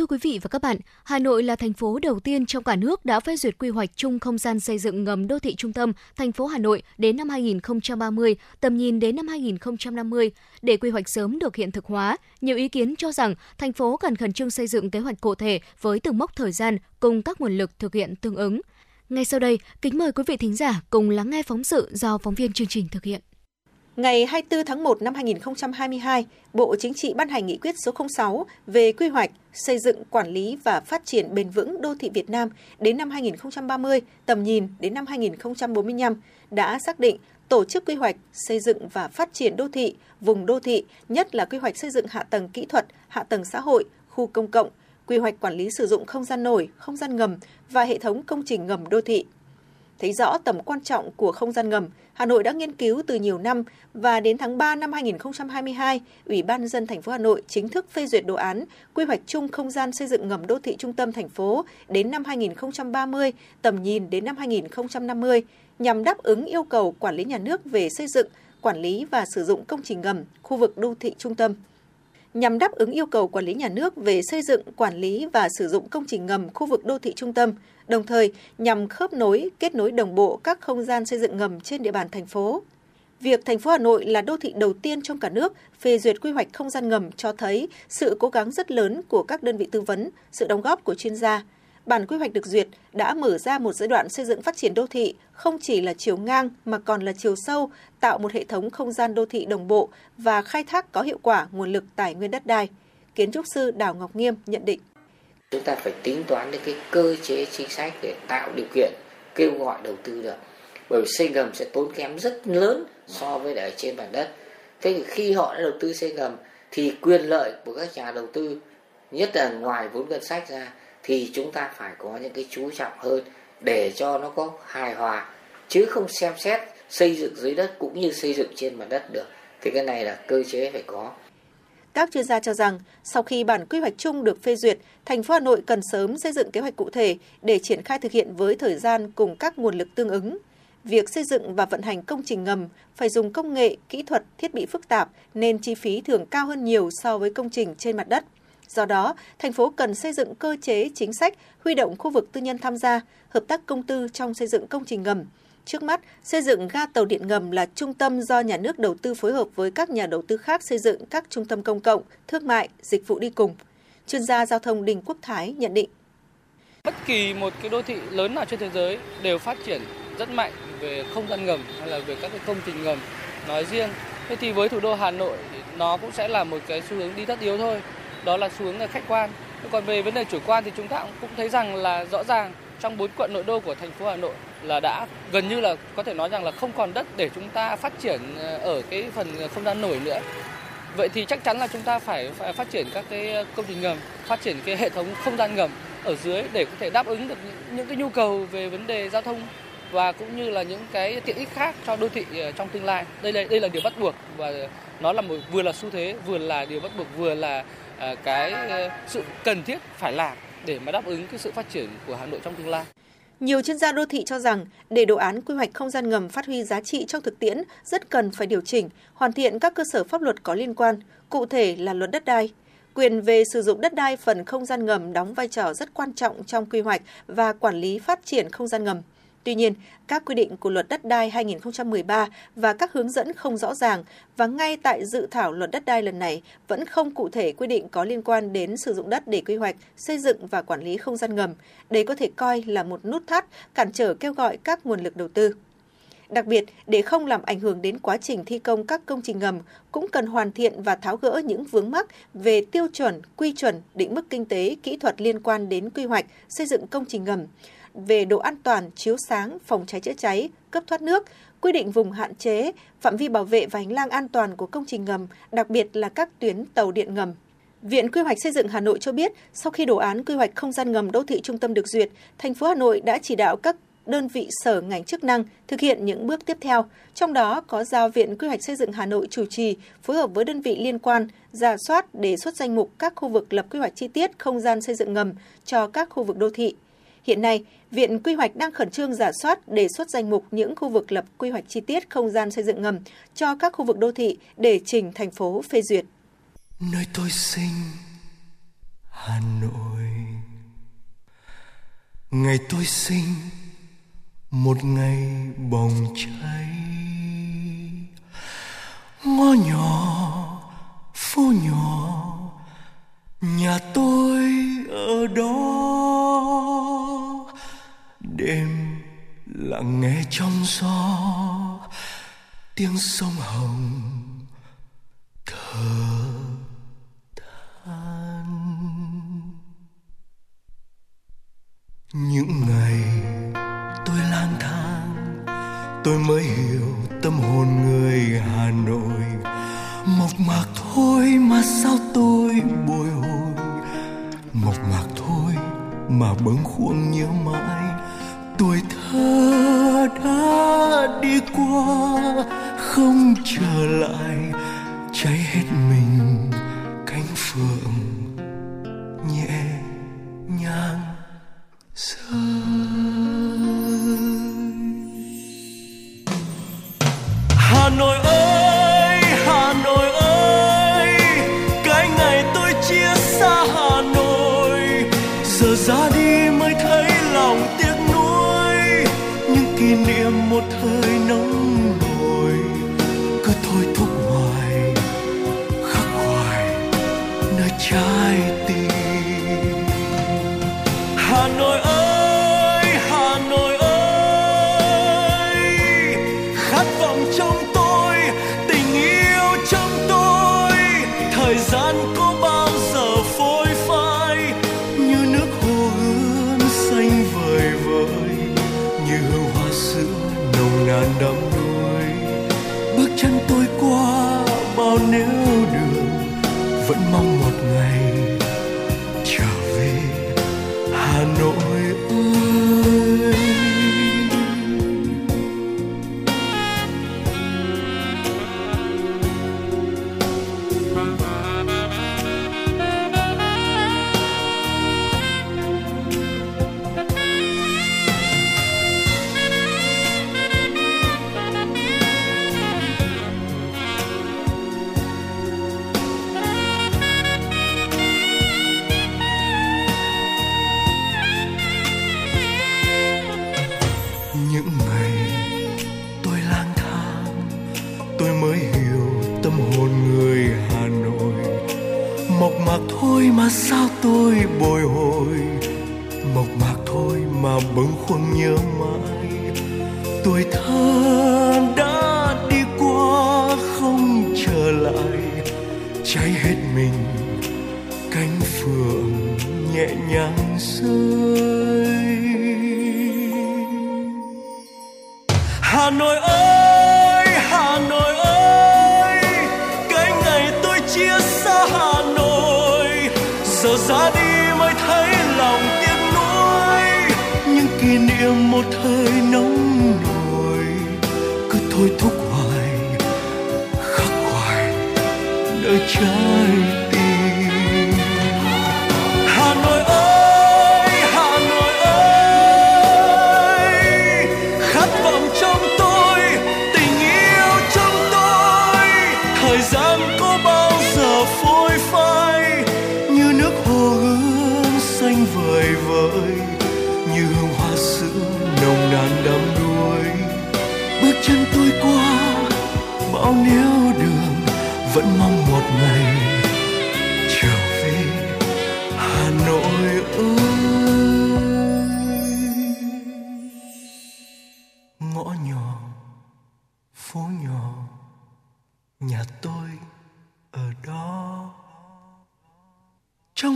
Thưa quý vị và các bạn, Hà Nội là thành phố đầu tiên trong cả nước đã phê duyệt quy hoạch chung không gian xây dựng ngầm đô thị trung tâm thành phố Hà Nội đến năm 2030, tầm nhìn đến năm 2050. Để quy hoạch sớm được hiện thực hóa, nhiều ý kiến cho rằng thành phố cần khẩn trương xây dựng kế hoạch cụ thể với từng mốc thời gian cùng các nguồn lực thực hiện tương ứng. Ngay sau đây, kính mời quý vị thính giả cùng lắng nghe phóng sự do phóng viên chương trình thực hiện. Ngày 24 tháng 1 năm 2022, Bộ Chính trị ban hành nghị quyết số 06 về quy hoạch, xây dựng, quản lý và phát triển bền vững đô thị Việt Nam đến năm 2030, tầm nhìn đến năm 2045 đã xác định tổ chức quy hoạch, xây dựng và phát triển đô thị, vùng đô thị, nhất là quy hoạch xây dựng hạ tầng kỹ thuật, hạ tầng xã hội, khu công cộng, quy hoạch quản lý sử dụng không gian nổi, không gian ngầm và hệ thống công trình ngầm đô thị. Thấy rõ tầm quan trọng của không gian ngầm, Hà Nội đã nghiên cứu từ nhiều năm và đến tháng 3 năm 2022, Ủy ban dân thành phố Hà Nội chính thức phê duyệt đồ án quy hoạch chung không gian xây dựng ngầm đô thị trung tâm thành phố đến năm 2030, tầm nhìn đến năm 2050 nhằm đáp ứng yêu cầu quản lý nhà nước về xây dựng, quản lý và sử dụng công trình ngầm khu vực đô thị trung tâm. Nhằm đáp ứng yêu cầu quản lý nhà nước về xây dựng, quản lý và sử dụng công trình ngầm khu vực đô thị trung tâm, đồng thời nhằm khớp nối, kết nối đồng bộ các không gian xây dựng ngầm trên địa bàn thành phố. Việc thành phố Hà Nội là đô thị đầu tiên trong cả nước phê duyệt quy hoạch không gian ngầm cho thấy sự cố gắng rất lớn của các đơn vị tư vấn, sự đóng góp của chuyên gia. Bản quy hoạch được duyệt đã mở ra một giai đoạn xây dựng phát triển đô thị không chỉ là chiều ngang mà còn là chiều sâu, tạo một hệ thống không gian đô thị đồng bộ và khai thác có hiệu quả nguồn lực tài nguyên đất đai. Kiến trúc sư Đào Ngọc Nghiêm nhận định. Chúng ta phải tính toán đến cái cơ chế chính sách để tạo điều kiện kêu gọi đầu tư được. Bởi vì xây ngầm sẽ tốn kém rất lớn so với ở trên mặt đất. Thế thì khi họ đã đầu tư xây ngầm thì quyền lợi của các nhà đầu tư, nhất là ngoài vốn ngân sách ra, thì chúng ta phải có những cái chú trọng hơn để cho nó có hài hòa, chứ không xem xét xây dựng dưới đất cũng như xây dựng trên mặt đất được thì cái này là cơ chế phải có các chuyên gia cho rằng, sau khi bản quy hoạch chung được phê duyệt, thành phố Hà Nội cần sớm xây dựng kế hoạch cụ thể để triển khai thực hiện với thời gian cùng các nguồn lực tương ứng. việc xây dựng và vận hành công trình ngầm phải dùng công nghệ, kỹ thuật, thiết bị phức tạp nên chi phí thường cao hơn nhiều so với công trình trên mặt đất. Do đó, thành phố cần xây dựng cơ chế chính sách, huy động khu vực tư nhân tham gia, hợp tác công tư trong xây dựng công trình ngầm. Trước mắt, xây dựng ga tàu điện ngầm là trung tâm do nhà nước đầu tư phối hợp với các nhà đầu tư khác xây dựng các trung tâm công cộng, thương mại, dịch vụ đi cùng. Chuyên gia giao thông Đinh Quốc Thái nhận định. Bất kỳ một cái đô thị lớn nào trên thế giới đều phát triển rất mạnh về không gian ngầm hay là về các cái công trình ngầm nói riêng. Thế thì với thủ đô Hà Nội nó cũng sẽ là một cái xu hướng đi tất yếu thôi. Đó là xu hướng là khách quan. Còn về vấn đề chủ quan thì chúng ta cũng thấy rằng là rõ ràng trong bốn quận nội đô của thành phố Hà Nội là đã gần như là có thể nói rằng là không còn đất để chúng ta phát triển ờ, ở cái phần không gian nổi nữa. Vậy thì chắc chắn là chúng ta phải, phải phát triển các cái công trình ngầm, phát triển cái hệ thống không gian ngầm ở dưới để có thể đáp ứng được những, cái nhu cầu về vấn đề giao thông và cũng như là những cái tiện ích khác cho đô thị ờ, trong tương lai. Đây là đây là điều bắt buộc và nó là một vừa là xu thế, vừa là điều bắt buộc, vừa là ờ, cái sự cần thiết phải làm để mà đáp ứng cái sự phát triển của Hà Nội trong tương lai. Nhiều chuyên gia đô thị cho rằng để đồ án quy hoạch không gian ngầm phát huy giá trị trong thực tiễn rất cần phải điều chỉnh, hoàn thiện các cơ sở pháp luật có liên quan, cụ thể là luật đất đai. Quyền về sử dụng đất đai phần không gian ngầm đóng vai trò rất quan trọng trong quy hoạch và quản lý phát triển không gian ngầm. Tuy nhiên, các quy định của luật đất đai 2013 và các hướng dẫn không rõ ràng và ngay tại dự thảo luật đất đai lần này vẫn không cụ thể quy định có liên quan đến sử dụng đất để quy hoạch, xây dựng và quản lý không gian ngầm. Đây có thể coi là một nút thắt cản trở kêu gọi các nguồn lực đầu tư. Đặc biệt, để không làm ảnh hưởng đến quá trình thi công các công trình ngầm, cũng cần hoàn thiện và tháo gỡ những vướng mắc về tiêu chuẩn, quy chuẩn, định mức kinh tế, kỹ thuật liên quan đến quy hoạch, xây dựng công trình ngầm về độ an toàn, chiếu sáng, phòng cháy chữa cháy, cấp thoát nước, quy định vùng hạn chế, phạm vi bảo vệ và hành lang an toàn của công trình ngầm, đặc biệt là các tuyến tàu điện ngầm. Viện Quy hoạch Xây dựng Hà Nội cho biết, sau khi đồ án quy hoạch không gian ngầm đô thị trung tâm được duyệt, thành phố Hà Nội đã chỉ đạo các đơn vị sở ngành chức năng thực hiện những bước tiếp theo, trong đó có giao Viện Quy hoạch Xây dựng Hà Nội chủ trì, phối hợp với đơn vị liên quan, giả soát đề xuất danh mục các khu vực lập quy hoạch chi tiết không gian xây dựng ngầm cho các khu vực đô thị. Hiện nay, Viện Quy hoạch đang khẩn trương giả soát đề xuất danh mục những khu vực lập quy hoạch chi tiết không gian xây dựng ngầm cho các khu vực đô thị để trình thành phố phê duyệt. Nơi tôi sinh Hà Nội. Ngày tôi sinh Một ngày bồng cháy. Ngõ nhỏ Phố nhỏ Nhà tôi ở đó. Lặng nghe trong gió tiếng sông hồng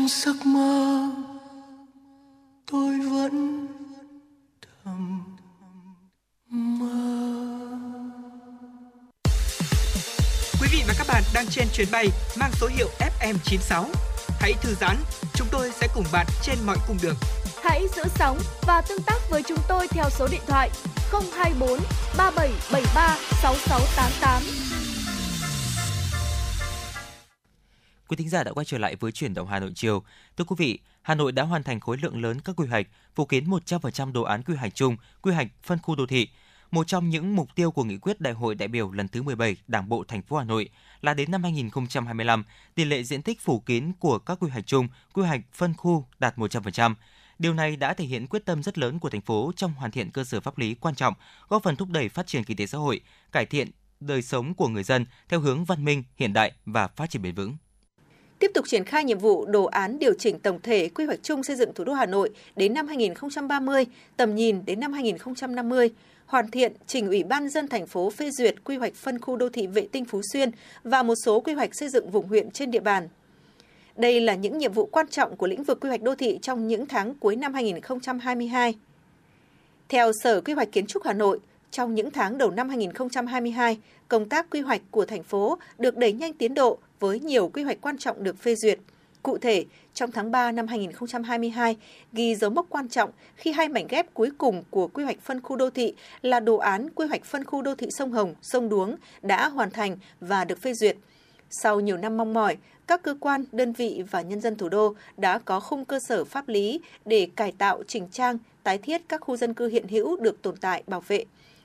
trong giấc mơ tôi vẫn thầm mơ Quý vị và các bạn đang trên chuyến bay mang số hiệu FM96. Hãy thư giãn, chúng tôi sẽ cùng bạn trên mọi cung đường. Hãy giữ sóng và tương tác với chúng tôi theo số điện thoại 024 3773 6688. Quý thính giả đã quay trở lại với chuyển động Hà Nội chiều. Thưa quý vị, Hà Nội đã hoàn thành khối lượng lớn các quy hoạch, phủ kín 100% đồ án quy hoạch chung, quy hoạch phân khu đô thị. Một trong những mục tiêu của nghị quyết Đại hội đại biểu lần thứ 17 Đảng bộ thành phố Hà Nội là đến năm 2025, tỷ lệ diện tích phủ kín của các quy hoạch chung, quy hoạch phân khu đạt 100%. Điều này đã thể hiện quyết tâm rất lớn của thành phố trong hoàn thiện cơ sở pháp lý quan trọng, góp phần thúc đẩy phát triển kinh tế xã hội, cải thiện đời sống của người dân theo hướng văn minh, hiện đại và phát triển bền vững tiếp tục triển khai nhiệm vụ đồ án điều chỉnh tổng thể quy hoạch chung xây dựng thủ đô Hà Nội đến năm 2030, tầm nhìn đến năm 2050, hoàn thiện trình Ủy ban dân thành phố phê duyệt quy hoạch phân khu đô thị vệ tinh Phú Xuyên và một số quy hoạch xây dựng vùng huyện trên địa bàn. Đây là những nhiệm vụ quan trọng của lĩnh vực quy hoạch đô thị trong những tháng cuối năm 2022. Theo Sở Quy hoạch Kiến trúc Hà Nội, trong những tháng đầu năm 2022, công tác quy hoạch của thành phố được đẩy nhanh tiến độ với nhiều quy hoạch quan trọng được phê duyệt. Cụ thể, trong tháng 3 năm 2022, ghi dấu mốc quan trọng khi hai mảnh ghép cuối cùng của quy hoạch phân khu đô thị là đồ án quy hoạch phân khu đô thị sông Hồng, sông Đuống đã hoàn thành và được phê duyệt. Sau nhiều năm mong mỏi, các cơ quan, đơn vị và nhân dân thủ đô đã có khung cơ sở pháp lý để cải tạo, chỉnh trang, tái thiết các khu dân cư hiện hữu được tồn tại, bảo vệ.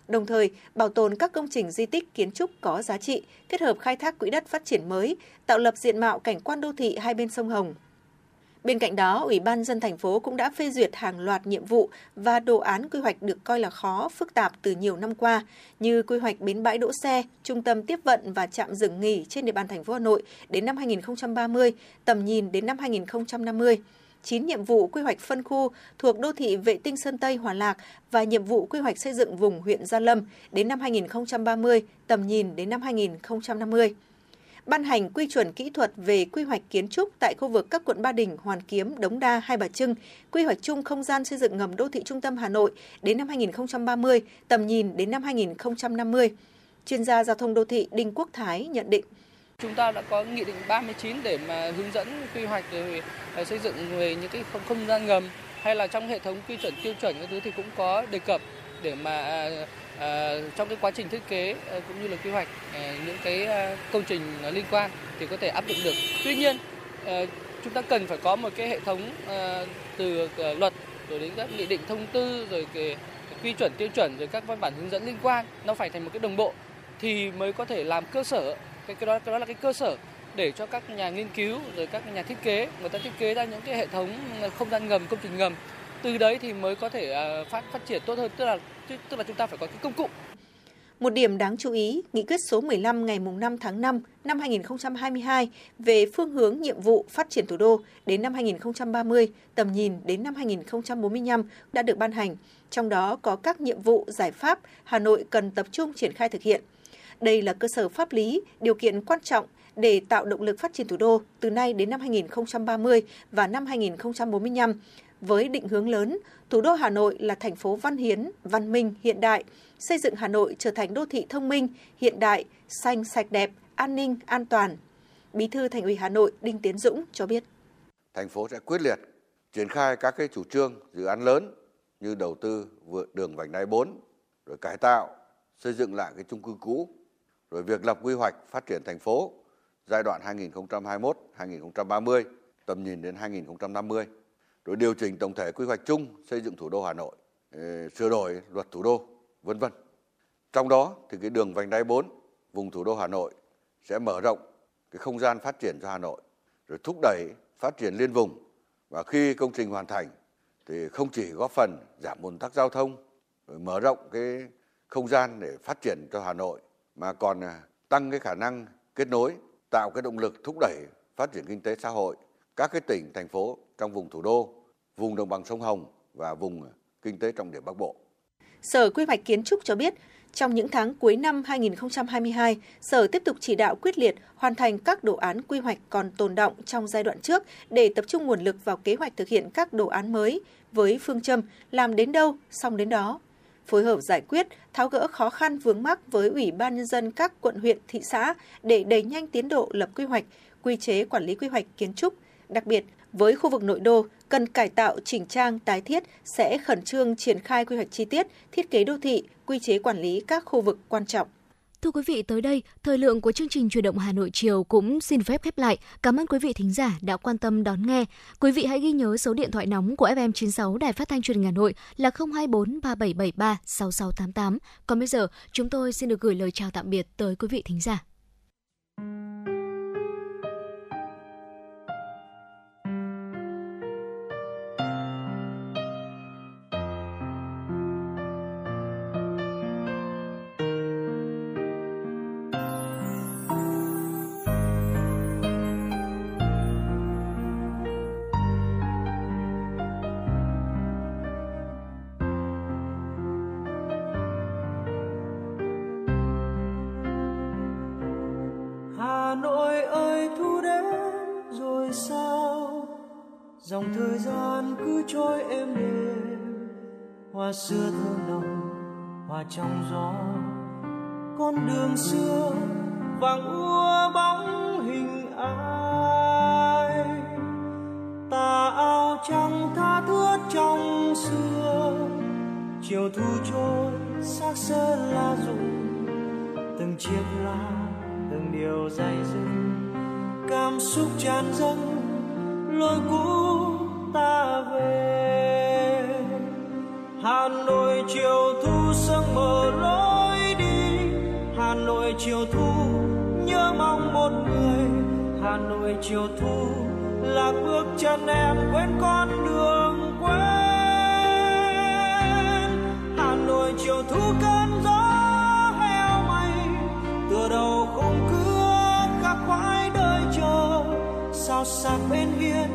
Đồng thời, bảo tồn các công trình di tích kiến trúc có giá trị, kết hợp khai thác quỹ đất phát triển mới, tạo lập diện mạo cảnh quan đô thị hai bên sông Hồng. Bên cạnh đó, Ủy ban dân thành phố cũng đã phê duyệt hàng loạt nhiệm vụ và đồ án quy hoạch được coi là khó, phức tạp từ nhiều năm qua, như quy hoạch bến bãi đỗ xe, trung tâm tiếp vận và trạm dừng nghỉ trên địa bàn thành phố Hà Nội đến năm 2030, tầm nhìn đến năm 2050. 9 nhiệm vụ quy hoạch phân khu thuộc đô thị vệ tinh Sơn Tây Hòa Lạc và nhiệm vụ quy hoạch xây dựng vùng huyện Gia Lâm đến năm 2030, tầm nhìn đến năm 2050 ban hành quy chuẩn kỹ thuật về quy hoạch kiến trúc tại khu vực các quận Ba Đình, Hoàn Kiếm, Đống Đa, Hai Bà Trưng, quy hoạch chung không gian xây dựng ngầm đô thị trung tâm Hà Nội đến năm 2030, tầm nhìn đến năm 2050. Chuyên gia giao thông đô thị Đinh Quốc Thái nhận định. Chúng ta đã có nghị định 39 để mà hướng dẫn quy hoạch về ờ, xây dựng về những cái không, không gian ngầm hay là trong hệ thống quy chuẩn tiêu chuẩn các thứ thì cũng có đề cập để mà à, à, trong cái quá trình thiết kế à, cũng như là quy hoạch à, những cái à, công trình à, liên quan thì có thể áp dụng được. Tuy nhiên à, chúng ta cần phải có một cái hệ thống à, từ à, luật rồi đến các nghị định thông tư rồi cái quy chuẩn tiêu chuẩn rồi các văn bản hướng dẫn liên quan nó phải thành một cái đồng bộ thì mới có thể làm cơ sở cái cái đó cái đó là cái cơ sở để cho các nhà nghiên cứu rồi các nhà thiết kế người ta thiết kế ra những cái hệ thống không gian ngầm công trình ngầm từ đấy thì mới có thể à, phát phát triển tốt hơn tức là tức là chúng ta phải có cái công cụ Một điểm đáng chú ý, nghị quyết số 15 ngày 5 tháng 5 năm 2022 về phương hướng nhiệm vụ phát triển thủ đô đến năm 2030, tầm nhìn đến năm 2045 đã được ban hành. Trong đó có các nhiệm vụ giải pháp Hà Nội cần tập trung triển khai thực hiện. Đây là cơ sở pháp lý, điều kiện quan trọng để tạo động lực phát triển thủ đô từ nay đến năm 2030 và năm 2045 với định hướng lớn, thủ đô Hà Nội là thành phố văn hiến, văn minh, hiện đại, xây dựng Hà Nội trở thành đô thị thông minh, hiện đại, xanh, sạch đẹp, an ninh, an toàn. Bí thư Thành ủy Hà Nội Đinh Tiến Dũng cho biết. Thành phố sẽ quyết liệt triển khai các cái chủ trương, dự án lớn như đầu tư vượt đường vành đai 4, rồi cải tạo, xây dựng lại cái chung cư cũ, rồi việc lập quy hoạch phát triển thành phố giai đoạn 2021-2030, tầm nhìn đến 2050 rồi điều chỉnh tổng thể quy hoạch chung xây dựng thủ đô Hà Nội, ờ, sửa đổi luật thủ đô, vân vân. Trong đó thì cái đường vành đai 4 vùng thủ đô Hà Nội sẽ mở rộng cái không gian phát triển cho Hà Nội, rồi thúc đẩy phát triển liên vùng và khi công trình hoàn thành thì không chỉ góp phần giảm ùn tắc giao thông, rồi mở rộng cái không gian để phát triển cho Hà Nội mà còn à, tăng cái khả năng kết nối, tạo cái động lực thúc đẩy phát triển kinh tế xã hội các cái tỉnh thành phố trong vùng thủ đô vùng đồng bằng sông Hồng và vùng kinh tế trọng điểm Bắc Bộ. Sở Quy hoạch Kiến trúc cho biết, trong những tháng cuối năm 2022, Sở tiếp tục chỉ đạo quyết liệt hoàn thành các đồ án quy hoạch còn tồn động trong giai đoạn trước để tập trung nguồn lực vào kế hoạch thực hiện các đồ án mới với phương châm làm đến đâu, xong đến đó. Phối hợp giải quyết, tháo gỡ khó khăn vướng mắc với Ủy ban Nhân dân các quận huyện, thị xã để đẩy nhanh tiến độ lập quy hoạch, quy chế quản lý quy hoạch kiến trúc, đặc biệt với khu vực nội đô cần cải tạo chỉnh trang tái thiết sẽ khẩn trương triển khai quy hoạch chi tiết, thiết kế đô thị, quy chế quản lý các khu vực quan trọng. Thưa quý vị, tới đây, thời lượng của chương trình Chuyển động Hà Nội chiều cũng xin phép khép lại. Cảm ơn quý vị thính giả đã quan tâm đón nghe. Quý vị hãy ghi nhớ số điện thoại nóng của FM96 Đài Phát thanh Truyền hình Hà Nội là 024 3773 6688. Còn bây giờ, chúng tôi xin được gửi lời chào tạm biệt tới quý vị thính giả. Xưa thơ lòng hoa trong gió. Con đường xưa vàng úa bóng hình ai. Tà áo trắng tha thướt trong xưa. Chiều thu trôi xác sơn lá rụng từng chiếc lá, từng điều dày dứt cảm xúc tràn dâng lối cũ chiều thu là bước chân em quên con đường quên. Hà nội chiều thu cơn gió heo mây tựa đầu khung cưa khắc khoải đời chờ. Sao sắc bên hiên